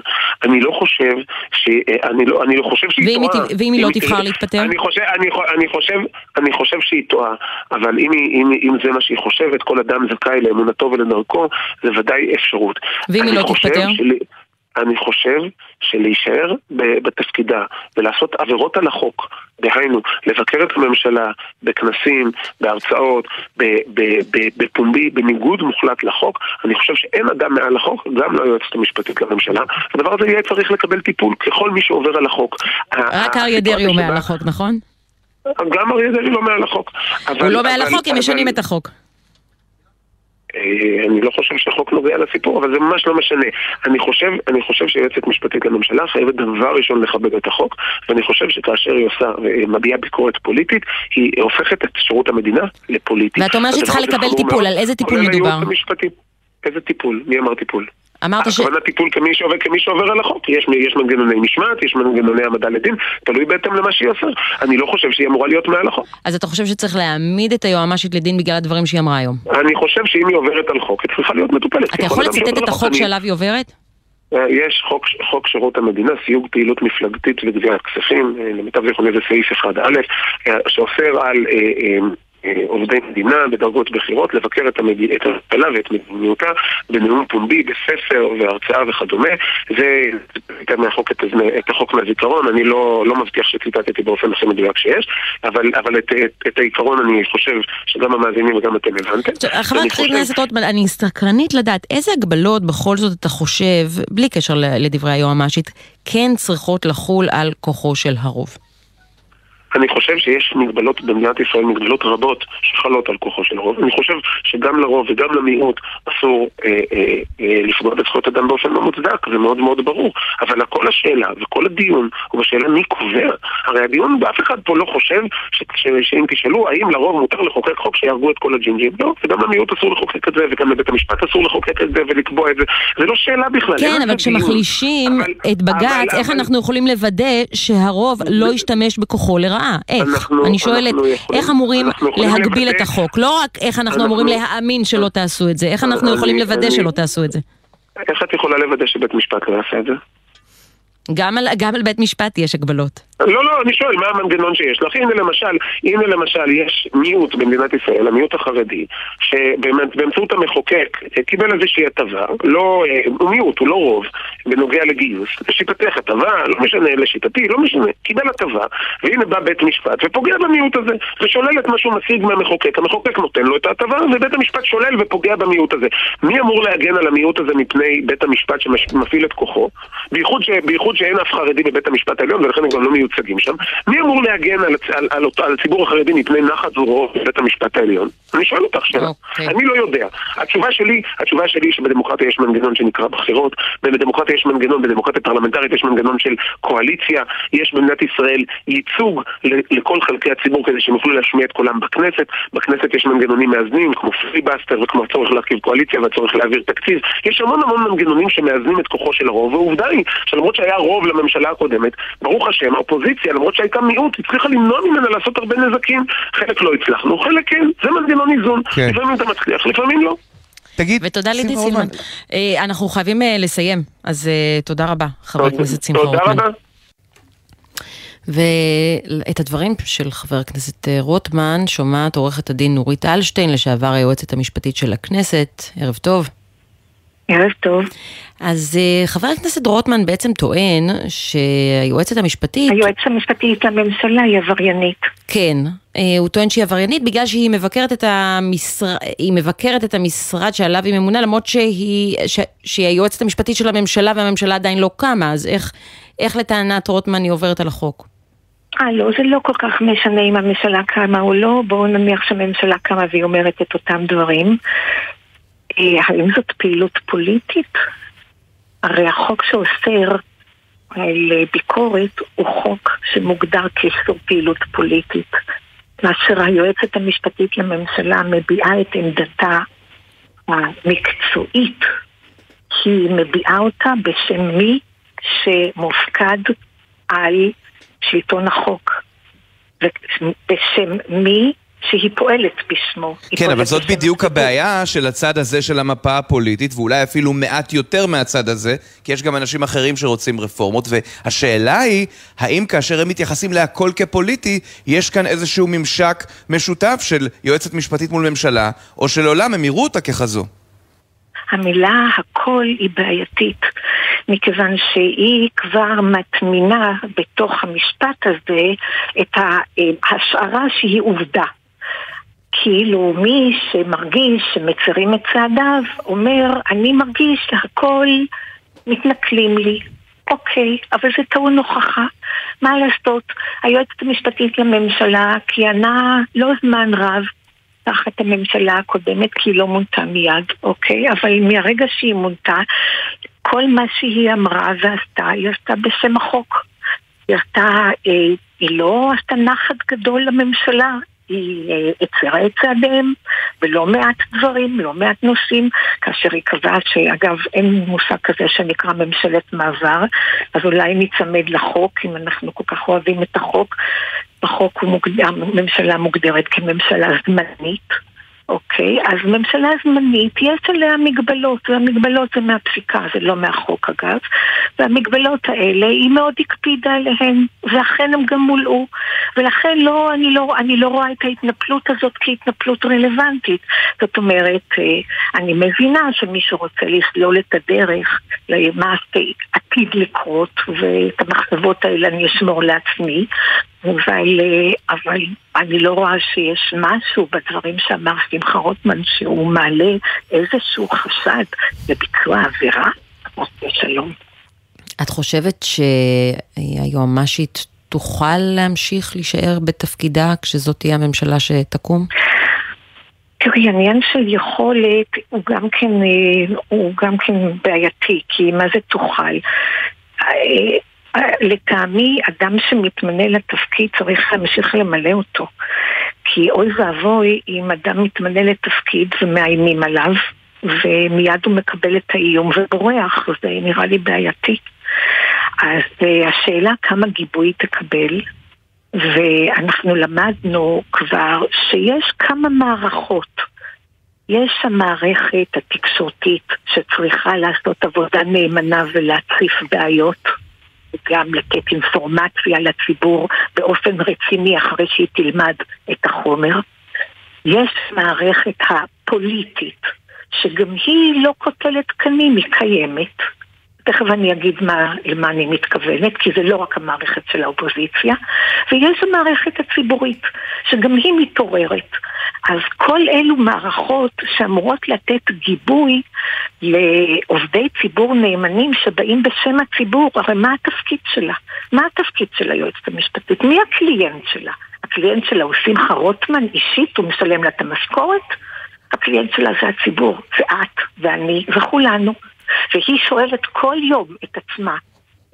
אני לא חושב ש... אני לא, אני לא חושב שהיא ואם היא טועה. ת- ואם היא לא תבחר להתפטר? אני חושב, אני, אני, חושב, אני חושב שהיא טועה, אבל אם, היא, אם, אם זה מה שהיא חושבת, כל אדם זכאי לאמונתו ולדרכו, זה ודאי אפשרות. ואם היא לא תתפטר? אני חושב שלהישאר בתפקידה ולעשות עבירות על החוק, דהיינו, לבקר את הממשלה בכנסים, בהרצאות, בפומבי, בניגוד מוחלט לחוק, אני חושב שאין אדם מעל החוק, גם לא היועצת המשפטית לממשלה. הדבר הזה יהיה צריך לקבל טיפול ככל מי שעובר על החוק. רק אריה דרעי הוא מעל החוק, נכון? גם אריה דרעי לא מעל החוק. הוא לא מעל החוק, הם משנים את החוק. אה, אני לא חושב שהחוק נוגע לסיפור, אבל זה ממש לא משנה. אני חושב, אני חושב שיועצת משפטית לממשלה חייבת דבר ראשון לכבד את החוק, ואני חושב שכאשר היא עושה, אה, מביעה ביקורת פוליטית, היא הופכת את שירות המדינה לפוליטי. ואתה אומר שהיא צריכה לקבל טיפול, על איזה טיפול מדובר? איזה טיפול? מי אמר טיפול? אמרת ש... הכוונה טיפול כמי שעובר, כמי שעובר על החוק. יש, יש מנגנוני משמעת, יש מנגנוני העמדה לדין, תלוי בהתאם למה שהיא עושה. אני לא חושב שהיא אמורה להיות מעל החוק. אז אתה חושב שצריך להעמיד את היועמ"שית לדין בגלל הדברים שהיא אמרה היום? אני חושב שאם היא עוברת על חוק, היא צריכה להיות מטופלת. אתה יכול לצטט את על החוק אני- שעליו היא עוברת? אה, יש חוק, חוק שירות המדינה, סיוג פעילות מפלגתית וגביית כספים, אה, למיטב זיכרוני זה סעיף 1א, אה, שאוסר על אה, אה, עובדי מדינה בדרגות בכירות לבקר את הממשלה ואת מדיניותה בנאום פומבי, בספר והרצאה וכדומה. זה ציטטתי מהחוק את, את החוק מהזיכרון, אני לא, לא מבטיח שציטטתי באופן הכי מדויק שיש, אבל, אבל את, את, את העיקרון אני חושב שגם המאזינים וגם אתם הבנתם. חבר ואני חושב- הכנסת רוטמן, אני סקרנית לדעת איזה הגבלות בכל זאת אתה חושב, בלי קשר לדברי היועמ"שית, כן צריכות לחול על כוחו של הרוב. אני חושב שיש מגבלות במדינת ישראל, מגבלות רבות שחלות על כוחו של הרוב. אני חושב שגם לרוב וגם למיעוט אסור אה, אה, אה, לפגוע בזכויות אדם באופן לא מוצדק, זה מאוד מאוד ברור. אבל כל השאלה וכל הדיון הוא בשאלה מי קובע. הרי הדיון, אף אחד פה לא חושב ש, ש, שאם תשאלו האם לרוב מותר לחוקק חוק שיהרגו את כל הג'ינג'ים, לא, וגם למיעוט אסור לחוקק את זה, וגם לבית המשפט אסור לחוקק את זה ולקבוע את זה. זה לא שאלה בכלל. כן, אבל. כשמחלישים את בג"ץ, איך אבל- אנחנו יכולים לוודא שהרוב לא ישתמש בכוחו לרעה? איך? אנחנו- אני שואלת, אנחנו יכולים- איך אמורים להגביל לוודא- את החוק? לא רק איך אנחנו אנחנו- אמורים להאמין שלא תעשו את זה, איך אנחנו אני- יכולים לוודא אני- שלא תעשו את זה? איך את יכולה לוודא שבית משפט לא יעשה את זה? גם על, גם על בית משפט יש הגבלות. לא, לא, אני שואל, מה המנגנון שיש לך? הנה למשל, הנה למשל, יש מיעוט במדינת ישראל, המיעוט החרדי, שבאמצעות המחוקק אה, קיבל איזושהי הטבה, לא, אה, הוא מיעוט, הוא לא רוב, בנוגע לגיוס. לשיטתך הטבה, לא משנה, לשיטתי, לא משנה, קיבל הטבה, והנה בא בית משפט ופוגע במיעוט הזה, ושולל את מה שהוא משיג מהמחוקק. המחוקק נותן לו את ההטבה, ובית המשפט שולל ופוגע במיעוט הזה. מי אמור להגן על המיעוט הזה מפני בית המשפט שמפעיל את כוחו? בייחוד, ש, בייחוד שאין אף חרדי בבית המשפט העליון, ולכן הם גם לא מיוצגים שם. מי אמור להגן על, על, על, על הציבור החרדי מפני נחת זורו בבית המשפט העליון? אני שואל אותך שאלה. אני לא יודע. התשובה שלי, התשובה שלי היא שבדמוקרטיה יש מנגנון שנקרא בחירות, ובדמוקרטיה יש מנגנון, בדמוקרטיה פרלמנטרית יש מנגנון של קואליציה, יש במדינת ישראל ייצוג לכל חלקי הציבור כדי שהם יוכלו להשמיע את קולם בכנסת. בכנסת יש מנגנונים מאזנים, כמו פיליבסטר וכמו הצורך להרכיב קואליציה והצורך להעביר תקציב. יש המון המון מנגנונים שמאזנים את כוחו של הרוב, והעובדה היא שלמרות שהיה רוב לממשלה הקודמת, ברוך השם, האופוזיציה, למרות שהייתה מיעוט, הצליחה למנוע ממנה לעשות הרבה נזקים. חלק לא הצלחנו, חלק כן, זה מנגנון איזון. כן. לפעמים אתה מצליח, לפעמים לא. תגיד, ותודה לידי סילמן. אה, אנחנו חייבים אה, לסיים, אז אה, תודה רבה, חבר הכנסת שמחה תודה רוטמן. רבה. ואת הדברים של חבר הכנסת אה, רוטמן שומעת עורכת הדין נורית אלשטיין, לשעבר היועצת המשפטית של הכנסת. ערב טוב. ערב טוב. אז אה, חבר הכנסת רוטמן בעצם טוען שהיועצת המשפטית... היועצת המשפטית לממשלה היא עבריינית. כן, אה, הוא טוען שהיא עבריינית בגלל שהיא מבקרת את, המשר... היא מבקרת את המשרד שעליו היא ממונה, למרות שהיא, ש... שהיא היועצת המשפטית של הממשלה והממשלה עדיין לא קמה, אז איך, איך לטענת רוטמן היא עוברת על החוק? אה, לא, זה לא כל כך משנה אם הממשלה קמה או לא, בואו נניח שהממשלה קמה והיא אומרת את אותם דברים. אה, האם זאת פעילות פוליטית? הרי החוק שאוסר אה, ביקורת הוא חוק שמוגדר כאיסור פעילות פוליטית. כאשר היועצת המשפטית לממשלה מביעה את עמדתה המקצועית, היא מביעה אותה בשם מי שמופקד על שלטון החוק, ובשם מי שהיא פועלת בשמו. כן, פועלת אבל זאת בדיוק הציבור. הבעיה של הצד הזה של המפה הפוליטית, ואולי אפילו מעט יותר מהצד הזה, כי יש גם אנשים אחרים שרוצים רפורמות, והשאלה היא, האם כאשר הם מתייחסים להכל כפוליטי, יש כאן איזשהו ממשק משותף של יועצת משפטית מול ממשלה, או שלעולם הם יראו אותה ככזו? המילה הכל היא בעייתית, מכיוון שהיא כבר מטמינה בתוך המשפט הזה את ההשערה שהיא עובדה. כאילו מי שמרגיש שמצרים את צעדיו אומר, אני מרגיש שהכל מתנכלים לי. אוקיי, אבל זה טעון הוכחה. מה לעשות? היועצת המשפטית לממשלה כיהנה לא זמן רב תחת הממשלה הקודמת, כי היא לא מונתה מיד, אוקיי? אבל מהרגע שהיא מונתה, כל מה שהיא אמרה ועשתה, היא עשתה בשם החוק. היא עשתה, אה, היא לא עשתה נחת גדול לממשלה, היא אה, הצרה את צעדיהם בלא מעט דברים, לא מעט נושאים, כאשר היא קבעה שאגב אין מושג כזה שנקרא ממשלת מעבר, אז אולי ניצמד לחוק, אם אנחנו כל כך אוהבים את החוק. בחוק הממשלה מוגדרת כממשלה זמנית, אוקיי, אז ממשלה זמנית, יש עליה מגבלות, והמגבלות זה מהפסיקה, זה לא מהחוק אגב, והמגבלות האלה, היא מאוד הקפידה עליהן, ואכן הם גם מולאו, ולכן לא, אני, לא, אני לא רואה את ההתנפלות הזאת כהתנפלות רלוונטית. זאת אומרת, אה, אני מבינה שמישהו רוצה לסלול את הדרך למה שעתיד לקרות, ואת המחשבות האלה אני אשמור לעצמי, אבל, אה, אבל אני לא רואה שיש משהו בדברים שאמר שמחה רוטמן שהוא מעלה איזשהו חשד לביצוע עבירה. שלום. את חושבת שהיועמ"שית תוכל להמשיך להישאר בתפקידה כשזאת תהיה הממשלה שתקום? תראי, עניין של יכולת הוא גם כן, אה, הוא גם כן בעייתי, כי מה זה תוכל? אה, לטעמי, אדם שמתמנה לתפקיד צריך להמשיך למלא אותו. כי אוי ואבוי אם אדם מתמנה לתפקיד ומאיימים עליו, ומיד הוא מקבל את האיום ובורח, זה נראה לי בעייתי. אז uh, השאלה כמה גיבוי תקבל, ואנחנו למדנו כבר שיש כמה מערכות. יש המערכת התקשורתית שצריכה לעשות עבודה נאמנה ולהציף בעיות. גם לתת אינפורמציה לציבור באופן רציני אחרי שהיא תלמד את החומר. יש מערכת הפוליטית, שגם היא לא קוטלת תקנים, היא קיימת. תכף אני אגיד מה, למה אני מתכוונת, כי זה לא רק המערכת של האופוזיציה, ויש המערכת הציבורית, שגם היא מתעוררת. אז כל אלו מערכות שאמורות לתת גיבוי לעובדי ציבור נאמנים שבאים בשם הציבור, הרי מה התפקיד שלה? מה התפקיד של היועצת המשפטית? מי הקליינט שלה? הקליינט שלה הוא שמחה רוטמן אישית, הוא משלם לה את המשכורת? הקליינט שלה זה הציבור, זה את ואני וכולנו. והיא שואלת כל יום את עצמה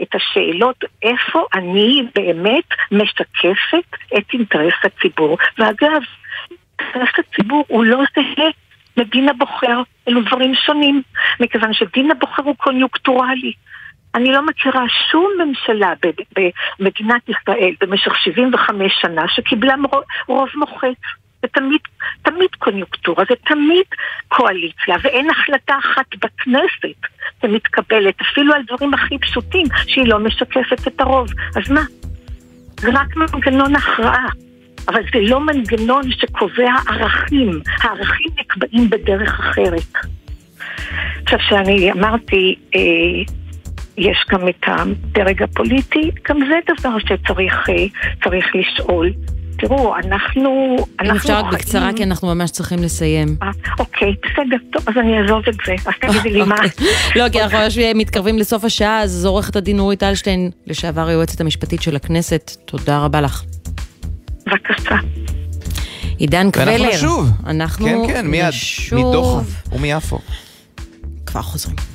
את השאלות איפה אני באמת משקפת את אינטרס הציבור. ואגב, אינטרס הציבור הוא לא זהה לדין הבוחר, אלו דברים שונים, מכיוון שדין הבוחר הוא קוניוקטורלי. אני לא מכירה שום ממשלה במדינת ישראל במשך 75 שנה שקיבלה רוב מוחץ. זה תמיד, תמיד קוניוקטורה, זה תמיד קואליציה, ואין החלטה אחת בכנסת שמתקבלת, אפילו על דברים הכי פשוטים, שהיא לא משקפת את הרוב. אז מה? זה רק מנגנון הכרעה. אבל זה לא מנגנון שקובע ערכים. הערכים נקבעים בדרך אחרת. עכשיו, שאני אמרתי, אה, יש גם את הדרג הפוליטי, גם זה דבר שצריך אה, לשאול. תראו, אנחנו... אם אפשר רק בקצרה, כי אנחנו ממש צריכים לסיים. אה, אוקיי, בסדר, טוב, אז אני אעזוב את זה. אז תגידי לי מה... אוקיי. לא, כי אנחנו ממש מתקרבים לסוף השעה, אז עורכת הדין נורית אלשטיין, לשעבר היועצת המשפטית של הכנסת, תודה רבה לך. בבקשה. עידן קבלר. ואנחנו נשוב. אנחנו כן, כן, מיד. נשוב. מדוחו ומיפו. כבר חוזרים.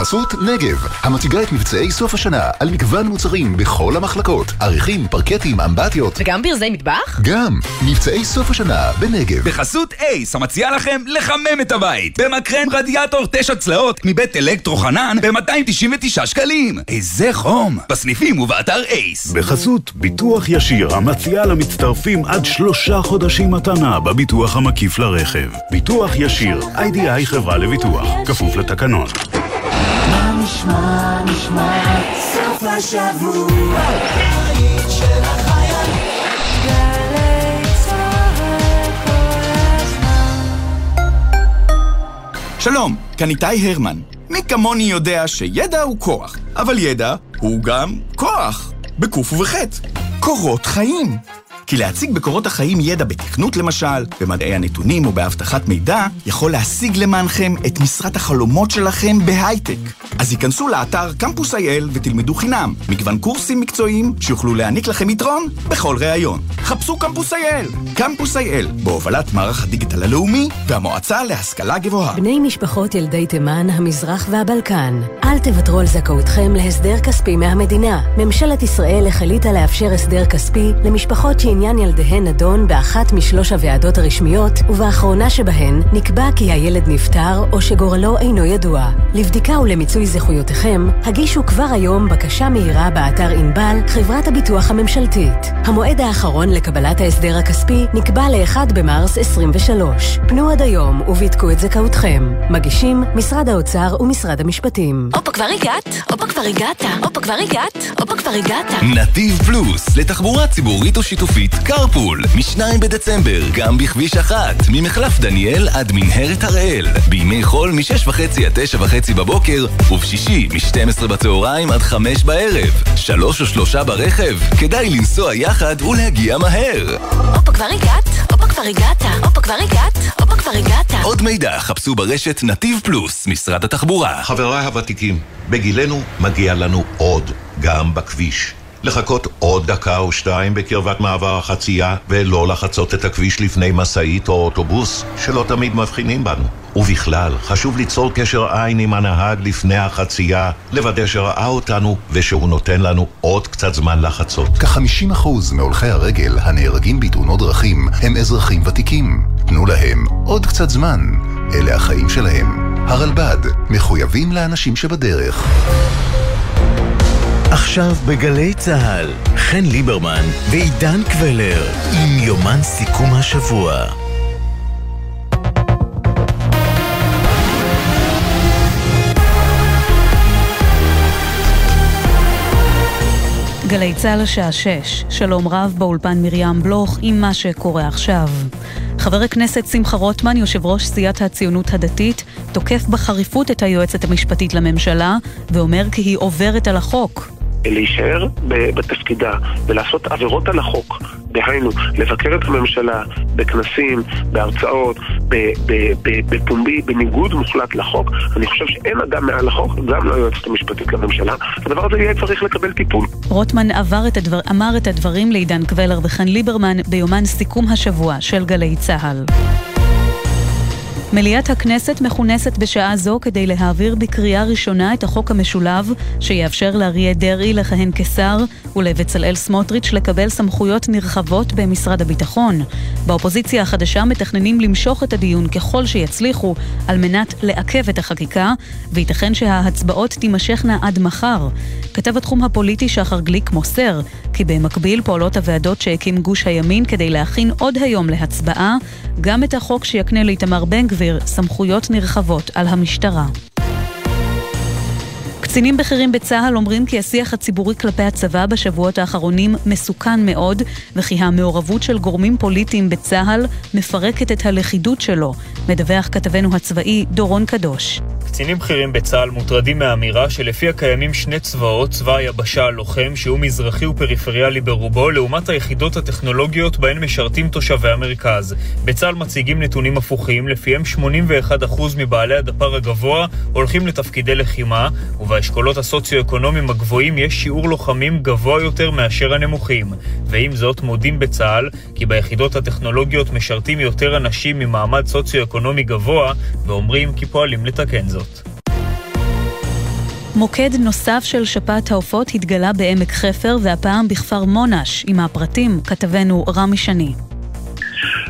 בחסות נגב, המציגה את מבצעי סוף השנה על מגוון מוצרים בכל המחלקות, עריכים, פרקטים, אמבטיות. וגם ברזי מטבח? גם, מבצעי סוף השנה בנגב. בחסות אייס, המציעה לכם לחמם את הבית. במקרן רדיאטור תשע צלעות מבית אלקטרו חנן ב-299 שקלים. איזה חום. בסניפים ובאתר אייס. בחסות ביטוח ישיר, המציעה למצטרפים עד שלושה חודשים מתנה בביטוח המקיף לרכב. ביטוח ישיר, איי-די-איי חברה לביטוח, כפוף לתקנון. נשמע, נשמע, סוף השבוע, הבית של. שלום, כאן איתי הרמן. מי כמוני יודע שידע הוא כוח, אבל ידע הוא גם כוח, בקוף ובחטא. קורות חיים. כי להציג בקורות החיים ידע בתכנות למשל, במדעי הנתונים או באבטחת מידע, יכול להשיג למענכם את משרת החלומות שלכם בהייטק. אז היכנסו לאתר קמפוס IL ותלמדו חינם, מגוון קורסים מקצועיים שיוכלו להעניק לכם יתרון בכל ראיון. חפשו קמפוס IL, קמפוס IL, בהובלת מערך הדיגיטל הלאומי והמועצה להשכלה גבוהה. בני משפחות ילדי תימן, המזרח והבלקן, אל תוותרו על זכאותכם להסדר כספי מהמדינה. ממשלת ישראל החליטה לאפשר הסדר כספי למשפחות שהן עניין ילדיהן נדון באחת משלוש הוועדות הרשמיות, ובאחרונה שבהן נקבע כי הילד נפטר או שגורלו אינו ידוע. לבדיקה ולמיצוי זכויותיכם, הגישו כבר היום בקשה מהירה באתר ענבל, חברת הביטוח הממשלתית. המועד האחרון לקבלת ההסדר הכספי נקבע ל-1 במרס 23. פנו עד היום ובדקו את זכאותכם. מגישים משרד האוצר ומשרד המשפטים. הופה כבר הגעת? הופה כבר הגעת? הופה כבר הגעת? הופה כבר הגעת? נתיב פלוס, לתחבורה ציבורית או שיתופית קרפול, מ-2 בדצמבר, גם בכביש אחת, ממחלף דניאל עד מנהרת הראל, בימי חול מ-6 וחצי עד 9 וחצי בבוקר, ובשישי מ-12 בצהריים עד 5 בערב. שלוש או שלושה ברכב, כדאי לנסוע יחד ולהגיע מהר. הופה כבר הגעת? הופה כבר הגעת? הופה כבר הגעת? הופה כבר הגעת? עוד מידע חפשו ברשת נתיב פלוס, משרד התחבורה. חבריי הוותיקים, בגילנו מגיע לנו עוד, גם בכביש. לחכות עוד דקה או שתיים בקרבת מעבר החצייה ולא לחצות את הכביש לפני משאית או אוטובוס שלא תמיד מבחינים בנו. ובכלל, חשוב ליצור קשר עין עם הנהג לפני החצייה, לוודא שראה אותנו ושהוא נותן לנו עוד קצת זמן לחצות. כ-50% מהולכי הרגל הנהרגים בתאונות דרכים הם אזרחים ותיקים. תנו להם עוד קצת זמן. אלה החיים שלהם. הרלב"ד, מחויבים לאנשים שבדרך. עכשיו בגלי צה"ל, חן ליברמן ועידן קבלר עם יומן סיכום השבוע. גלי צה"ל השעה 6, שלום רב באולפן מרים בלוך עם מה שקורה עכשיו. חבר הכנסת שמחה רוטמן, יושב ראש סיעת הציונות הדתית, תוקף בחריפות את היועצת המשפטית לממשלה ואומר כי היא עוברת על החוק. להישאר בתפקידה ולעשות עבירות על החוק, דהיינו, לבקר את הממשלה בכנסים, בהרצאות, בפומבי, בניגוד מוחלט לחוק, אני חושב שאין אדם מעל לחוק, גם לא היועצת המשפטית לממשלה. הדבר הזה יהיה צריך לקבל טיפול. רוטמן עבר את הדבר, אמר את הדברים לעידן קבלר וחן ליברמן ביומן סיכום השבוע של גלי צה"ל. מליאת הכנסת מכונסת בשעה זו כדי להעביר בקריאה ראשונה את החוק המשולב שיאפשר לאריה דרעי לכהן כשר ולבצלאל סמוטריץ' לקבל סמכויות נרחבות במשרד הביטחון. באופוזיציה החדשה מתכננים למשוך את הדיון ככל שיצליחו על מנת לעכב את החקיקה, וייתכן שההצבעות תימשכנה עד מחר. כתב התחום הפוליטי שחר גליק מוסר כי במקביל פועלות הוועדות שהקים גוש הימין כדי להכין עוד היום להצבעה גם את החוק שיקנה לאיתמר בן גביר סמכויות נרחבות על המשטרה. קצינים בכירים בצה"ל אומרים כי השיח הציבורי כלפי הצבא בשבועות האחרונים מסוכן מאוד, וכי המעורבות של גורמים פוליטיים בצה"ל מפרקת את הלכידות שלו, מדווח כתבנו הצבאי דורון קדוש. קצינים בכירים בצה"ל מוטרדים מהאמירה שלפיה קיימים שני צבאות, צבא היבשה הלוחם, שהוא מזרחי ופריפריאלי ברובו, לעומת היחידות הטכנולוגיות בהן משרתים תושבי המרכז. בצה"ל מציגים נתונים הפוכים, לפיהם 81% מבעלי הדפ"ר הגבוה הולכים לתפקידי לחימה, ובאשכולות הסוציו-אקונומיים הגבוהים יש שיעור לוחמים גבוה יותר מאשר הנמוכים. ועם זאת מודים בצה"ל כי ביחידות הטכנולוגיות משרתים יותר אנשים ממעמד סוציו-אקונומי גבוה, ואומרים כי פועלים לתקן זאת. מוקד נוסף של שפעת העופות התגלה בעמק חפר, והפעם בכפר מונש. עם הפרטים, כתבנו רמי שני.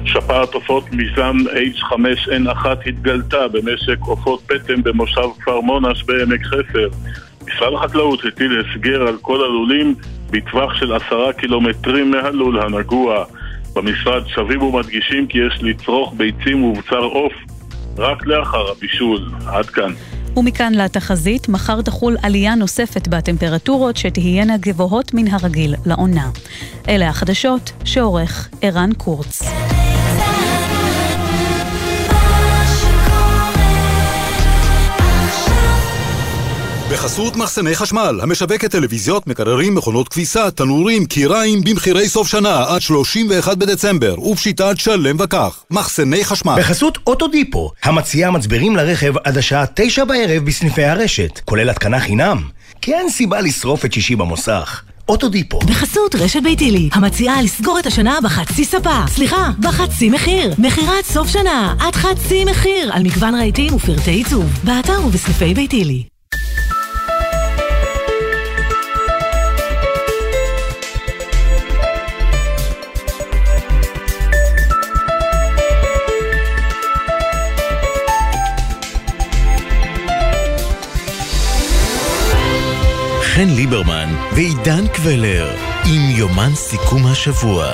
שפעת עופות מזן H5N1 התגלתה במשק עופות פטם במושב כפר מונש בעמק חפר. משרד החקלאות הטיל הסגר על כל הלולים בטווח של עשרה קילומטרים מהלול הנגוע. במשרד שבים ומדגישים כי יש לצרוך ביצים ובשר עוף רק לאחר הבישול. עד כאן. ומכאן לתחזית, מחר תחול עלייה נוספת בטמפרטורות שתהיינה גבוהות מן הרגיל לעונה. אלה החדשות שעורך ערן קורץ. בחסות מחסני חשמל, המשווקת טלוויזיות, מקררים, מכונות כביסה, תנורים, קיריים, במחירי סוף שנה עד 31 בדצמבר, ובשיטת שלם וכך. מחסני חשמל. בחסות אוטודיפו, המציעה מצברים לרכב עד השעה תשע בערב בסניפי הרשת, כולל התקנה חינם. כי אין סיבה לשרוף את שישי במוסך. אוטודיפו. בחסות רשת ביתילי, המציעה לסגור את השנה בחצי ספה. סליחה, בחצי מחיר. מכירת סוף שנה, עד חצי מחיר, על מגוון רהיטים ופרטי עיצוב. באתר ובסניפי ביתילי. חן ליברמן ועידן קבלר עם יומן סיכום השבוע.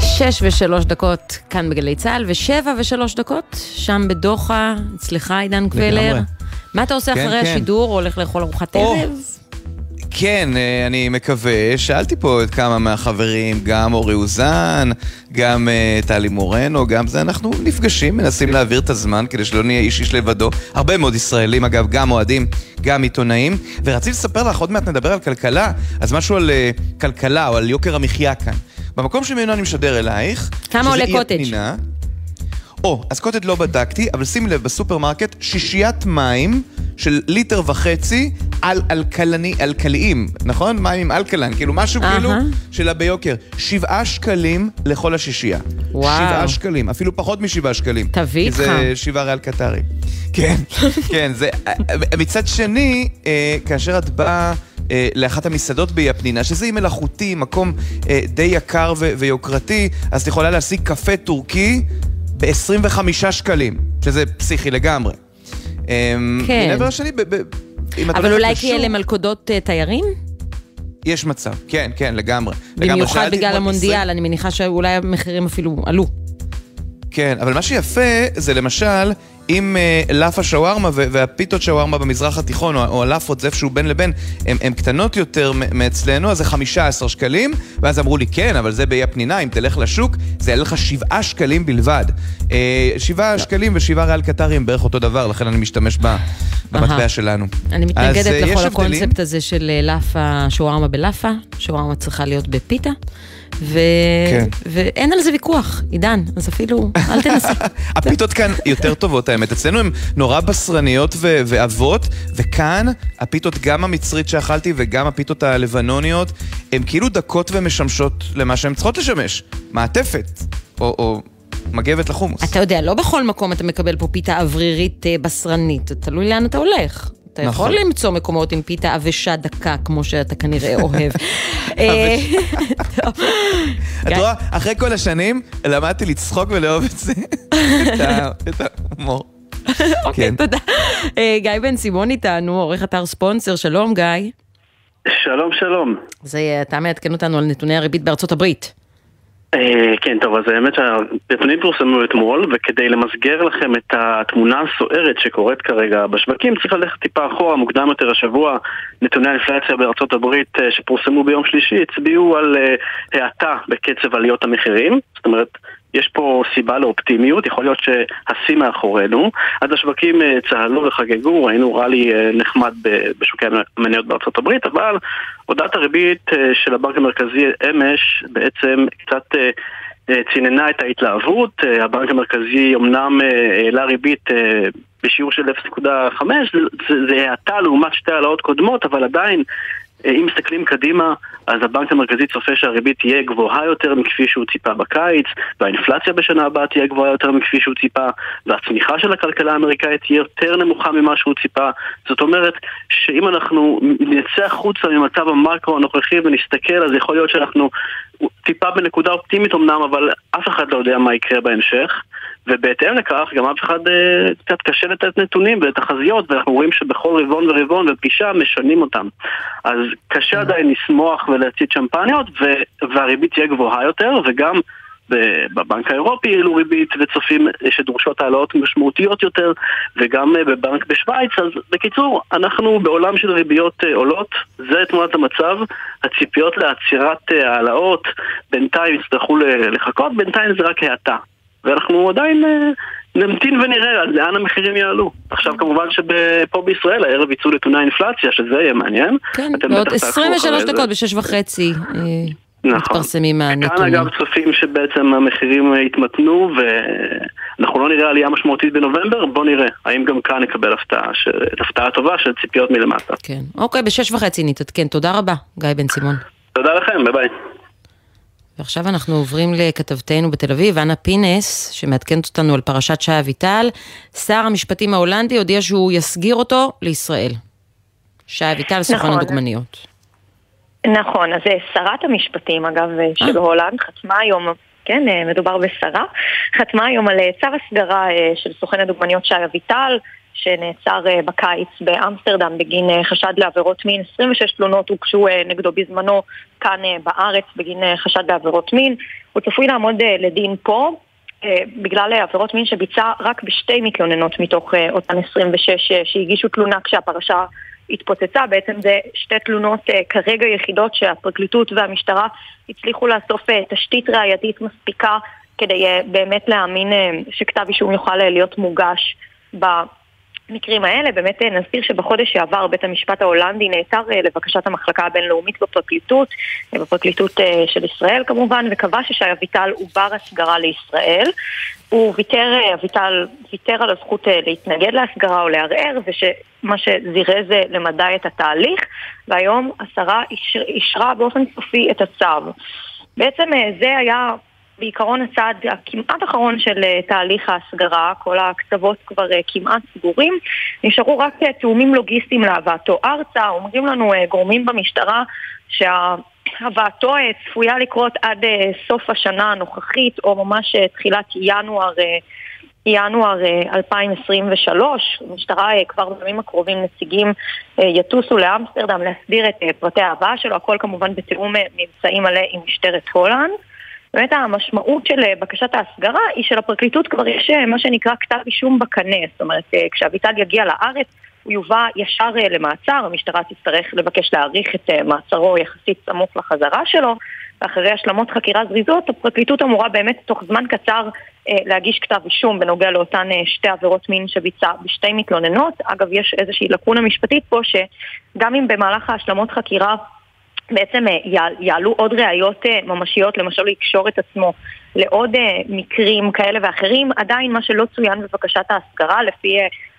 שש ושלוש דקות כאן בגלי צה"ל, ושבע ושלוש דקות שם בדוחה, אצלך עידן קבלר. לגמרי. מה אתה עושה כן, אחרי כן. השידור? הולך לאכול ארוחת. ערב? כן, אה, אני מקווה. שאלתי פה את כמה מהחברים, גם אורי אוזן, גם אה, טלי מורנו, גם זה. אנחנו נפגשים, מנסים להעביר את הזמן כדי שלא נהיה איש איש לבדו. הרבה מאוד ישראלים, אגב, גם אוהדים, גם עיתונאים. ורציתי לספר לך, עוד מעט נדבר על כלכלה, אז משהו על אה, כלכלה או על יוקר המחיה כאן. במקום שממנו אני משדר אלייך, כמה שזה עולה אי קוטג'? הפנינה, או, אז קוטג' לא בדקתי, אבל שים לב, בסופרמרקט, שישיית מים של ליטר וחצי על אלקלני, אלקליים, נכון? מים עם אלקלן, כאילו משהו אהה. כאילו שלה ביוקר. שבעה שקלים לכל השישייה. וואו. שבעה שקלים, אפילו פחות משבעה שקלים. תביא איתך. זה שבעה ריאל קטרי. כן, כן, זה... מצד שני, אה, כאשר את באה... אה, לאחת המסעדות באי הפנינה, שזה אי מלאכותי, מקום אה, די יקר ויוקרתי, אז את יכולה להשיג קפה טורקי ב-25 שקלים, שזה פסיכי לגמרי. אה, כן. מנהבר השני, ב- ב- אם את אבל אולי כי אלה מלכודות אה, תיירים? יש מצב, כן, כן, לגמרי. לגמרי. במיוחד שאלתי בגלל המונדיאל, אני מניחה שאולי המחירים אפילו עלו. כן, אבל מה שיפה זה למשל, אם אה, לאפה שווארמה והפיתות שווארמה במזרח התיכון, או, או הלאפות, זה איפשהו בין לבין, הן קטנות יותר מאצלנו, אז זה 15 שקלים, ואז אמרו לי, כן, אבל זה באי הפנינה, אם תלך לשוק, זה יעלה לך 7 שקלים בלבד. אה, 7 שקלים ו-7 ריאל קטרים בערך אותו דבר, לכן אני משתמש ב- במטבע. שלנו. אני מתנגדת אה, לכל. הקונספט הזה של לאפה, שווארמה בלאפה, שווארמה צריכה להיות בפיתה, ו... כן. ואין על זה ויכוח, עידן, אז אפילו אל תנסה. הפיתות כאן יותר טובות האמת, אצלנו הן נורא בשרניות ו- ועבות, וכאן הפיתות, גם המצרית שאכלתי וגם הפיתות הלבנוניות, הן כאילו דקות ומשמשות למה שהן צריכות לשמש, מעטפת, או, או מגבת לחומוס. אתה יודע, לא בכל מקום אתה מקבל פה פיתה אוורירית אה, בשרנית, תלוי לאן אתה הולך. אתה נכון. יכול למצוא מקומות עם פיתה עבשה דקה, כמו שאתה כנראה אוהב. אה. את רואה, אחרי כל השנים למדתי לצחוק ולאהוב את זה, את ההומור. אוקיי, כן. תודה. אה, גיא בן סימון איתנו, עורך אתר ספונסר, שלום גיא. שלום, שלום. זה, אתה מעדכן אותנו על נתוני הריבית בארצות הברית. אה, כן, טוב, אז האמת שהנתונים פורסמו אתמול, וכדי למסגר לכם את התמונה הסוערת שקורית כרגע בשווקים, צריך ללכת טיפה אחורה, מוקדם יותר השבוע. נתוני האינפלציה בארצות הברית אה, שפורסמו ביום שלישי הצביעו על אה, האטה בקצב עליות המחירים. זאת אומרת, יש פה סיבה לאופטימיות, יכול להיות שהשיא מאחורינו. אז השווקים אה, צהלו וחגגו, ראינו רלי אה, נחמד בשוקי המניות בארצות הברית, אבל הודעת הריבית אה, של הבנק המרכזי אמש בעצם קצת ציננה את ההתלהבות. הבנק המרכזי אמנם העלה ריבית בשיעור של 0.5, זה- האטה לעומת שתי העלאות קודמות, אבל עדיין אם מסתכלים קדימה, אז הבנק המרכזי צופה שהריבית תהיה גבוהה יותר מכפי שהוא ציפה בקיץ, והאינפלציה בשנה הבאה תהיה גבוהה יותר מכפי שהוא ציפה, והצמיחה של הכלכלה האמריקאית תהיה יותר נמוכה ממה שהוא ציפה. זאת אומרת, שאם אנחנו נצא החוצה ממצב המקרו הנוכחי ונסתכל, אז יכול להיות שאנחנו טיפה בנקודה אופטימית אמנם, אבל אף אחד לא יודע מה יקרה בהמשך. ובהתאם לכך, גם אף אחד אה, קצת קשה לתת נתונים ותחזיות, ואנחנו רואים שבכל רבעון ורבעון ופגישה משנים אותם. אז קשה עדיין לשמוח ולהצית שמפניות, ו- והריבית תהיה גבוהה יותר, וגם בבנק האירופי העלו ריבית וצופים שדרושות העלאות משמעותיות יותר, וגם אה, בבנק בשוויץ. אז בקיצור, אנחנו בעולם של ריביות אה, עולות, זה תמונת המצב. הציפיות לעצירת העלאות בינתיים יצטרכו לחכות, בינתיים זה רק האטה. ואנחנו עדיין אה, נמתין ונראה על לאן המחירים יעלו. עכשיו כמובן שפה בישראל הערב יצאו נתוני האינפלציה, שזה יהיה מעניין. כן, בעוד בטח תעקבו 23 אחרי זה. דקות בשש וחצי אה, נכון. מתפרסמים כאן הנתונים. אגב צופים שבעצם המחירים אה, יתמתנו ואנחנו לא נראה עלייה משמעותית בנובמבר, בוא נראה האם גם כאן נקבל הפתעה, ש... הפתעה טובה של ציפיות מלמטה. כן. אוקיי, בשש וחצי נתעדכן. תודה רבה, גיא בן סימון. תודה לכם, ביי ביי. ועכשיו אנחנו עוברים לכתבתנו בתל אביב, אנה פינס, שמעדכנת אותנו על פרשת שי אביטל. שר המשפטים ההולנדי הודיע שהוא יסגיר אותו לישראל. שי אביטל, סוכן נכון. הדוגמניות. נכון, אז אה, שרת המשפטים, אגב, אה, של הולנד, חתמה היום, כן, אה, מדובר בשרה, חתמה היום על אה, צו הסגרה אה, של סוכן הדוגמניות שי אביטל, שנעצר אה, בקיץ באמסטרדם בגין אה, חשד לעבירות מין. 26 תלונות הוגשו אה, נגדו בזמנו כאן בארץ בגין חשד לעבירות מין. הוא צפוי לעמוד לדין פה. בגלל עבירות מין שביצע רק בשתי מתלוננות מתוך אותן 26 אה, שהגישו תלונה כשהפרשה התפוצצה. בעצם זה שתי תלונות כרגע יחידות שהפרקליטות והמשטרה הצליחו לאסוף תשתית ראייתית מספיקה כדי באמת להאמין שכתב אישום יוכל להיות מוגש במקרים האלה. באמת אה, נזכיר שבחודש שעבר בית המשפט ההולנדי נעתר אה, לבקשת המחלקה הבינלאומית בפרקליטות, אה, בפרקליטות של ישראל כמובן, וקבע ששי אביטל הוא בר הסגרה לישראל. הוא ויתר, אביטל ויתר על הזכות להתנגד להסגרה או לערער, ומה שזירז למדי את התהליך, והיום השרה אישר, אישרה באופן סופי את הצו. בעצם זה היה בעיקרון הצעד הכמעט אחרון של אה, תהליך ההסגרה, כל הקצוות כבר אה, כמעט סגורים. נשארו רק אה, תיאומים לוגיסטיים להבאתו ארצה, אומרים לנו גורמים במשטרה שהבאתו אה, צפויה לקרות עד סוף השנה הנוכחית, או ממש תחילת ינואר. ינואר אה, 2023, המשטרה כבר בימים הקרובים נציגים יטוסו לאמסטרדם להסביר את פרטי ההבאה שלו, הכל כמובן בתיאום מבצעים מלא עם משטרת הולנד. באמת המשמעות של אה, בקשת ההסגרה היא שלפרקליטות כבר יש אה, מה שנקרא כתב אישום בקנה, זאת אומרת אה, כשאביטל יגיע לארץ הוא יובא ישר למעצר, המשטרה תצטרך לבקש להאריך את מעצרו יחסית סמוך לחזרה שלו ואחרי השלמות חקירה זריזות הפרקליטות אמורה באמת תוך זמן קצר להגיש כתב אישום בנוגע לאותן שתי עבירות מין שביצע בשתי מתלוננות. אגב, יש איזושהי לקונה משפטית פה שגם אם במהלך ההשלמות חקירה בעצם אה, יע- יעלו עוד ראיות אה, ממשיות, למשל לקשור את עצמו לעוד אה, מקרים כאלה ואחרים, עדיין מה שלא צוין בבקשת ההסגרה לפי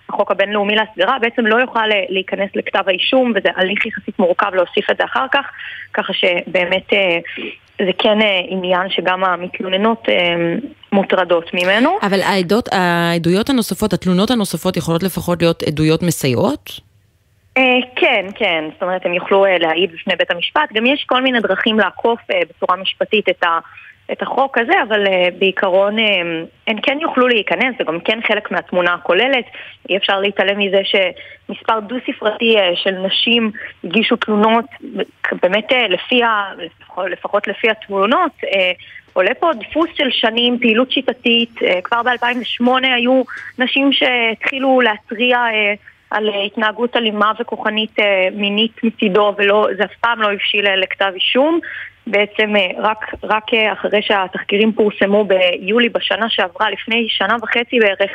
החוק הבינלאומי להסגרה בעצם לא יוכל להיכנס לכתב האישום וזה הליך יחסית מורכב להוסיף את זה אחר כך, ככה שבאמת זה כן עניין שגם המתלוננות מוטרדות ממנו. אבל העדות, העדויות הנוספות, התלונות הנוספות יכולות לפחות להיות עדויות מסייעות? אה, כן, כן, זאת אומרת הם יוכלו אה, להעיד בפני בית המשפט, גם יש כל מיני דרכים לעקוף אה, בצורה משפטית את, החוק הזה, אבל בעיקרון הן כן יוכלו להיכנס, זה גם כן חלק מהתמונה הכוללת, אי אפשר להתעלם מזה שמספר דו-ספרתי של נשים הגישו תלונות, באמת לפי ה, לפחות, לפי התמונות, עולה פה דפוס של שנים, פעילות שיטתית, כבר ב-2008 היו נשים שהתחילו להתריע על אה, התנהגות אלימה וכוחנית אה, מינית מצידו, וזה אף פעם לא הבשיל אה, לכתב אישום. בעצם רק, רק אחרי שהתחקירים פורסמו ביולי בשנה שעברה, לפני שנה וחצי בערך,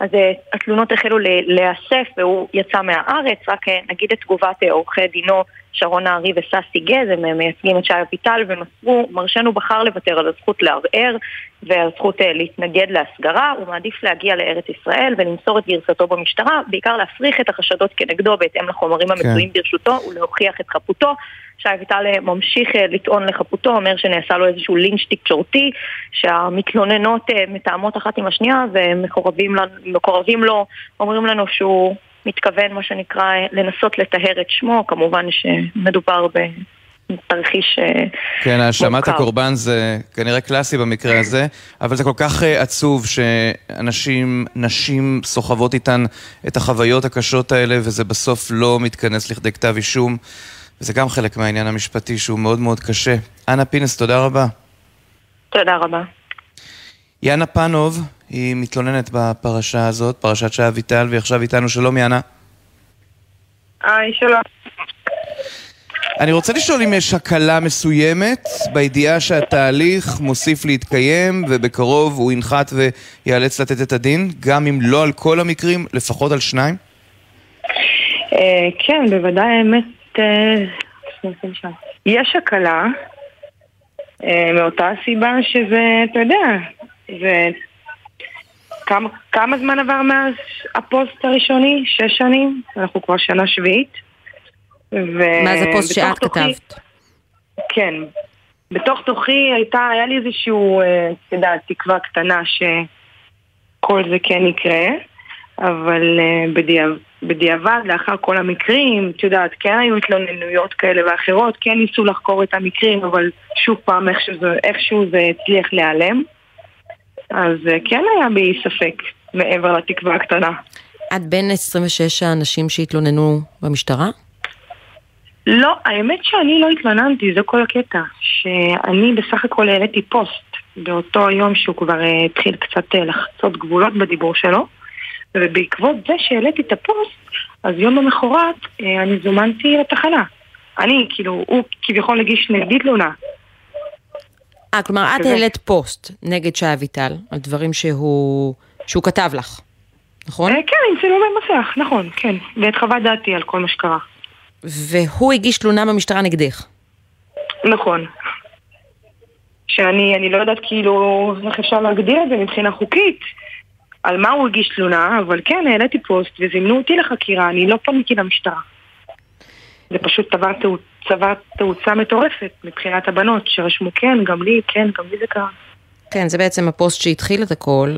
אז התלונות החלו להיאסף והוא יצא מהארץ, רק נגיד את תגובת עורכי דינו שרון נהרי וססי גז, הם מייצגים את שי אביטל ומסרו, מרשנו בחר לוותר על הזכות לערער והזכות אה, להתנגד להסגרה, הוא מעדיף להגיע לארץ ישראל ולמסור את גרסתו במשטרה, בעיקר להפריך את החשדות כנגדו בהתאם לחומרים המצויים ברשותו ולהוכיח את חפותו. שי אביטל אה, ממשיך אה, לטעון לחפותו, אומר שנעשה לו איזשהו לינץ' תקשורתי, שהמתלוננות מתאמות אחת עם השנייה ומקורבים לו, אומרים לנו שהוא מתכוון, מה שנקרא, לנסות לטהר את שמו, כמובן שמדובר בתרחיש אה, כן, האשמת. הקורבן זה כנראה קלאסי במקרה הזה, אבל זה כל כך אה, עצוב שאנשים, נשים סוחבות איתן את החוויות הקשות האלה, וזה בסוף לא מתכנס לכדי כתב אישום, וזה גם חלק מהעניין המשפטי שהוא מאוד מאוד קשה. אנה פינס, תודה רבה. תודה רבה. יאנה פאנוב, היא מתלוננת בפרשה הזאת, פרשת שעה אביטל, והיא עכשיו איתנו. שלום יאנה. היי, שלום. אני רוצה לשאול אם יש הקלה מסוימת בידיעה שהתהליך מוסיף להתקיים ובקרוב הוא ינחת וייאלץ לתת את הדין, גם אם לא על כל המקרים, לפחות על שניים? אה, כן, בוודאי האמת, אה, יש הקלה, אה, מאותה סיבה שזה, אתה יודע, זה... כמה, כמה זמן עבר מאז הפוסט הראשוני? שש שנים? אנחנו כבר שנה שביעית. ו- מה זה פוסט בתוך שאת תוכי- כתבת? כן. בתוך תוכי הייתה, היה לי איזשהו, אה, את יודעת, תקווה קטנה שכל זה כן יקרה, אבל אה, בדיעב, בדיעבד, לאחר כל המקרים, את יודעת, כן היו התלוננויות כאלה ואחרות, כן ניסו לחקור את המקרים, אבל שוב פעם איכשהו זה, איכשהו זה הצליח להיעלם. אז אה, כן היה בי ספק, מעבר לתקווה הקטנה. את בין 26 האנשים שהתלוננו במשטרה? לא, האמת שאני לא התלוננתי, זה כל הקטע. שאני בסך הכל העליתי פוסט באותו היום שהוא כבר אה, התחיל קצת אה, לחצות גבולות בדיבור שלו, ובעקבות זה שהעליתי את הפוסט, אז יום למחרת אני זומנתי לתחנה. אני, כאילו, הוא כביכול הגיש נגדי תלונה. אה, כלומר, את. העלית פוסט נגד שי אביטל, על דברים שהוא, שהוא כתב לך, נכון? אה, כן, עם צילומי מסך, נכון, כן. ואת חוות דעתי על כל מה שקרה. והוא הגיש תלונה במשטרה נגדך. נכון. שאני אני לא יודעת כאילו איך אפשר להגדיר את זה מבחינה חוקית, על מה הוא הגיש תלונה, אבל כן, העליתי פוסט וזימנו אותי לחקירה, אני לא פניתי למשטרה. זה פשוט צבר תאו- צבר תאוצה מטורפת מבחינת הבנות, שרשמו כן, גם לי, כן, גם לי זה קרה. כן, זה בעצם הפוסט שהתחיל את הכל,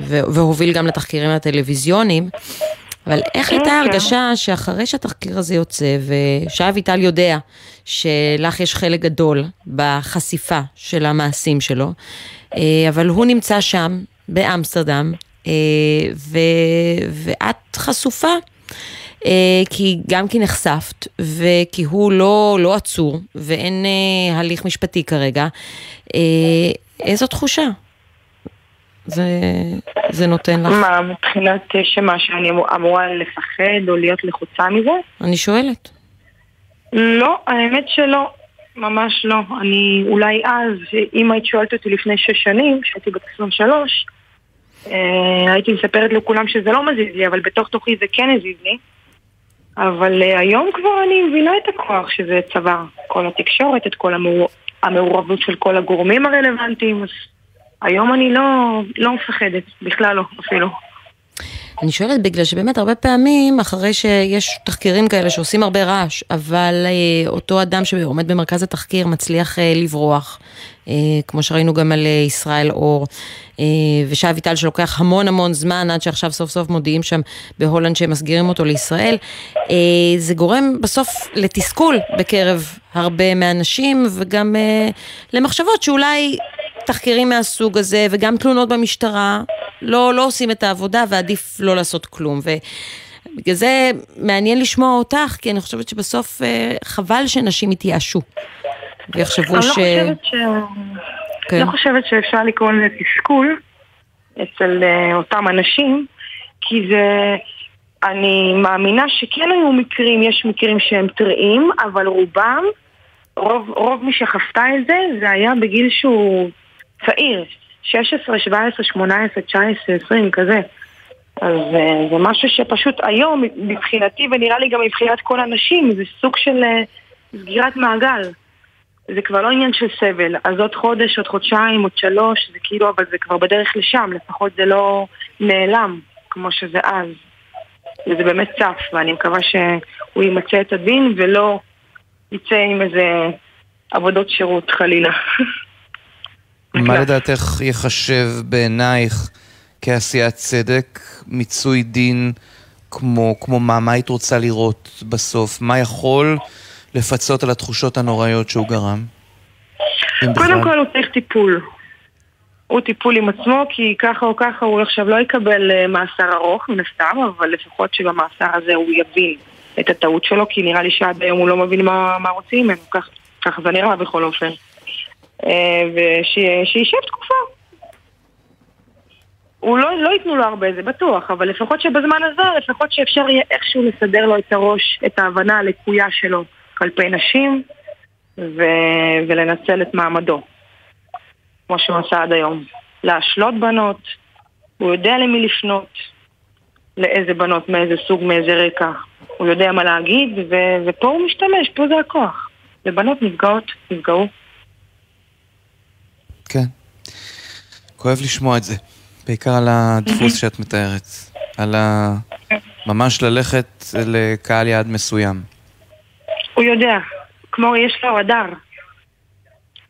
והוביל גם לתחקירים הטלוויזיוניים. אבל איך כן, הייתה כן. ההרגשה שאחרי שהתחקיר הזה יוצא, ושי אביטל יודע שלך יש חלק גדול בחשיפה של המעשים שלו, אה, אבל הוא נמצא שם, באמסטרדם, אה, ו- ואת חשופה. אה, כי גם כי נחשפת, וכי הוא לא, לא עצור, ואין אה, הליך משפטי כרגע, אה, איזו תחושה זה, זה נותן לך? מה, מבחינת אה, שמה, שאני אמור- אמורה לפחד או להיות לחוצה מזה? אני שואלת. לא, האמת שלא. ממש לא. אני אולי אז, אם היית שואלת אותי לפני שש שנים, כשהייתי בת 23, אה, הייתי מספרת לכולם שזה לא מזיז לי, אבל בתוך תוכי זה כן הזיז לי. אבל אה, היום כבר אני מבינה את הכוח שזה צבר. כל התקשורת, את כל המעור... המעורבות של כל הגורמים הרלוונטיים, אז היום אני לא, לא מפחדת, בכלל לא, אפילו. אני שואלת בגלל שבאמת הרבה פעמים, אחרי שיש תחקירים כאלה שעושים הרבה רעש, אבל אה, אותו אדם שעומד במרכז התחקיר מצליח אה, לברוח, אה, כמו שראינו גם על אה, ישראל אור, אה, ושי אביטל שלוקח המון המון זמן עד שעכשיו סוף סוף מודיעים שם בהולנד שהם מסגירים אותו לישראל, אה, זה גורם בסוף לתסכול בקרב הרבה מהאנשים, וגם אה, למחשבות שאולי תחקירים מהסוג הזה וגם תלונות במשטרה לא, לא עושים את העבודה ועדיף לא לעשות כלום. ובגלל זה מעניין לשמוע אותך, כי אני חושבת שבסוף אה, חבל שנשים יתייאשו ויחשבו אני ש... לא חושבת ש... כן. לא חושבת שאפשר לקרוא לזה תסכול אצל אה, אותם אנשים, כי זה... אני מאמינה שכן היו מקרים, יש מקרים שהם טריים, אבל רובם, רוב, רוב מי שחוותה את זה, זה היה בגיל שהוא צעיר, 16, 17, 18, 19, 20, כזה. אז אה, זה משהו שפשוט היום, מבחינתי, ונראה לי גם מבחינת כל הנשים, זה סוג של אה, סגירת מעגל. זה כבר לא עניין של סבל, אז עוד חודש, עוד חודשיים, עוד שלוש, זה כאילו, אבל זה כבר בדרך לשם, לפחות זה לא נעלם כמו שזה אז. וזה באמת צף, ואני מקווה שהוא ימצה את הדין ולא יצא עם איזה עבודות שירות חלילה. מה לדעתך יחשב בעינייך כעשיית צדק, מיצוי דין, כמו, כמו מה, מה היית רוצה לראות בסוף? מה יכול לפצות על התחושות הנוראיות שהוא גרם? קודם כל הוא צריך טיפול. הוא טיפול עם עצמו, כי ככה או ככה הוא עכשיו לא יקבל אה, מאסר ארוך מן הסתם, אבל לפחות שבמאסר הזה הוא יבין את הטעות שלו, כי נראה לי שעד היום הוא לא מבין מה, מה רוצים ממנו, כך, כך זה נראה בכל אופן. אה, ושישב תקופה. הוא לא, לא ייתנו לו הרבה, זה בטוח, אבל לפחות שבזמן הזה, לפחות שאפשר יהיה איכשהו לסדר לו את הראש, את ההבנה הלקויה שלו כלפי נשים, ו... ולנצל את מעמדו, כמו שהוא עשה עד היום. להשלות בנות, הוא יודע למי לפנות, לאיזה בנות, מאיזה סוג, מאיזה רקע. הוא יודע מה להגיד, ו... ופה הוא משתמש, פה זה הכוח. ובנות נפגעות, נפגעו. כן. כואב לשמוע את זה. בעיקר על הדפוס שאת מתארת. על ה... ממש ללכת לקהל יעד מסוים. הוא יודע, כמו יש לו הדר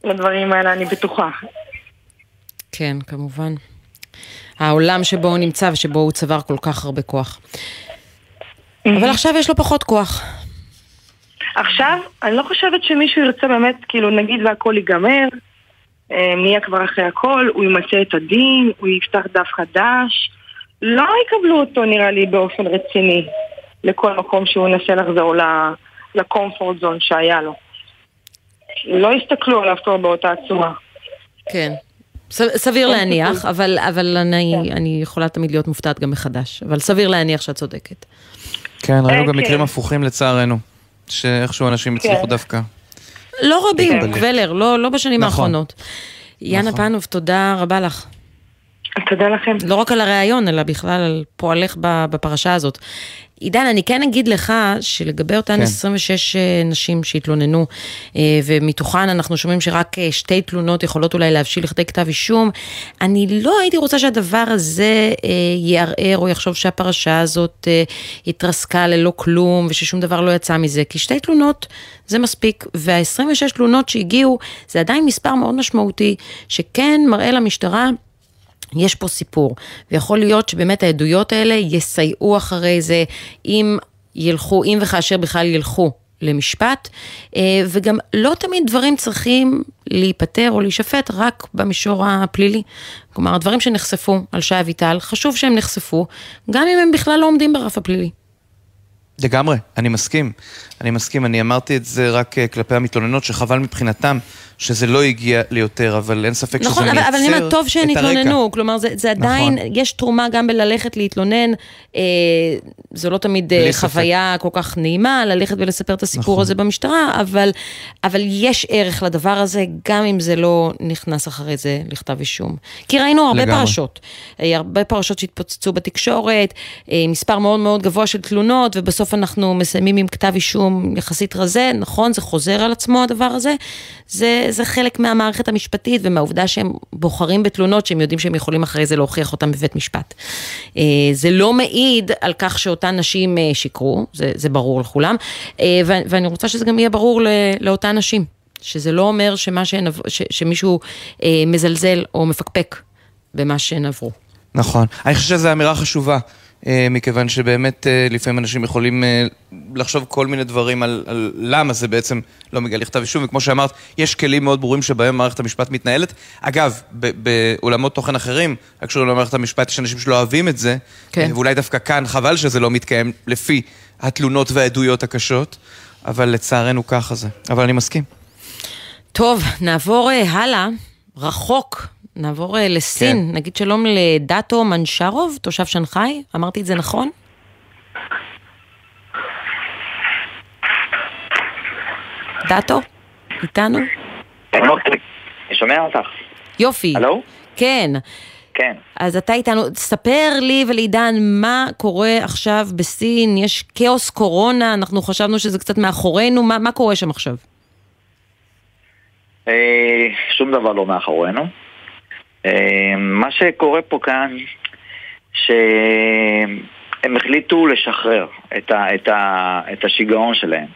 לדברים האלה, אני בטוחה. כן, כמובן. העולם שבו הוא נמצא ושבו הוא צבר כל כך הרבה כוח. אבל עכשיו יש לו פחות כוח. עכשיו, אני לא חושבת שמישהו ירצה באמת, כאילו, נגיד והכל ייגמר, אה, מי יהיה כבר אחרי הכל, הוא ימצה את הדין, הוא יפתח דף חדש. לא יקבלו אותו, נראה לי, באופן רציני, לכל מקום שהוא ינסה לחזור לקומפורט זון שהיה לו. לא יסתכלו עליו כבר באותה צורה. כן. ס- סביר להניח, אבל, אבל אני, אני יכולה תמיד להיות מופתעת גם מחדש. אבל סביר להניח שאת צודקת. כן, ראינו אה, גם כן. מקרים הפוכים לצערנו, שאיכשהו אנשים הצליחו כן. דווקא. לא רבים, כן. קבלר, לא, לא בשנים נכון. האחרונות. יאנה פנוב, תודה רבה לך. תודה לכם. לא רק על הריאיון, אלא בכלל על פועלך בפרשה הזאת. עידן, אני כן אגיד לך שלגבי אותן כן. 26 נשים שהתלוננו, אה, ומתוכן אנחנו שומעים שרק אה, שתי תלונות יכולות אולי להבשיל לכדי כתב אישום, אני לא הייתי רוצה שהדבר הזה אה, יערער או יחשוב שהפרשה הזאת אה, התרסקה ללא כלום וששום דבר לא יצא מזה, כי שתי תלונות זה מספיק, וה-26 תלונות שהגיעו זה עדיין מספר מאוד משמעותי, שכן מראה למשטרה יש פה סיפור, ויכול להיות שבאמת העדויות האלה יסייעו אחרי זה, אם ילכו, אם וכאשר בכלל ילכו למשפט, אה, וגם לא תמיד דברים צריכים להיפטר או להישפט רק במישור הפלילי. כלומר, הדברים שנחשפו על שי אביטל, חשוב שהם נחשפו, גם אם הם בכלל לא עומדים ברף הפלילי. לגמרי, אני מסכים. אני מסכים, אני אמרתי את זה רק אה, כלפי המתלוננות, שחבל מבחינתם שזה לא הגיע ליותר, אבל אין ספק נכון, שזה אבל, מייצר אבל אני אומרת, טוב שהן את הרקע. התלוננו, כלומר זה, זה עדיין, נכון. יש תרומה גם בללכת להתלונן, אה, זו לא תמיד אה. חוויה כל כך נעימה, ללכת ולספר את הסיפור נכון. הזה במשטרה, אבל, אבל יש ערך לדבר הזה, גם אם זה לא נכנס אחרי זה לכתב אישום. כי ראינו הרבה לגמרי. פרשות, אה, הרבה פרשות שהתפוצצו בתקשורת, אה, מספר מאוד מאוד גבוה של תלונות, ובסוף אנחנו מסיימים עם כתב אישום יחסית רזה, נכון, זה חוזר על עצמו הדבר הזה, זה, זה חלק מהמערכת המשפטית ומהעובדה שהם בוחרים בתלונות שהם יודעים שהם יכולים אחרי זה להוכיח אותם בבית משפט. אה, זה לא מעיד על כך שאותן נשים אה, שיקרו, זה, זה ברור לכולם, אה, ואני רוצה שזה גם יהיה ברור לאותן נשים, שזה לא אומר שמה שהן ש- שמישהו מזלזל או מפקפק במה שהן עברו. נכון. אני חושב שזו אמירה חשובה, מכיוון שבאמת אה, לפעמים אנשים יכולים אה, לחשוב כל מיני דברים על, על למה זה בעצם לא מגיע לכתב אישום, וכמו שאמרת, יש כלים מאוד ברורים שבהם מערכת המשפט מתנהלת. אגב, באולמות תוכן אחרים, הקשורים למערכת המשפט, יש אנשים שלא אוהבים את זה, כן. אה, ואולי דווקא כאן חבל שזה לא מתקיים לפי התלונות והעדויות הקשות, אבל לצערנו ככה זה. אבל אני מסכים. טוב, נעבור אה, הלאה, רחוק, נעבור אה, לסין, כן. נגיד שלום לדאטו מנשרוב, תושב שנגחאי, אמרתי את זה נכון? דאטו, איתנו? אני שומע אותך. יופי. הלו? כן. כן. אז אתה איתנו, ספר לי ולעידן מה קורה עכשיו בסין, יש כאוס קורונה, אנחנו חשבנו שזה קצת מאחורינו, מה, מה קורה שם עכשיו? אה, שום דבר לא מאחורינו. אה, מה שקורה פה כאן, שהם החליטו לשחרר את, ה, את, ה, את השיגעון שלהם.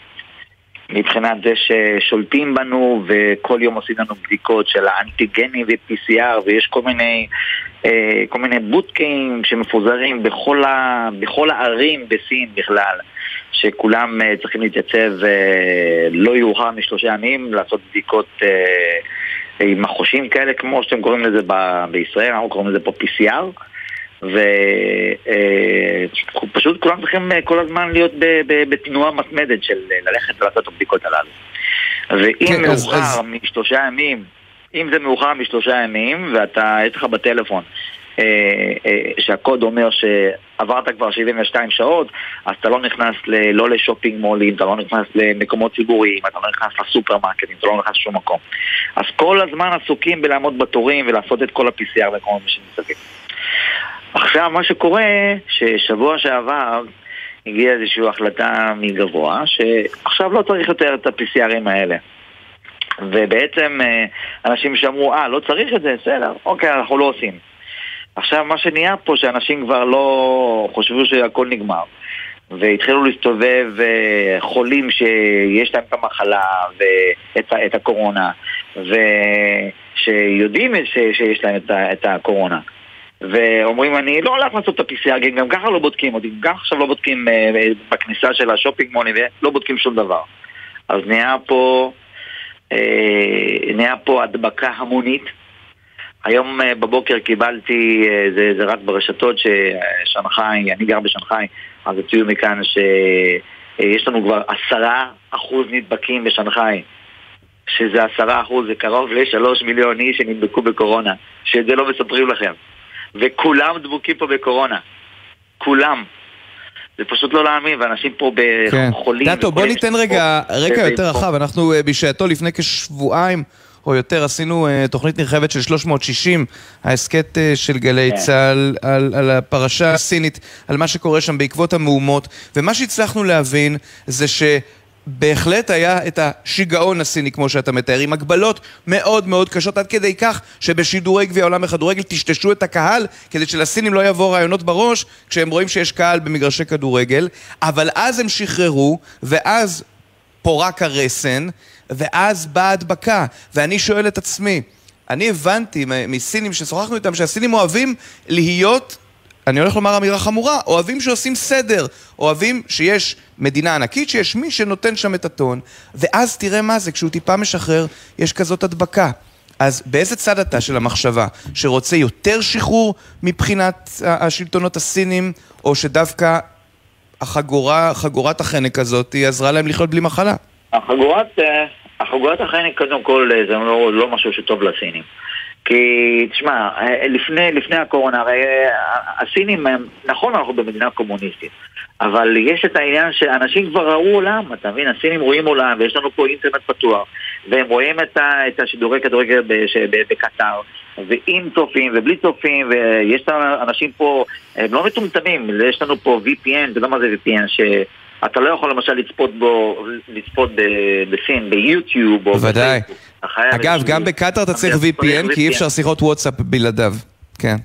מבחינת זה ששולטים בנו וכל יום עושים לנו בדיקות של האנטיגנים ו-PCR ויש כל מיני, אה, כל מיני בוטקים שמפוזרים בכל, ה, בכל הערים בסין בכלל שכולם אה, צריכים להתייצב לא יאוחר משלושה ימים לעשות בדיקות עם מחושים כאלה כמו שאתם קוראים לזה ב- בישראל, אנחנו קוראים לזה פה PCR ופשוט כולם צריכים אה, כל הזמן להיות בתנועה מתמדת של אה, ללכת ולעשות את הבדיקות הללו. ואם כן, מאוחר אז- משלושה ימים, אם זה מאוחר משלושה ימים ואתה, יש לך בטלפון אה, אה, שהקוד אומר שעברת כבר 72 שעות, אז אתה לא נכנס ל, לא לשופינג מולים, אתה לא נכנס למקומות ציבוריים, אתה לא נכנס לסופרמרקטים, אתה לא נכנס לשום מקום. אז כל הזמן עסוקים בלעמוד בתורים ולעשות את כל ה-PCR וכל מה שמסביב. עכשיו, מה שקורה, ששבוע שעבר הגיעה איזושהי החלטה מגבוה, שעכשיו לא צריך יותר את ה-PCRים האלה. ובעצם אה, אנשים שאמרו, אה, לא צריך את זה, בסדר, אוקיי, אנחנו לא עושים. עכשיו, מה שנהיה פה, שאנשים כבר לא חשבו שהכל נגמר. והתחילו להסתובב אה, חולים שיש להם את המחלה ואת את הקורונה ושיודעים ש- שיש להם את, את הקורונה ואומרים, אני לא הולך לעשות את ה-PCR, גם ככה לא בודקים אותי, גם עכשיו לא בודקים אה, בכניסה של השופינג מולי, ולא בודקים שום דבר. אז נהיה פה, אה, נהיה פה הדבקה המונית. היום אה, בבוקר קיבלתי, אה, זה, זה רק ברשתות ששנגחאי, אני גר בשנגחאי, אז הוציאו מכאן שיש לנו כבר עשרה אחוז נדבקים בשנגחאי. שזה עשרה אחוז, זה קרוב לשלוש מיליון איש שנדבקו בקורונה, שאת זה לא מספרים לכם. וכולם דבוקים פה בקורונה. כולם. זה פשוט לא להאמין, ואנשים פה כן. בחולים. דאטו, בוא ניתן רגע רקע יותר רחב. אנחנו אה, בשעתו לפני כשבועיים או יותר עשינו אה, תוכנית נרחבת של 360, ההסכת אה, של גלי כן. צה"ל על, על הפרשה הסינית, על מה שקורה שם בעקבות המהומות, ומה שהצלחנו להבין זה ש... בהחלט היה את השיגעון הסיני, כמו שאתה מתאר, עם הגבלות מאוד מאוד קשות, עד כדי כך שבשידורי גביע העולם בכדורגל טשטשו את הקהל, כדי שלסינים לא יבואו רעיונות בראש, כשהם רואים שיש קהל במגרשי כדורגל, אבל אז הם שחררו, ואז פורק הרסן, ואז באה הדבקה. ואני שואל את עצמי, אני הבנתי מסינים ששוחחנו איתם, שהסינים אוהבים להיות אני הולך לומר אמירה חמורה, אוהבים שעושים סדר, אוהבים שיש מדינה ענקית, שיש מי שנותן שם את הטון, ואז תראה מה זה, כשהוא טיפה משחרר, יש כזאת הדבקה. אז באיזה צד אתה של המחשבה? שרוצה יותר שחרור מבחינת השלטונות הסינים, או שדווקא החגורה, חגורת החנק הזאת, היא עזרה להם לחיות בלי מחלה? החגורת, אה, החגורת החנק קודם כל אה, זה לא, לא משהו שטוב לסינים. כי, תשמע, אה, לפני, לפני הקורונה, הרי הסינים, הם- נכון אנחנו במדינה קומוניסטית, אבל יש את העניין שאנשים כבר ראו עולם, אתה מבין? הסינים רואים עולם, ויש לנו פה אינטרנט פתוח, והם רואים את, ה, את השידורי כדורגל בקטר, ועם צופים ובלי צופים, ויש את האנשים פה, הם לא מטומטמים, יש לנו פה VPN, אתה יודע מה זה VPN? ש... אתה לא יכול למשל לצפות בו, לצפות בסין, ביוטיוב או בוודאי. אגב, גם בקטאר אתה צריך VPN, כי אי אפשר שיחות וואטסאפ בלעדיו. כן.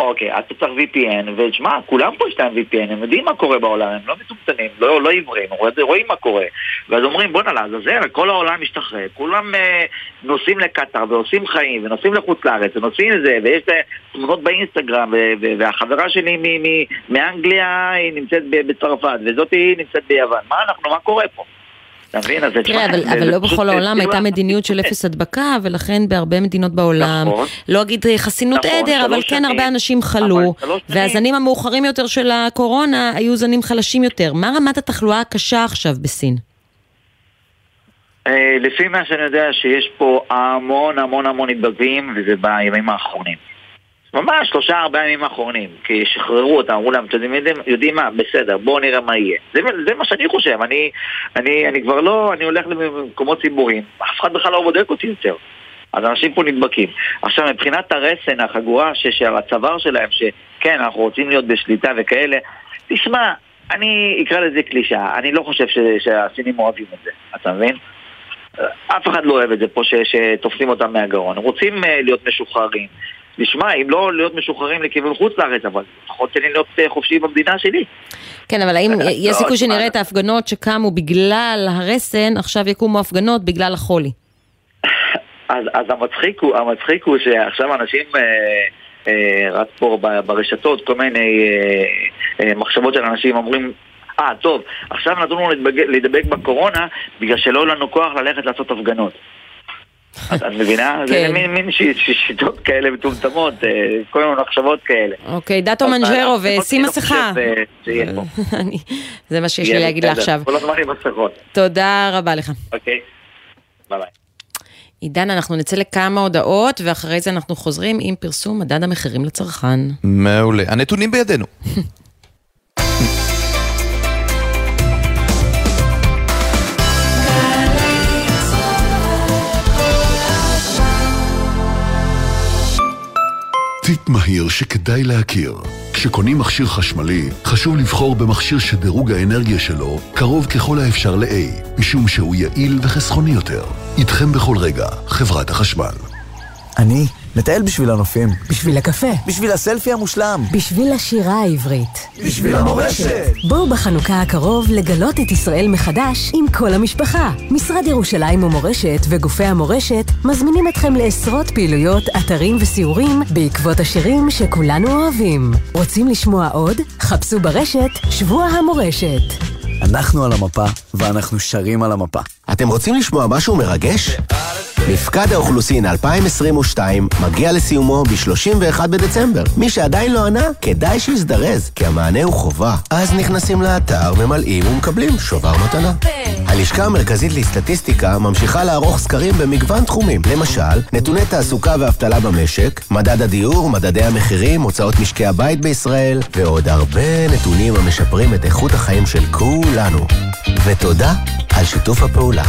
אוקיי, אז אתה צריך VPN, ותשמע, כולם פה יש להם VPN, הם יודעים מה קורה בעולם, הם לא מטומטמים, לא, לא עיוורים, רואים- מה קורה. ואז אומרים, בואנה לעזאזל, כל העולם משתחרר, כולם אה, נוסעים לקטאר ועושים חיים, ונוסעים לחוץ לארץ, ונוסעים לזה, ויש תמונות באינסטגרם, והחברה שלי מ- מ- מאנגליה היא נמצאת בצרפת, וזאת היא נמצאת ביוון. מה אנחנו, מה קורה פה? אתה מבין? אז תראה, אבל, אבל לא בכל העולם כאילו הייתה מדיניות של אפס הדבקה, ולכן בהרבה מדינות בעולם, נכון. לא אגיד חסינות נכון, עדר, אבל כן. הרבה אנשים חלו. והזנים המאוחרים יותר של הקורונה היו זנים חלשים יותר. מה רמת התחלואה הקשה עכשיו בסין? אה, לפי מה שאני יודע שיש פה המון המון המון נדבקים וזה בימים האחרונים. ממש שלושה ארבעה ימים האחרונים, כי שחררו אותם, אמרו להם, אתם יודעים, יודעים מה, בסדר, בואו נראה מה יהיה. זה, זה מה שאני חושב, אני, אני, אני כבר לא, אני הולך למקומות ציבוריים, אף אחד בכלל לא בודק אותי יותר. אז אנשים פה נדבקים. עכשיו, מבחינת הרסן, החגורה של הצוואר שלהם, שכן, אנחנו רוצים להיות בשליטה וכאלה, תשמע, אני אקרא לזה קלישאה, אני לא חושב ש, שהסינים אוהבים את זה, אתה מבין? אף אחד לא אוהב את זה פה ש, שתופסים אותם מהגרון. רוצים uh, להיות משוחררים. נשמע, אם לא להיות משוחררים לכיוון חוץ לארץ, אבל לפחות תן לי להיות uh, חופשי במדינה שלי. כן, אבל האם לא, יש סיכוי תשמע, שנראה את ההפגנות שקמו בגלל הרסן, עכשיו יקומו הפגנות בגלל החולי? אז, אז המצחיק, הוא, המצחיק הוא שעכשיו אנשים אה, אה, רץ פה ברשתות כל מיני אה, אה, מחשבות של אנשים אומרים אה, טוב, עכשיו נתנו לנו להידבק בקורונה בגלל שלא היה לנו כוח ללכת לעשות הפגנות. את מבינה? זה כן. מין, מין ש, ש, שיטות כאלה מטומטמות, אה, כל מיני מחשבות כאלה. אוקיי, דאטו אבל מנג'רו, ושים מסכה. אה, זה מה שיש לי להגיד. כל הזמן עם מסכות. תודה רבה לך. אוקיי, ביי ביי. עידן, אנחנו נצא לכמה הודעות, ואחרי זה אנחנו חוזרים עם פרסום מדד המחירים לצרכן. מעולה. הנתונים בידינו. טיפ מהיר שכדאי להכיר. כשקונים מכשיר חשמלי, חשוב לבחור במכשיר שדירוג האנרגיה שלו קרוב ככל האפשר ל-A, משום שהוא יעיל וחסכוני יותר. איתכם בכל רגע, חברת החשמל. אני נטייל בשביל הנופים. בשביל הקפה. בשביל הסלפי המושלם. בשביל השירה העברית. בשביל המורשת. בואו בחנוכה הקרוב לגלות את ישראל מחדש עם כל המשפחה. משרד ירושלים ומורשת וגופי המורשת מזמינים אתכם לעשרות פעילויות, אתרים וסיורים בעקבות השירים שכולנו אוהבים. רוצים לשמוע עוד? חפשו ברשת שבוע המורשת. אנחנו על המפה, ואנחנו שרים על המפה. אתם רוצים לשמוע משהו מרגש? מפקד האוכלוסין 2022 מגיע לסיומו ב-31 בדצמבר. מי שעדיין לא ענה, כדאי שיזדרז, כי המענה הוא חובה. אז נכנסים לאתר, ממלאים ומקבלים שובר מתנה. הלשכה המרכזית לסטטיסטיקה ממשיכה לערוך סקרים במגוון תחומים. למשל, נתוני תעסוקה ואבטלה במשק, מדד הדיור, מדדי המחירים, הוצאות משקי הבית בישראל, ועוד הרבה נתונים המשפרים את איכות החיים של כולנו. ותודה על שיתוף הפעולה.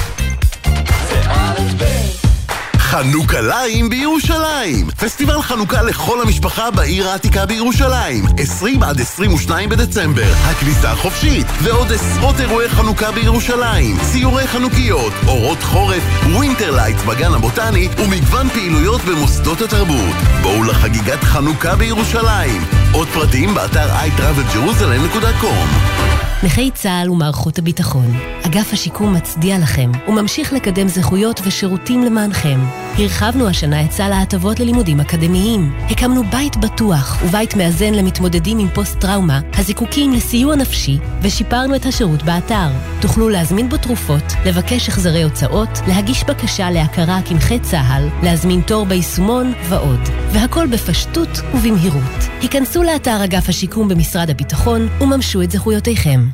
חנוכה ליים בירושלים! פסטיבל חנוכה לכל המשפחה בעיר העתיקה בירושלים. 20 עד 22 בדצמבר. הכניסה חופשית ועוד עשרות אירועי חנוכה בירושלים. ציורי חנוכיות, אורות חורף, Winter Lights בגן הבוטני ומגוון פעילויות במוסדות התרבות. בואו לחגיגת חנוכה בירושלים. עוד פרטים באתר iTravelJerusalem.com נכי צה"ל ומערכות הביטחון, אגף השיקום מצדיע לכם וממשיך לקדם זכויות ושירותים למענכם. הרחבנו השנה את סל ההטבות ללימודים אקדמיים. הקמנו בית בטוח ובית מאזן למתמודדים עם פוסט-טראומה, הזיקוקים לסיוע נפשי, ושיפרנו את השירות באתר. תוכלו להזמין בו תרופות, לבקש החזרי הוצאות, להגיש בקשה להכרה כנכי צה"ל, להזמין תור ביישומון ועוד. והכל בפשטות ובמהירות. היכנסו לאתר אגף השיקום במשרד הביטחון וממשו את זכויותיכם.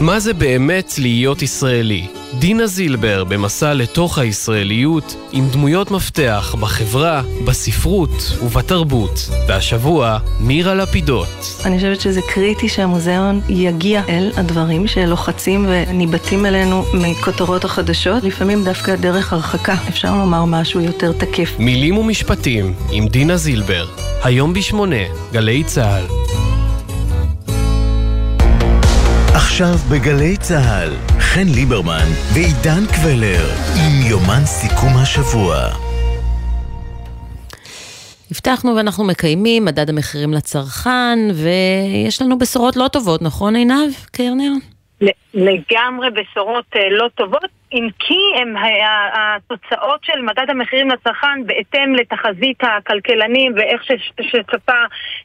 מה זה באמת להיות ישראלי? דינה זילבר במסע לתוך הישראליות עם דמויות מפתח בחברה, בספרות ובתרבות. והשבוע, מירה לפידות. אני חושבת שזה קריטי שהמוזיאון יגיע אל הדברים שלוחצים וניבטים אלינו מכותרות החדשות, לפעמים דווקא דרך הרחקה. אפשר לומר משהו יותר תקף. מילים ומשפטים עם דינה זילבר, היום בשמונה, גלי צה"ל. עכשיו בגלי צה"ל, חן ליברמן ועידן קבלר עם יומן סיכום השבוע. הבטחנו ואנחנו מקיימים מדד המחירים לצרכן, ויש לנו בשורות לא טובות, נכון עינב קרנר? לגמרי בשורות לא טובות. אם כי הם התוצאות של מדד המחירים לצרכן בהתאם לתחזית הכלכלנים ואיך שצפה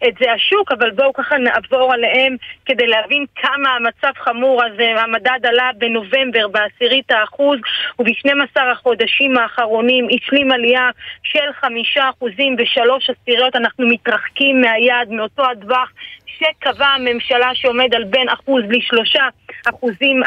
את זה השוק, אבל בואו ככה נעבור עליהם כדי להבין כמה המצב חמור. אז המדד עלה בנובמבר בעשירית האחוז וב-12 החודשים האחרונים השלים עלייה של חמישה אחוזים ושלוש עשיריות. אנחנו מתרחקים מהיעד, מאותו הטווח שקבעה הממשלה שעומד על בין אחוז לשלושה אחוזים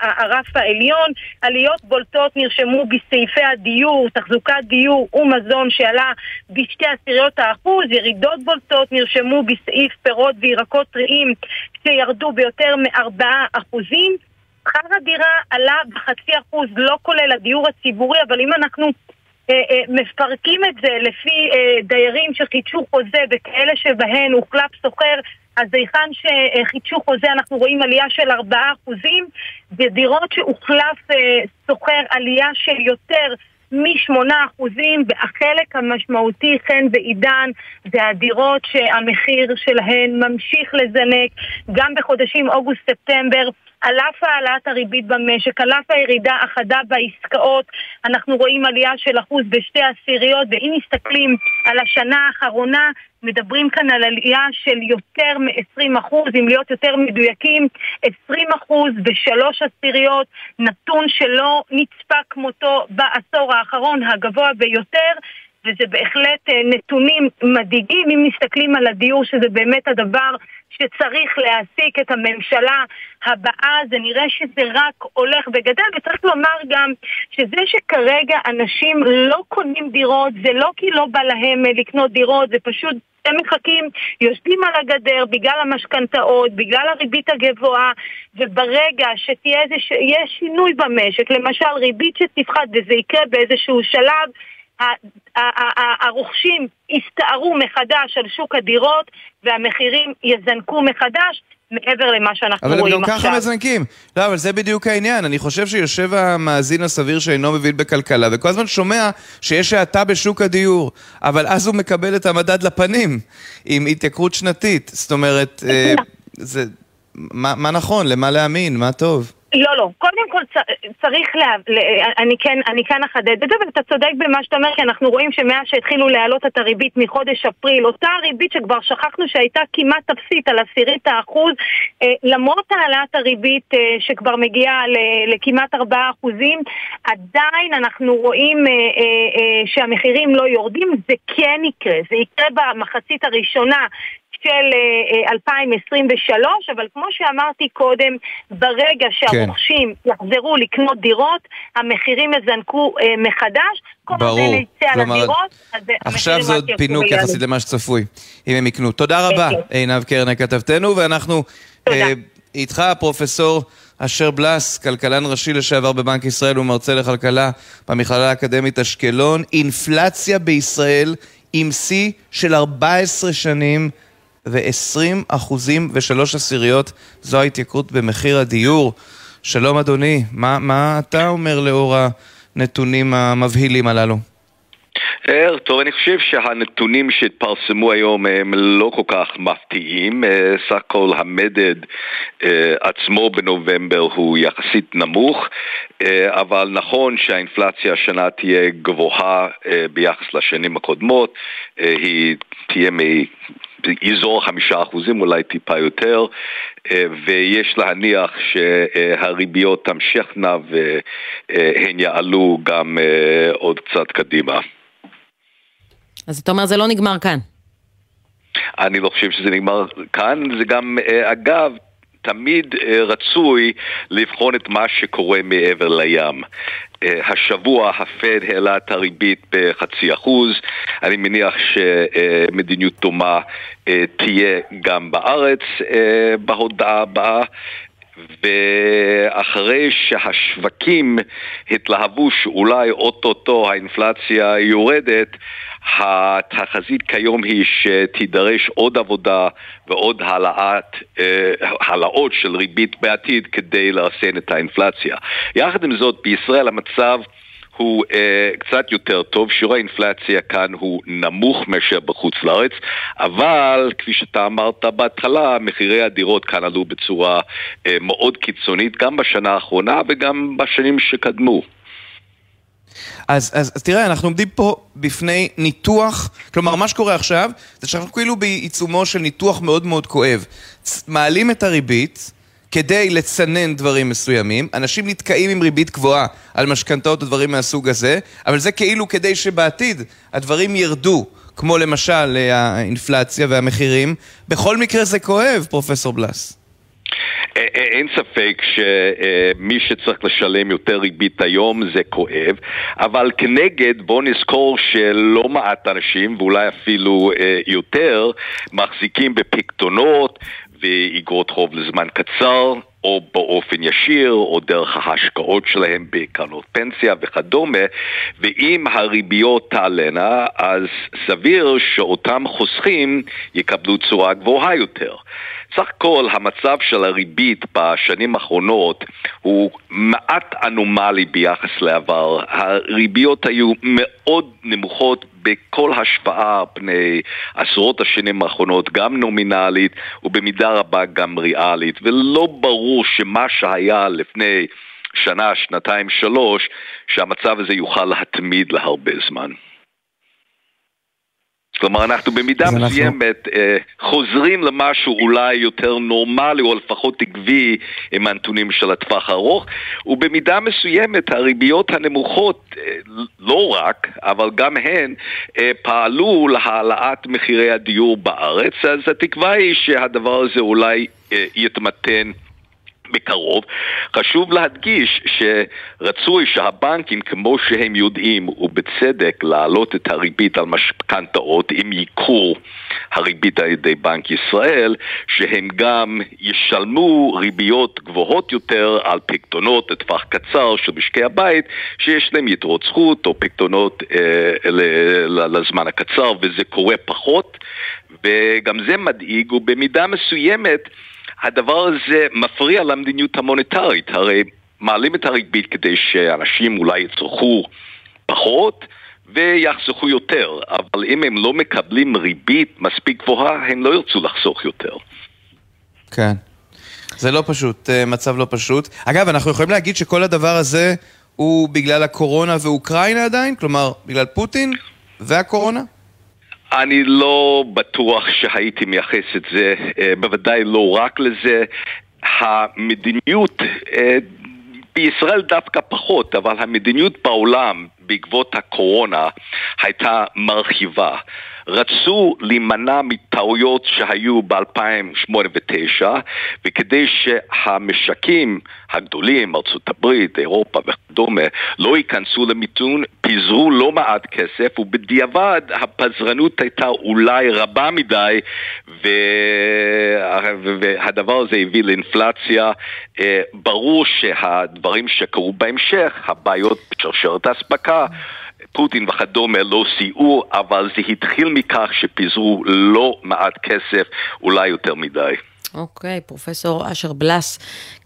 הרף העליון. עליות בולטות נרשמו בסעיפי הדיור, תחזוקת דיור ומזון שעלה בשתי עשיריות האחוז, ירידות בולטות נרשמו בסעיף פירות וירקות טריים שירדו ביותר מארבעה אחוזים. שכר הדירה עלה בחצי אחוז, לא כולל הדיור הציבורי, אבל אם אנחנו מפרקים את זה לפי אה, דיירים שחידשו חוזה וכאלה שבהן הוחלף סוחר אז היכן שחידשו חוזה אנחנו רואים עלייה של 4%, בדירות שהוחלף סוחר עלייה של יותר מ-8%, והחלק המשמעותי, חן ועידן, זה הדירות שהמחיר שלהן ממשיך לזנק גם בחודשים אוגוסט-ספטמבר. על אף העלאת הריבית במשק, על אף הירידה החדה בעסקאות, אנחנו רואים עלייה של אחוז בשתי עשיריות, ואם מסתכלים על השנה האחרונה, מדברים כאן על עלייה של יותר מ-20 אחוז, אם להיות יותר מדויקים, 20 אחוז בשלוש עשיריות, נתון שלא נצפה כמותו בעשור האחרון, הגבוה ביותר. וזה בהחלט נתונים מדאיגים אם מסתכלים על הדיור שזה באמת הדבר שצריך להעסיק את הממשלה הבאה, זה נראה שזה רק הולך וגדל, וצריך לומר גם שזה שכרגע אנשים לא קונים דירות, זה לא כי לא בא להם לקנות דירות, זה פשוט הם מחכים, יושבים על הגדר בגלל המשכנתאות, בגלל הריבית הגבוהה, וברגע שתהיה איזה, שינוי במשק, למשל ריבית שתפחת וזה יקרה באיזשהו שלב, הרוכשים יסתערו מחדש על שוק הדירות והמחירים יזנקו מחדש מעבר למה שאנחנו אבל הם רואים גם עכשיו. ככה מזנקים. לא, אבל זה בדיוק העניין. אני חושב שיושב המאזין הסביר שאינו מבין בכלכלה, וכל הזמן שומע שיש האטה בשוק הדיור, אבל אז הוא מקבל את המדד לפנים, עם התייקרות שנתית. זאת אומרת, אה, זה... מה, מה נכון? למה להאמין? מה טוב? לא, לא. קודם כל צריך לה... אני כן, אני כן אחדד את זה, ואתה צודק במה שאתה אומר, כי אנחנו רואים שמאז שהתחילו להעלות את הריבית מחודש אפריל, אותה הריבית שכבר שכחנו שהייתה כמעט אפסית על עשירית האחוז, אה, למרות העלאת הריבית אה, שכבר מגיעה לכמעט 4 אחוזים, עדיין אנחנו רואים אה, שהמחירים לא יורדים, זה כן יקרה. זה יקרה במחצית הראשונה של אה, אה, 2023, אבל כמו שאמרתי קודם, ברגע שהרוכשים יחזרו לקנות דירות, המחירים יזנקו אה, מחדש. ברור. כלומר, אה, עכשיו זה עוד פינוק. יחסית למה שצפוי, אם הם יקנו. תודה רבה, כן. עינב קרנר כתבתנו, ואנחנו אה, איתך, פרופסור אשר בלס, כלכלן ראשי לשעבר בבנק ישראל ומרצה לכלכלה במכללה האקדמית אשקלון. אינפלציה בישראל עם שיא של 14 שנים ו-20 אחוזים ושלוש עשיריות, זו ההתייקרות במחיר הדיור. שלום אדוני, מה, מה אתה אומר לאור הנתונים המבהילים הללו? טוב, אני חושב שהנתונים שהתפרסמו היום הם לא כל כך מפתיעים. אה, סך הכל המדד אה, עצמו בנובמבר הוא יחסית נמוך, אה, אבל נכון שהאינפלציה השנה תהיה גבוהה ביחס לשנים הקודמות, היא תהיה מ... באזור חמישה אחוזים, אולי טיפה יותר, אה, ויש להניח שהריביות תמשכנה והן יעלו גם אה, עוד קצת קדימה. אז אתה אומר זה לא נגמר כאן. אני לא חושב שזה נגמר כאן, זה גם, אה, אגב, תמיד אה, רצוי לבחון את מה שקורה מעבר לים. אה, השבוע הפד העלה את הריבית בחצי אחוז, אני מניח שמדיניות דומה אה, תהיה גם בארץ בהודעה הבאה. ואחרי שהשווקים התלהבו שאולי אוטוטו האינפלציה יורדת, התחזית כיום היא שתידרש עוד עבודה ועוד העלאת, אה, העלאות של ריבית בעתיד כדי לרסן את האינפלציה. יחד עם זאת, בישראל המצב הוא אה, קצת יותר טוב, שיעור האינפלציה כאן הוא נמוך מאשר בחוץ לארץ, אבל כפי שאתה אמרת בהתחלה, מחירי הדירות כאן עלו בצורה אה, מאוד קיצונית, גם בשנה האחרונה וגם בשנים שקדמו. אז, אז, אז תראה, אנחנו עומדים פה בפני ניתוח, כלומר, מה שקורה עכשיו, זה שאנחנו כאילו בעיצומו של ניתוח מאוד מאוד כואב. מעלים את הריבית כדי לצנן דברים מסוימים, אנשים נתקעים עם ריבית גבוהה על משכנתאות ודברים מהסוג הזה, אבל זה כאילו כדי שבעתיד הדברים ירדו, כמו למשל אה, האינפלציה והמחירים. בכל מקרה זה כואב, פרופסור בלס. אה, אה, אין ספק שמי שצריך לשלם יותר ריבית היום זה כואב, אבל כנגד בואו נזכור שלא מעט אנשים, ואולי אפילו אה, יותר, מחזיקים בפקדונות ואיגרות חוב לזמן קצר, או באופן ישיר, או דרך ההשקעות שלהם בקרנות פנסיה וכדומה, ואם הריביות תעלנה, אז סביר שאותם חוסכים יקבלו צורה גבוהה יותר. סך הכל המצב של הריבית בשנים האחרונות הוא מעט אנומלי ביחס לעבר. הריביות היו מאוד נמוכות בכל השפעה פני עשרות השנים האחרונות, גם נומינלית ובמידה רבה גם ריאלית, ולא ברור שמה שהיה לפני שנה, שנתיים, שלוש, שהמצב הזה יוכל להתמיד להרבה זמן. כלומר, אנחנו במידה אז אנחנו- מסוימת אה, חוזרים למשהו אולי יותר נורמלי, או לפחות עקבי עם הנתונים של הטווח הארוך, ובמידה מסוימת הריביות הנמוכות, אה, לא רק, אבל גם הן, אה, פעלו להעלאת מחירי הדיור בארץ, אז התקווה היא שהדבר הזה אולי יתמתן. בקרוב. חשוב להדגיש שרצוי שהבנקים, כמו שהם יודעים, ובצדק, להעלות את הריבית על משכנתאות עם ייקור הריבית על ידי בנק ישראל, שהם גם ישלמו ריביות גבוהות יותר על פקדונות לטווח קצר של משקי הבית, שיש להם יתרות זכות או פקדונות אה, לזמן הקצר, וזה קורה פחות, וגם זה מדאיג, ובמידה מסוימת הדבר הזה מפריע למדיניות המוניטרית, הרי מעלים את הריבית כדי שאנשים אולי יצרכו פחות ויחסכו יותר, אבל אם הם לא מקבלים ריבית מספיק גבוהה, הם לא ירצו לחסוך יותר. כן. זה לא פשוט, אה, מצב לא פשוט. אגב, אנחנו יכולים להגיד שכל הדבר הזה הוא בגלל הקורונה ואוקראינה עדיין? כלומר, בגלל פוטין והקורונה? אני לא בטוח שהייתי מייחס את זה, אה, בוודאי לא רק לזה. המדיניות, אה, בישראל דווקא פחות, אבל המדיניות בעולם בעקבות הקורונה הייתה מרחיבה. רצו להימנע מטעויות שהיו ב-2008 ו-2009 וכדי שהמשקים הגדולים, ארצות הברית, אירופה וכדומה, לא ייכנסו למיתון, פיזרו לא מעט כסף ובדיעבד הפזרנות הייתה אולי רבה מדי והדבר הזה הביא לאינפלציה. אה, ברור שהדברים שקרו בהמשך, הבעיות בשרשרת האספקה פוטין וכדומה לא סייעו, אבל זה התחיל מכך שפיזרו לא מעט כסף, אולי יותר מדי. אוקיי, okay, פרופסור אשר בלס,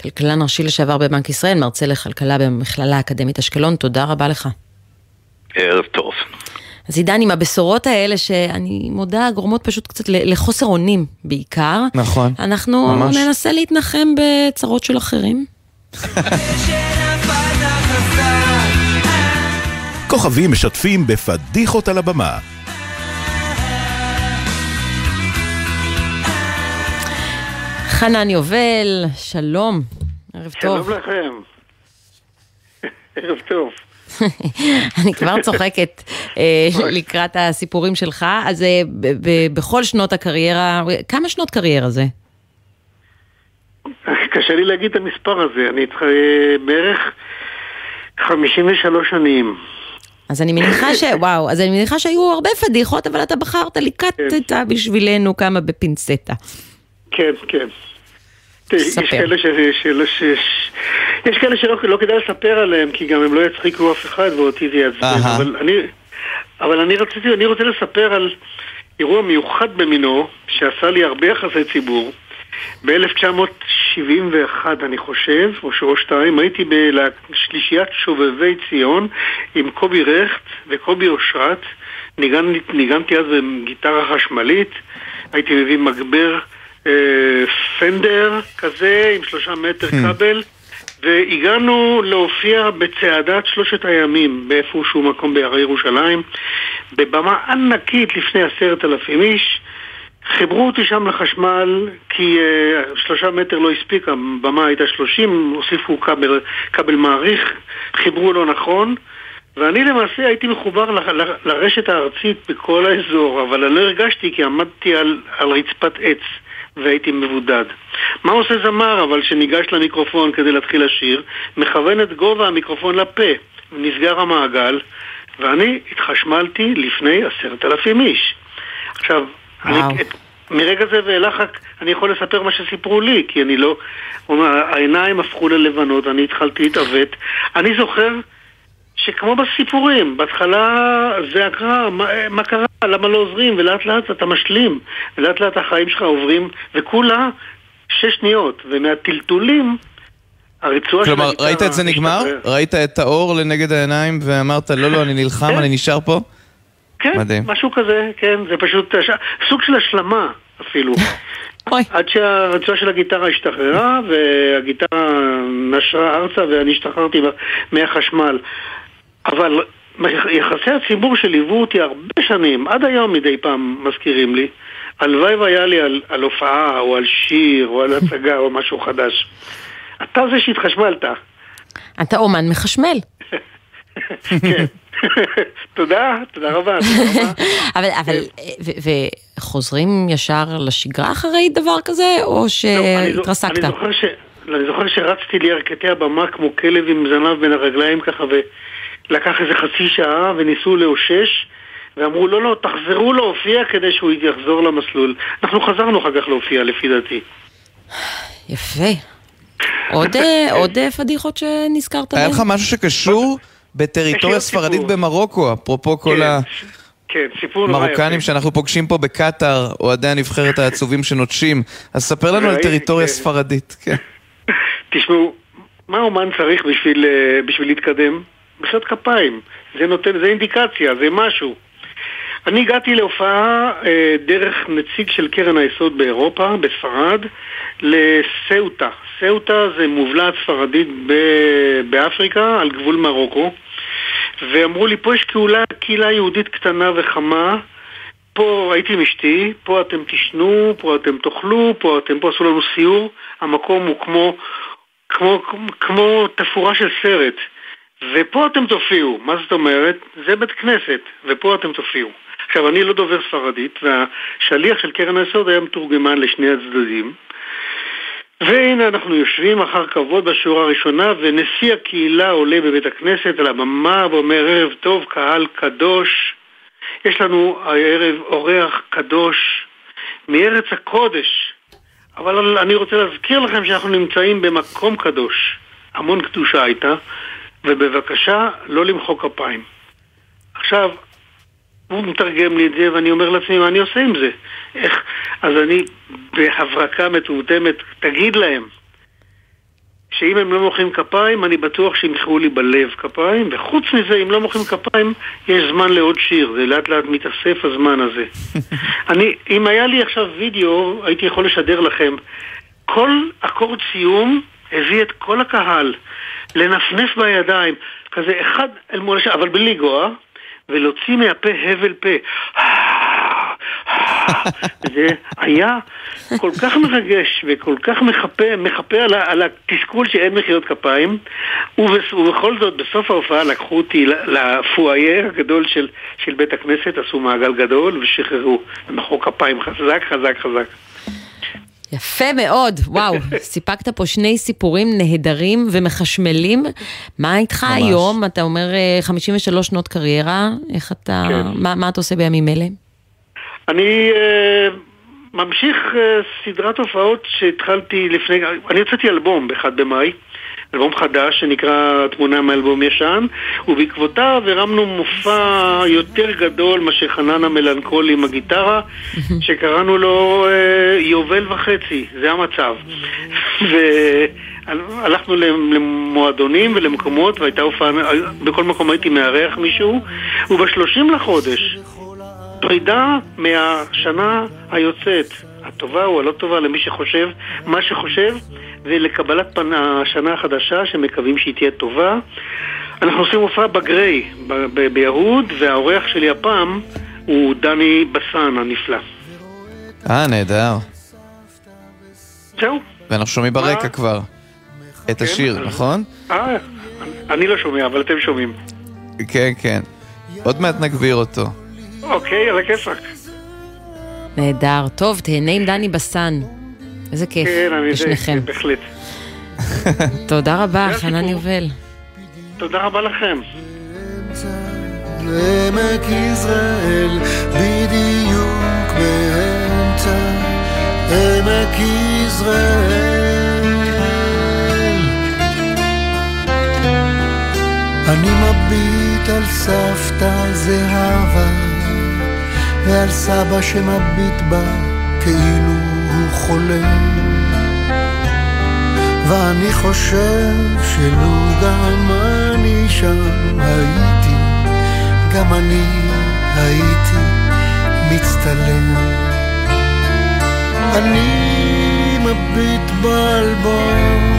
כלכלן ראשי לשעבר בבנק ישראל, מרצה לכלכלה במכללה האקדמית אשקלון, תודה רבה לך. ערב טוב. אז עידן, עם הבשורות האלה, שאני מודה, גורמות פשוט קצת לחוסר אונים בעיקר. נכון, אנחנו ממש. ננסה להתנחם בצרות של אחרים. כוכבים משתפים בפדיחות על הבמה. חנן יובל, שלום, ערב טוב. שלום לכם. ערב טוב. אני כבר צוחקת אה, לקראת הסיפורים שלך. אז אה, בכל שנות הקריירה, כמה שנות קריירה זה? קשה לי להגיד את המספר הזה, אני איתך אה, בערך 53 שנים. אז אני מניחה ש... וואו, אז אני מניחה שהיו הרבה פדיחות, אבל אתה בחרת לקטת כן. בשבילנו כמה בפינצטה. כן, כן. ספר. יש כאלה, ש... של... ש... יש כאלה שלא לא כדאי לספר עליהם, כי גם הם לא יצחיקו אף אחד ואותי זה יעצבן. אבל אני, אבל אני רציתי, אני רוצה לספר על אירוע מיוחד במינו, שעשה לי הרבה יחסי ציבור. ב-1971 אני חושב, או שלוש שתיים, הייתי בשלישיית שובבי ציון עם קובי רכט וקובי אושרת. ניגן, ניגנתי אז בגיטרה חשמלית, הייתי מביא מגבר אה, פנדר כזה עם שלושה מטר hmm. כבל. והגענו להופיע בצעדת שלושת הימים באיפשהו מקום בהרי ירושלים, בבמה ענקית לפני עשרת אלפים איש. חיברו אותי שם לחשמל כי uh, שלושה מטר לא הספיק, הבמה הייתה שלושים, הוסיפו כבל, כבל מעריך, חיברו לא נכון ואני למעשה הייתי מחובר ל, ל, לרשת הארצית בכל האזור, אבל אני לא הרגשתי כי עמדתי על, על רצפת עץ והייתי מבודד. מה עושה זמר אבל שניגש למיקרופון כדי להתחיל לשיר? מכוון את גובה המיקרופון לפה, נסגר המעגל ואני התחשמלתי לפני עשרת אלפים איש. עכשיו, אני, מרגע זה ואילך אני יכול לספר מה שסיפרו לי, כי אני לא... העיניים הפכו ללבנות, אני התחלתי להתעוות. אני זוכר שכמו בסיפורים, בהתחלה זה הקרא, מה, מה קרה, למה לא עוזרים, ולאט לאט אתה משלים, ולאט לאט החיים שלך עוברים, וכולה שש שניות, ומהטלטולים הרצועה של כלומר, ראית את זה נגמר? ראית את האור לנגד העיניים ואמרת, לא, לא, אני נלחם, כן. אני נשאר פה? כן, מדהים. משהו כזה, כן, זה פשוט סוג של השלמה אפילו. עד שהרצועה של הגיטרה השתחררה והגיטרה נשרה ארצה ואני השתחררתי מהחשמל. אבל יחסי הציבור שליוו אותי הרבה שנים, עד היום מדי פעם מזכירים לי, הלוואי והיה לי על, על הופעה או על שיר או על הצגה או משהו חדש. אתה זה שהתחשמלת. אתה אומן מחשמל. כן. תודה, תודה רבה. אבל, אבל, וחוזרים ישר לשגרה אחרי דבר כזה, או לא, שהתרסקת? אני זוכר שרצתי לירכתי הבמה כמו כלב עם זנב בין הרגליים ככה, ולקח איזה חצי שעה וניסו לאושש. ואמרו לא, לא, תחזרו להופיע כדי שהוא יחזור למסלול. אנחנו חזרנו אחר כך להופיע, לפי דעתי. יפה. עוד, אה, עוד אה, פדיחות שנזכרת בהן? היה לך משהו שקשור בטריטוריה ספרדית במרוקו, אפרופו כל כן, ה... כן, סיפור נורא יפה. מרוקנים שאנחנו פוגשים פה בקטאר, אוהדי הנבחרת העצובים שנוטשים. אז ספר לנו על טריטוריה כן. ספרדית. כן. תשמעו, מה אומן צריך בשביל, אה, בשביל להתקדם? מחיאות כפיים. זה נותן, זה אינדיקציה, זה משהו. אני הגעתי להופעה אה, דרך נציג של קרן היסוד באירופה, בספרד, לסאוטה. סאוטה זה מובלעת ספרדית ב- באפריקה, על גבול מרוקו. ואמרו לי, פה יש קהילה, קהילה יהודית קטנה וחמה, פה הייתי עם אשתי, פה אתם תשנו, פה אתם תאכלו, פה אתם, פה עשו לנו סיור, המקום הוא כמו, כמו, כמו תפאורה של סרט. ופה אתם תופיעו, מה זאת אומרת? זה בית כנסת, ופה אתם תופיעו. עכשיו, אני לא דובר ספרדית, והשליח של קרן היסוד היה מתורגמן לשני הצדדים. והנה אנחנו יושבים אחר כבוד בשורה הראשונה, ונשיא הקהילה עולה בבית הכנסת על הבמה ואומר ערב טוב, קהל קדוש. יש לנו הערב אורח קדוש מארץ הקודש. אבל אני רוצה להזכיר לכם שאנחנו נמצאים במקום קדוש. המון קדושה הייתה, ובבקשה לא למחוא כפיים. עכשיו, הוא מתרגם לי את זה, ואני אומר לעצמי, מה אני עושה עם זה? איך? אז אני, בהברקה מטומטמת, תגיד להם שאם הם לא מוחאים כפיים, אני בטוח שימחאו לי בלב כפיים, וחוץ מזה, אם לא מוחאים כפיים, יש זמן לעוד שיר, זה לאט לאט מתאסף הזמן הזה. אני, אם היה לי עכשיו וידאו, הייתי יכול לשדר לכם. כל אקורד סיום הביא את כל הקהל לנפנף בידיים, כזה אחד אל מול השני, אבל בלי לגוע, ולהוציא מהפה הבל פה. זה היה כל כך מרגש וכל כך מחפה, מחפה על, על התסכול שאין מחיאות כפיים ובס, ובכל זאת בסוף ההופעה לקחו אותי לפואייר הגדול של, של בית הכנסת, עשו מעגל גדול ושחררו ומחאו כפיים חזק חזק חזק. יפה מאוד, וואו, סיפקת פה שני סיפורים נהדרים ומחשמלים. מה איתך ממש. היום? אתה אומר אה, 53 שנות קריירה, איך אתה, כן. מה, מה אתה עושה בימים אלה? אני uh, ממשיך uh, סדרת הופעות שהתחלתי לפני, אני הוצאתי אלבום ב-1 במאי, אלבום חדש שנקרא תמונה מאלבום ישן, ובעקבותיו הרמנו מופע יותר גדול מאשר חנן המלנכולי עם הגיטרה, שקראנו לו uh, יובל וחצי, זה המצב. והלכנו למועדונים ולמקומות, והייתה הופעה, בכל מקום הייתי מארח מישהו, ובשלושים לחודש פרידה מהשנה היוצאת, הטובה או הלא טובה למי שחושב מה שחושב, ולקבלת פן השנה החדשה שמקווים שהיא תהיה טובה. אנחנו עושים הופעה בגריי, ב- ב- ביהוד, והאורח שלי הפעם הוא דני בסן הנפלא. אה, נהדר. זהו. ואנחנו שומעים ברקע כבר את כן, השיר, אז- נכון? אה, אני לא שומע, אבל אתם שומעים. כן, כן. עוד מעט נגביר אותו. אוקיי, על הכיפאק. נהדר. טוב, תהנה עם דני בסן. איזה כיף, כן, לשניכם. בהחלט. תודה רבה, חנן יובל. תודה רבה לכם. עמק יזרעאל, בדיוק באמצע עמק יזרעאל. אני מביט על סבתא זהבה, ועל סבא שמביט בה כאילו חולם. ואני חושב שלו גם אני שם הייתי, גם אני הייתי מצטלם. אני מביט באלבום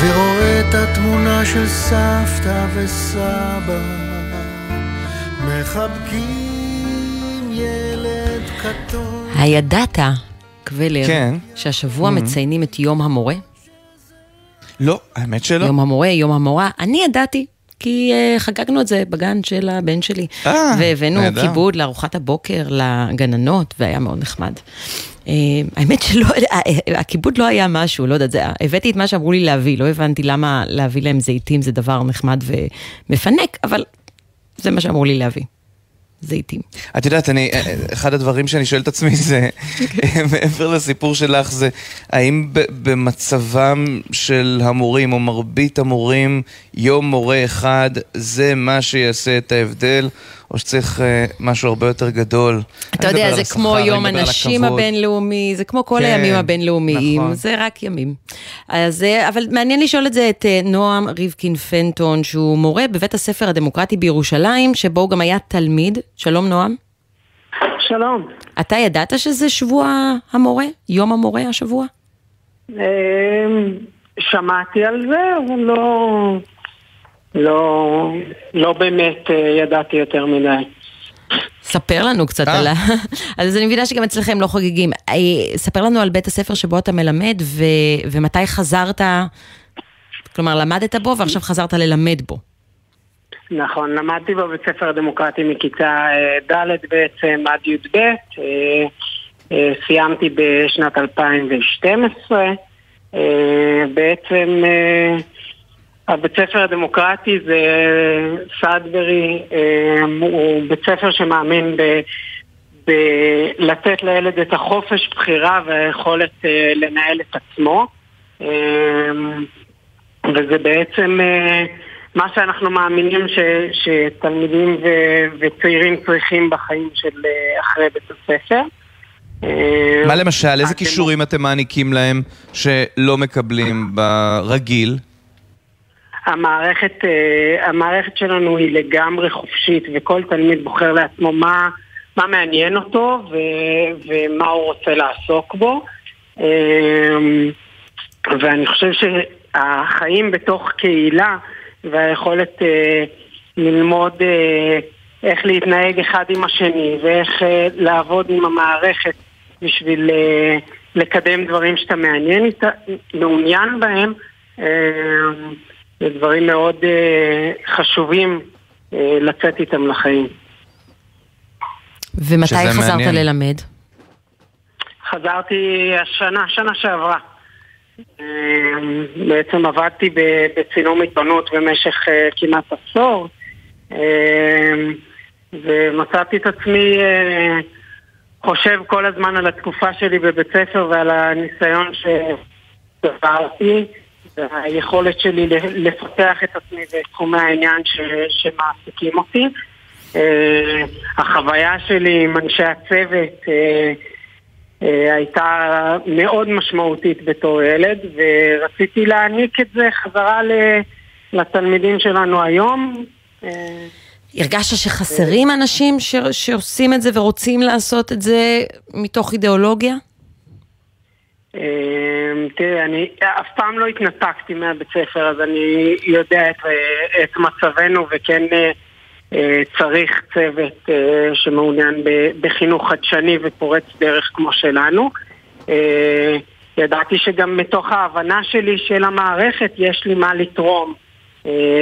ורואה את התמונה של סבתא וסבא מחבקים ילד. הידעת, קבלר, כן. שהשבוע Mhm. מציינים את יום המורה? לא, האמת שלא. יום המורה, יום המורה. אני ידעתי, כי uh, חגגנו את זה בגן של הבן שלי. אה, והבאנו נהדר. כיבוד לארוחת הבוקר לגננות, והיה מאוד נחמד. Uh, האמת שלא, אה, הכיבוד לא היה משהו, לא יודעת, זה, הבאתי את מה שאמרו לי להביא, לא הבנתי למה להביא להם זיתים זה דבר נחמד ומפנק, אבל זה מה שאמרו לי להביא. זיתים. את יודעת, אני, אחד הדברים שאני שואל את עצמי זה, מעבר לסיפור שלך, זה האם במצבם של המורים, או מרבית המורים, יום מורה אחד, זה מה שיעשה את ההבדל, או שצריך אה, משהו הרבה יותר גדול. אתה יודע, זה כמו אני יום הנשים. הבינלאומי, זה כמו כל כן, הימים הבינלאומיים, נכון. זה רק ימים. אז, אה, אבל מעניין לשאול את זה את אה, נועם ריבקין פנטון, שהוא מורה בבית הספר הדמוקרטי בירושלים, שבו הוא גם היה תלמיד. שלום נועם. שלום. אתה ידעת שזה שבוע המורה? יום המורה השבוע? שמעתי על זה, אבל לא... לא, לא באמת אה, ידעתי יותר מדי. ספר לנו קצת על ה... אז אני מבינה שגם אצלכם לא חוגגים. אה, ספר לנו על בית הספר שבו אתה מלמד, ו... ומתי חזרת, כלומר למדת בו ועכשיו חזרת ללמד בו. נכון, למדתי בבית ספר הדמוקרטי מכיתה אה, ד' בעצם עד י"ב, אה, אה, סיימתי בשנת 2012. אה, בעצם אה, הבית ספר הדמוקרטי זה סאדברי, אה, הוא בית ספר שמאמין ב... בלתת לילד את החופש בחירה והיכולת אה, לנהל את עצמו. אה, וזה בעצם אה, מה שאנחנו מאמינים ש, שתלמידים ו, וצעירים צריכים בחיים של אה, אחרי בית הספר. אה, מה למשל, איזה כישורים אתם מעניקים להם שלא מקבלים ברגיל? המערכת, אה, המערכת שלנו היא לגמרי חופשית וכל תלמיד בוחר לעצמו מה, מה מעניין אותו ו, ומה הוא רוצה לעסוק בו. אה, ואני חושב שהחיים בתוך קהילה והיכולת אה, ללמוד אה, איך להתנהג אחד עם השני ואיך לעבוד עם המערכת בשביל לקדם דברים שאתה מעניין, מעוניין בהם, אה, זה דברים מאוד אה, חשובים אה, לצאת איתם לחיים. ומתי חזרת מעניין. ללמד? חזרתי השנה, שנה שעברה. אה, בעצם עבדתי ב- בצילום עיתונות במשך כמעט עשור, ומצאתי את עצמי חושב כל הזמן על התקופה שלי בבית ספר ועל הניסיון שצברתי, והיכולת שלי לפתח את עצמי בתחומי העניין ש- שמעסיקים אותי. אה, החוויה שלי עם אנשי הצוות אה, אה, הייתה מאוד משמעותית בתור ילד, ורציתי להעניק את זה חזרה לתלמידים שלנו היום. הרגשת שחסרים אנשים ש... שעושים את זה ורוצים לעשות את זה מתוך אידיאולוגיה? אה, תראה, אני אף פעם לא התנתקתי מהבית ספר, אז אני יודע את, אה, את מצבנו וכן אה, אה, צריך צוות שמעוניין בחינוך חדשני ופורץ דרך כמו שלנו. ידעתי שגם מתוך ההבנה שלי של המערכת יש לי מה לתרום.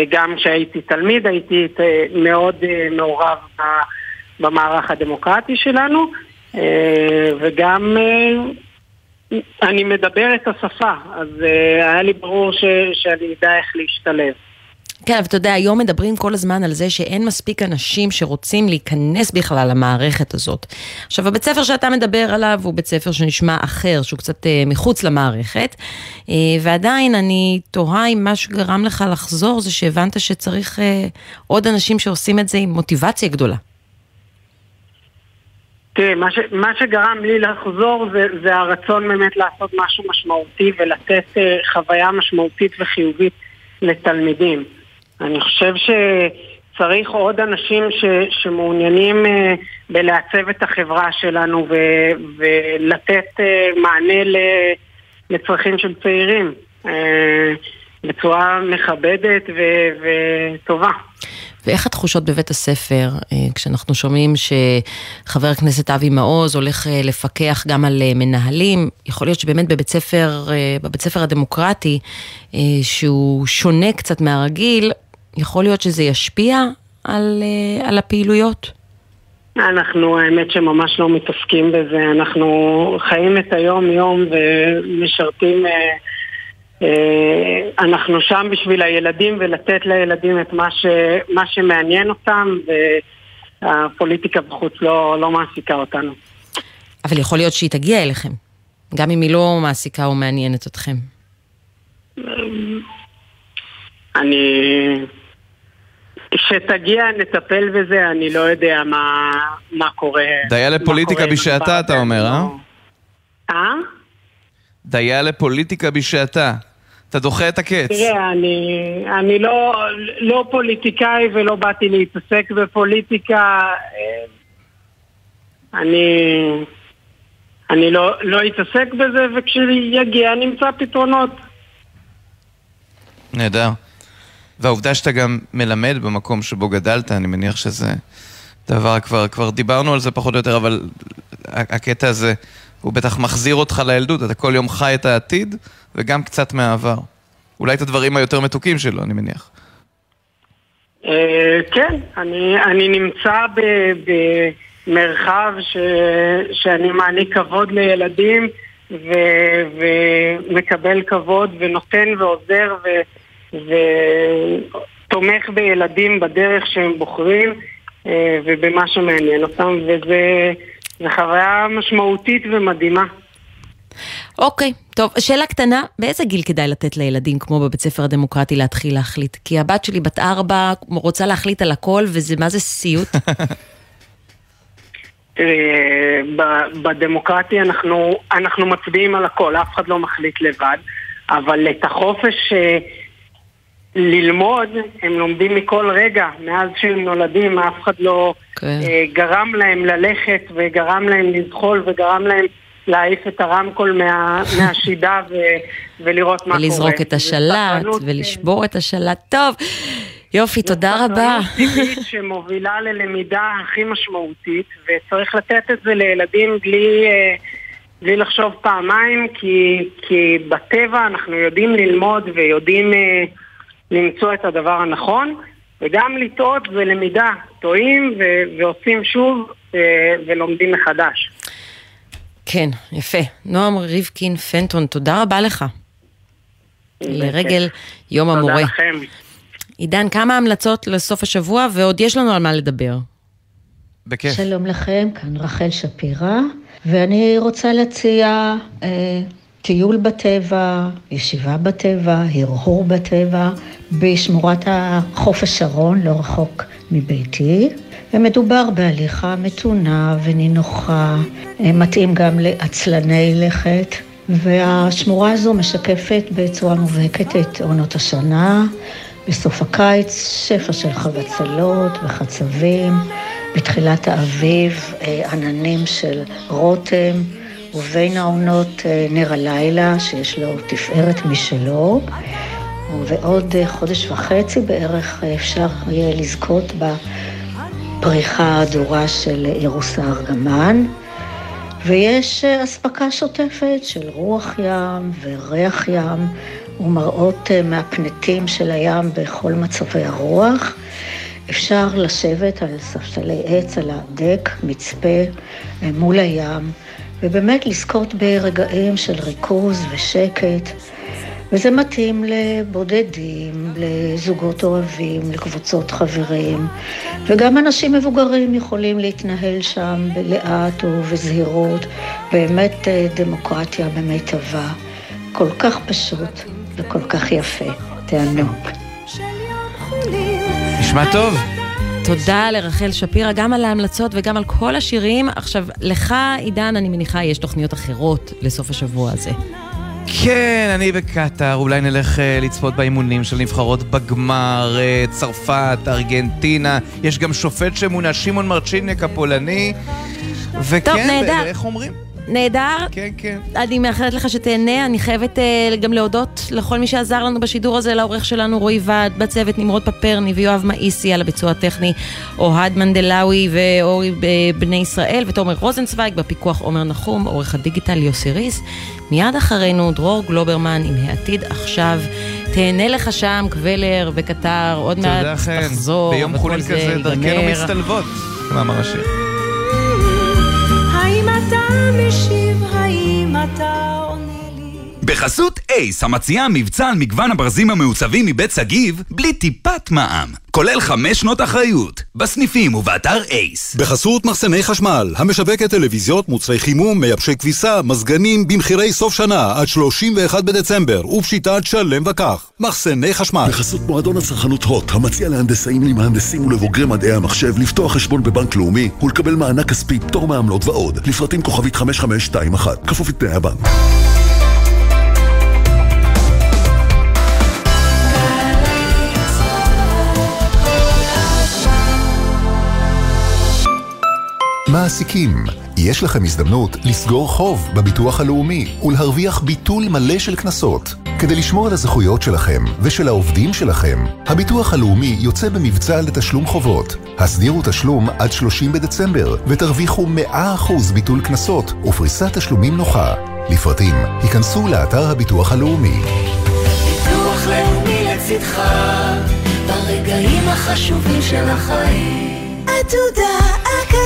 גם כשהייתי תלמיד הייתי מאוד מעורב במערך הדמוקרטי שלנו, וגם אני מדבר את השפה, אז אה, היה לי ברור ש, שאני אדע איך להשתלב. כן, אבל אתה יודע, היום מדברים כל הזמן על זה שאין מספיק אנשים שרוצים להיכנס בכלל למערכת הזאת. עכשיו, הבית ספר שאתה מדבר עליו הוא בית ספר שנשמע אחר, שהוא קצת אה, מחוץ למערכת, אה, ועדיין אני תוהה אם מה שגרם לך לחזור זה שהבנת שצריך אה, עוד אנשים שעושים את זה עם מוטיבציה גדולה. תראה, מה, ש, מה שגרם לי לחזור זה, זה הרצון באמת לעשות משהו משמעותי ולתת אה, חוויה משמעותית וחיובית לתלמידים. אני חושב שצריך עוד אנשים ש, שמעוניינים אה, בלעצב את החברה שלנו ו, ולתת אה, מענה ל, לצרכים של צעירים אה, בצורה מכבדת ו, וטובה. ואיך התחושות בבית הספר, אה, כשאנחנו שומעים שחבר הכנסת אבי מעוז הולך אה, לפקח גם על אה, מנהלים, יכול להיות שבאמת בבית ספר, בבית ספר הדמוקרטי, שהוא שונה קצת מהרגיל, יכול להיות שזה ישפיע על, על הפעילויות? אנחנו, האמת שממש לא מתעסקים בזה, אנחנו חיים את היום-יום ומשרתים, אה, אנחנו שם בשביל הילדים ולתת לילדים את מה, ש, מה שמעניין אותם והפוליטיקה בחוץ לא, לא מעסיקה אותנו. אבל יכול להיות שהיא תגיע אליכם, גם אם היא לא מעסיקה או מעניינת אתכם. אני... כשתגיע נטפל בזה, אני לא יודע מה, מה קורה. דיה לפוליטיקה בשעתה, אתה אומר, אה? אה? דיה לפוליטיקה בשעתה. אתה דוחה את הקץ. תראה, אני, אני לא, לא פוליטיקאי ולא באתי להתעסק בפוליטיקה. אה, אני, אני לא, לא אתעסק בזה, וכשיגיע נמצא פתרונות. נהדר. והעובדה שאתה גם מלמד במקום שבו גדלת, אני מניח שזה דבר, כבר, כבר דיברנו על זה פחות או יותר, אבל הקטע הזה, הוא בטח מחזיר אותך לילדות, אתה כל יום חי את העתיד, וגם קצת מהעבר. אולי את הדברים היותר מתוקים שלו, אני מניח. אה, כן, אני, אני נמצא במרחב ש, שאני מעניק כבוד לילדים ו, ומקבל כבוד ונותן ועוזר ו, ותומך בילדים בדרך שהם בוחרים אה, ובמה שמעניין אותם, וזו חוויה משמעותית ומדהימה. אוקיי, טוב, שאלה קטנה, באיזה גיל כדאי לתת לילדים, כמו בבית ספר הדמוקרטי, להתחיל להחליט? כי הבת שלי בת ארבע, רוצה להחליט על הכל, וזה, מה זה סיוט? תראי, בדמוקרטי אנחנו, אנחנו מצביעים על הכל, אף אחד לא מחליט לבד, אבל את החופש אה, ללמוד, הם לומדים מכל רגע, מאז שהם נולדים, אף אחד לא. כן. אה, גרם להם ללכת וגרם להם לזחול וגרם להם להעיף את הרמקול מה, מהשידה ו, ולראות מה קורה. ולזרוק את השלט ולשבור את השלט. טוב, יופי, תודה רבה. זו טבעית שמובילה ללמידה הכי משמעותית, וצריך לתת את זה לילדים בלי... אה, בלי לחשוב פעמיים, כי, כי בטבע אנחנו יודעים ללמוד ויודעים אה, למצוא את הדבר הנכון, וגם לטעות ולמידה. טועים ו- ועושים שוב אה, ולומדים מחדש. כן, יפה. נועם ריבקין פנטון, תודה רבה לך. לרגל יום המורה. תודה לכם. עידן, כמה המלצות לסוף השבוע, ועוד יש לנו על מה לדבר. בכיף. שלום לכם, כאן רחל שפירא, ואני רוצה להציע אה, טיול בטבע, ישיבה בטבע, הרהור בטבע, בשמורת החוף השרון, לא רחוק מביתי. ומדובר בהליכה מתונה ונינוחה, אה, מתאים גם לעצלני לכת, והשמורה הזו משקפת בצורה מובהקת את עונות השנה. בסוף הקיץ שפע של חבצלות וחצבים, בתחילת האביב אה, עננים של רותם, ובין העונות אה, נר הלילה, שיש לו תפארת משלו. ועוד חודש וחצי בערך אפשר יהיה לזכות הפריחה האדורה של אירוס הארגמן, ויש אספקה שוטפת של רוח ים וריח ים ומראות מהפנטים של הים בכל מצבי הרוח. אפשר לשבת על ספסלי עץ, על הדק, מצפה, מול הים, ובאמת לזכות ברגעים של ריכוז ושקט. וזה מתאים לבודדים, לזוגות אוהבים, לקבוצות חברים, וגם אנשים מבוגרים יכולים להתנהל שם לאט ובזהירות, באמת אה, דמוקרטיה במיטבה. כל כך פשוט וכל כך יפה. תענוג. נשמע טוב. תודה לרחל שפירא, גם על ההמלצות וגם על כל השירים. עכשיו, לך, עידן, אני מניחה, יש תוכניות אחרות לסוף השבוע הזה. כן, אני בקטאר, אולי נלך uh, לצפות באימונים של נבחרות בגמר, uh, צרפת, ארגנטינה, יש גם שופט שמונה, שמעון מרצ'יניק הפולני, וכן, טוב, נהדר. איך אומרים? נהדר. כן, כן. אני מאחלת לך שתהנה, אני חייבת uh, גם להודות לכל מי שעזר לנו בשידור הזה, לעורך שלנו רועי ועד, בצוות נמרוד פפרני ויואב מאיסי על הביצוע הטכני, אוהד מנדלאוי ואורי בני ישראל ותומר רוזנצוויג, בפיקוח עומר נחום, עורך הדיגיטל יוסי ריס. מיד אחרינו דרור גלוברמן עם העתיד עכשיו. תהנה לך שם, קבלר וקטר, עוד מעט תחזור. ביום חולין כזה דרכנו מצטלבות, מאמר השיר. האם בחסות אייס, המציעה מבצע על מגוון הברזים המעוצבים מבית שגיב, בלי טיפת מע"מ. כולל חמש שנות אחריות. בסניפים ובאתר אייס. בחסות מחסני חשמל, המשווקת טלוויזיות, מוצרי חימום, מייבשי כביסה, מזגנים, במחירי סוף שנה עד 31 בדצמבר, ופשיטת שלם וכך. מחסני חשמל. בחסות מועדון הצרכנות הוט, המציע להנדסאים, למהנדסים ולבוגרי מדעי המחשב לפתוח חשבון בבנק לאומי ולקבל מענק כספי, פטור מעמלות ועוד. לפרטים כוכבית 5521, כפוף לתנאי הבנק. מעסיקים, יש לכם הזדמנות לסגור חוב בביטוח הלאומי ולהרוויח ביטול מלא של קנסות. כדי לשמור על הזכויות שלכם ושל העובדים שלכם, הביטוח הלאומי יוצא במבצע לתשלום חובות. הסדירו תשלום עד 30 בדצמבר ותרוויחו 100% ביטול קנסות ופריסת תשלומים נוחה. לפרטים, היכנסו לאתר הביטוח הלאומי. ביטוח לאומי לצדך, ברגעים החשובים של החיים. עתודה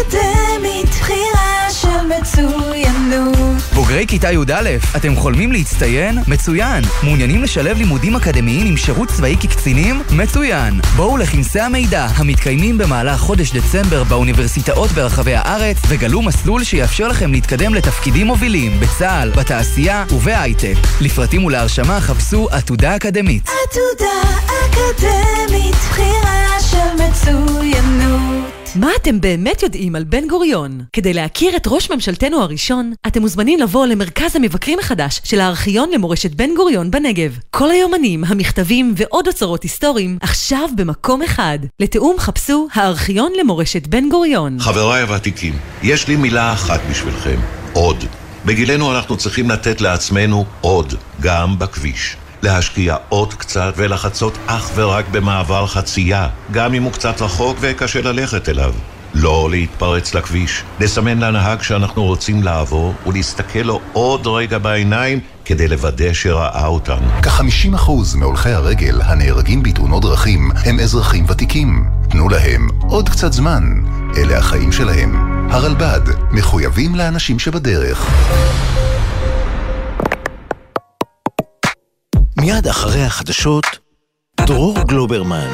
אקדמית, בחירה של מצוינות. בוגרי כיתה י"א, אתם חולמים להצטיין? מצוין! מעוניינים לשלב לימודים אקדמיים עם שירות צבאי כקצינים? מצוין! בואו לכנסי המידע המתקיימים במהלך חודש דצמבר באוניברסיטאות ברחבי הארץ וגלו מסלול שיאפשר לכם להתקדם לתפקידים מובילים בצה"ל, בתעשייה ובהייטק. לפרטים ולהרשמה חפשו עתודה אקדמית. עתודה אקדמית, בחירה של מצוינות. מה אתם באמת יודעים על בן גוריון? כדי להכיר את ראש ממשלתנו הראשון, אתם מוזמנים לבוא למרכז המבקרים החדש של הארכיון למורשת בן גוריון בנגב. כל היומנים, המכתבים ועוד אוצרות היסטוריים עכשיו במקום אחד. לתיאום חפשו הארכיון למורשת בן גוריון. חבריי הוותיקים, יש לי מילה אחת בשבילכם, עוד. בגילנו אנחנו צריכים לתת לעצמנו עוד, גם בכביש. להשקיע עוד קצת ולחצות אך ורק במעבר חצייה, גם אם הוא קצת רחוק וקשה ללכת אליו. לא להתפרץ לכביש, לסמן לנהג שאנחנו רוצים לעבור ולהסתכל לו עוד רגע בעיניים כדי לוודא שראה אותנו. כ-50% מהולכי הרגל הנהרגים בתאונות דרכים הם אזרחים ותיקים. תנו להם עוד קצת זמן. אלה החיים שלהם. הרלב"ד, מחויבים לאנשים שבדרך. מיד אחרי החדשות, דרור גלוברמן.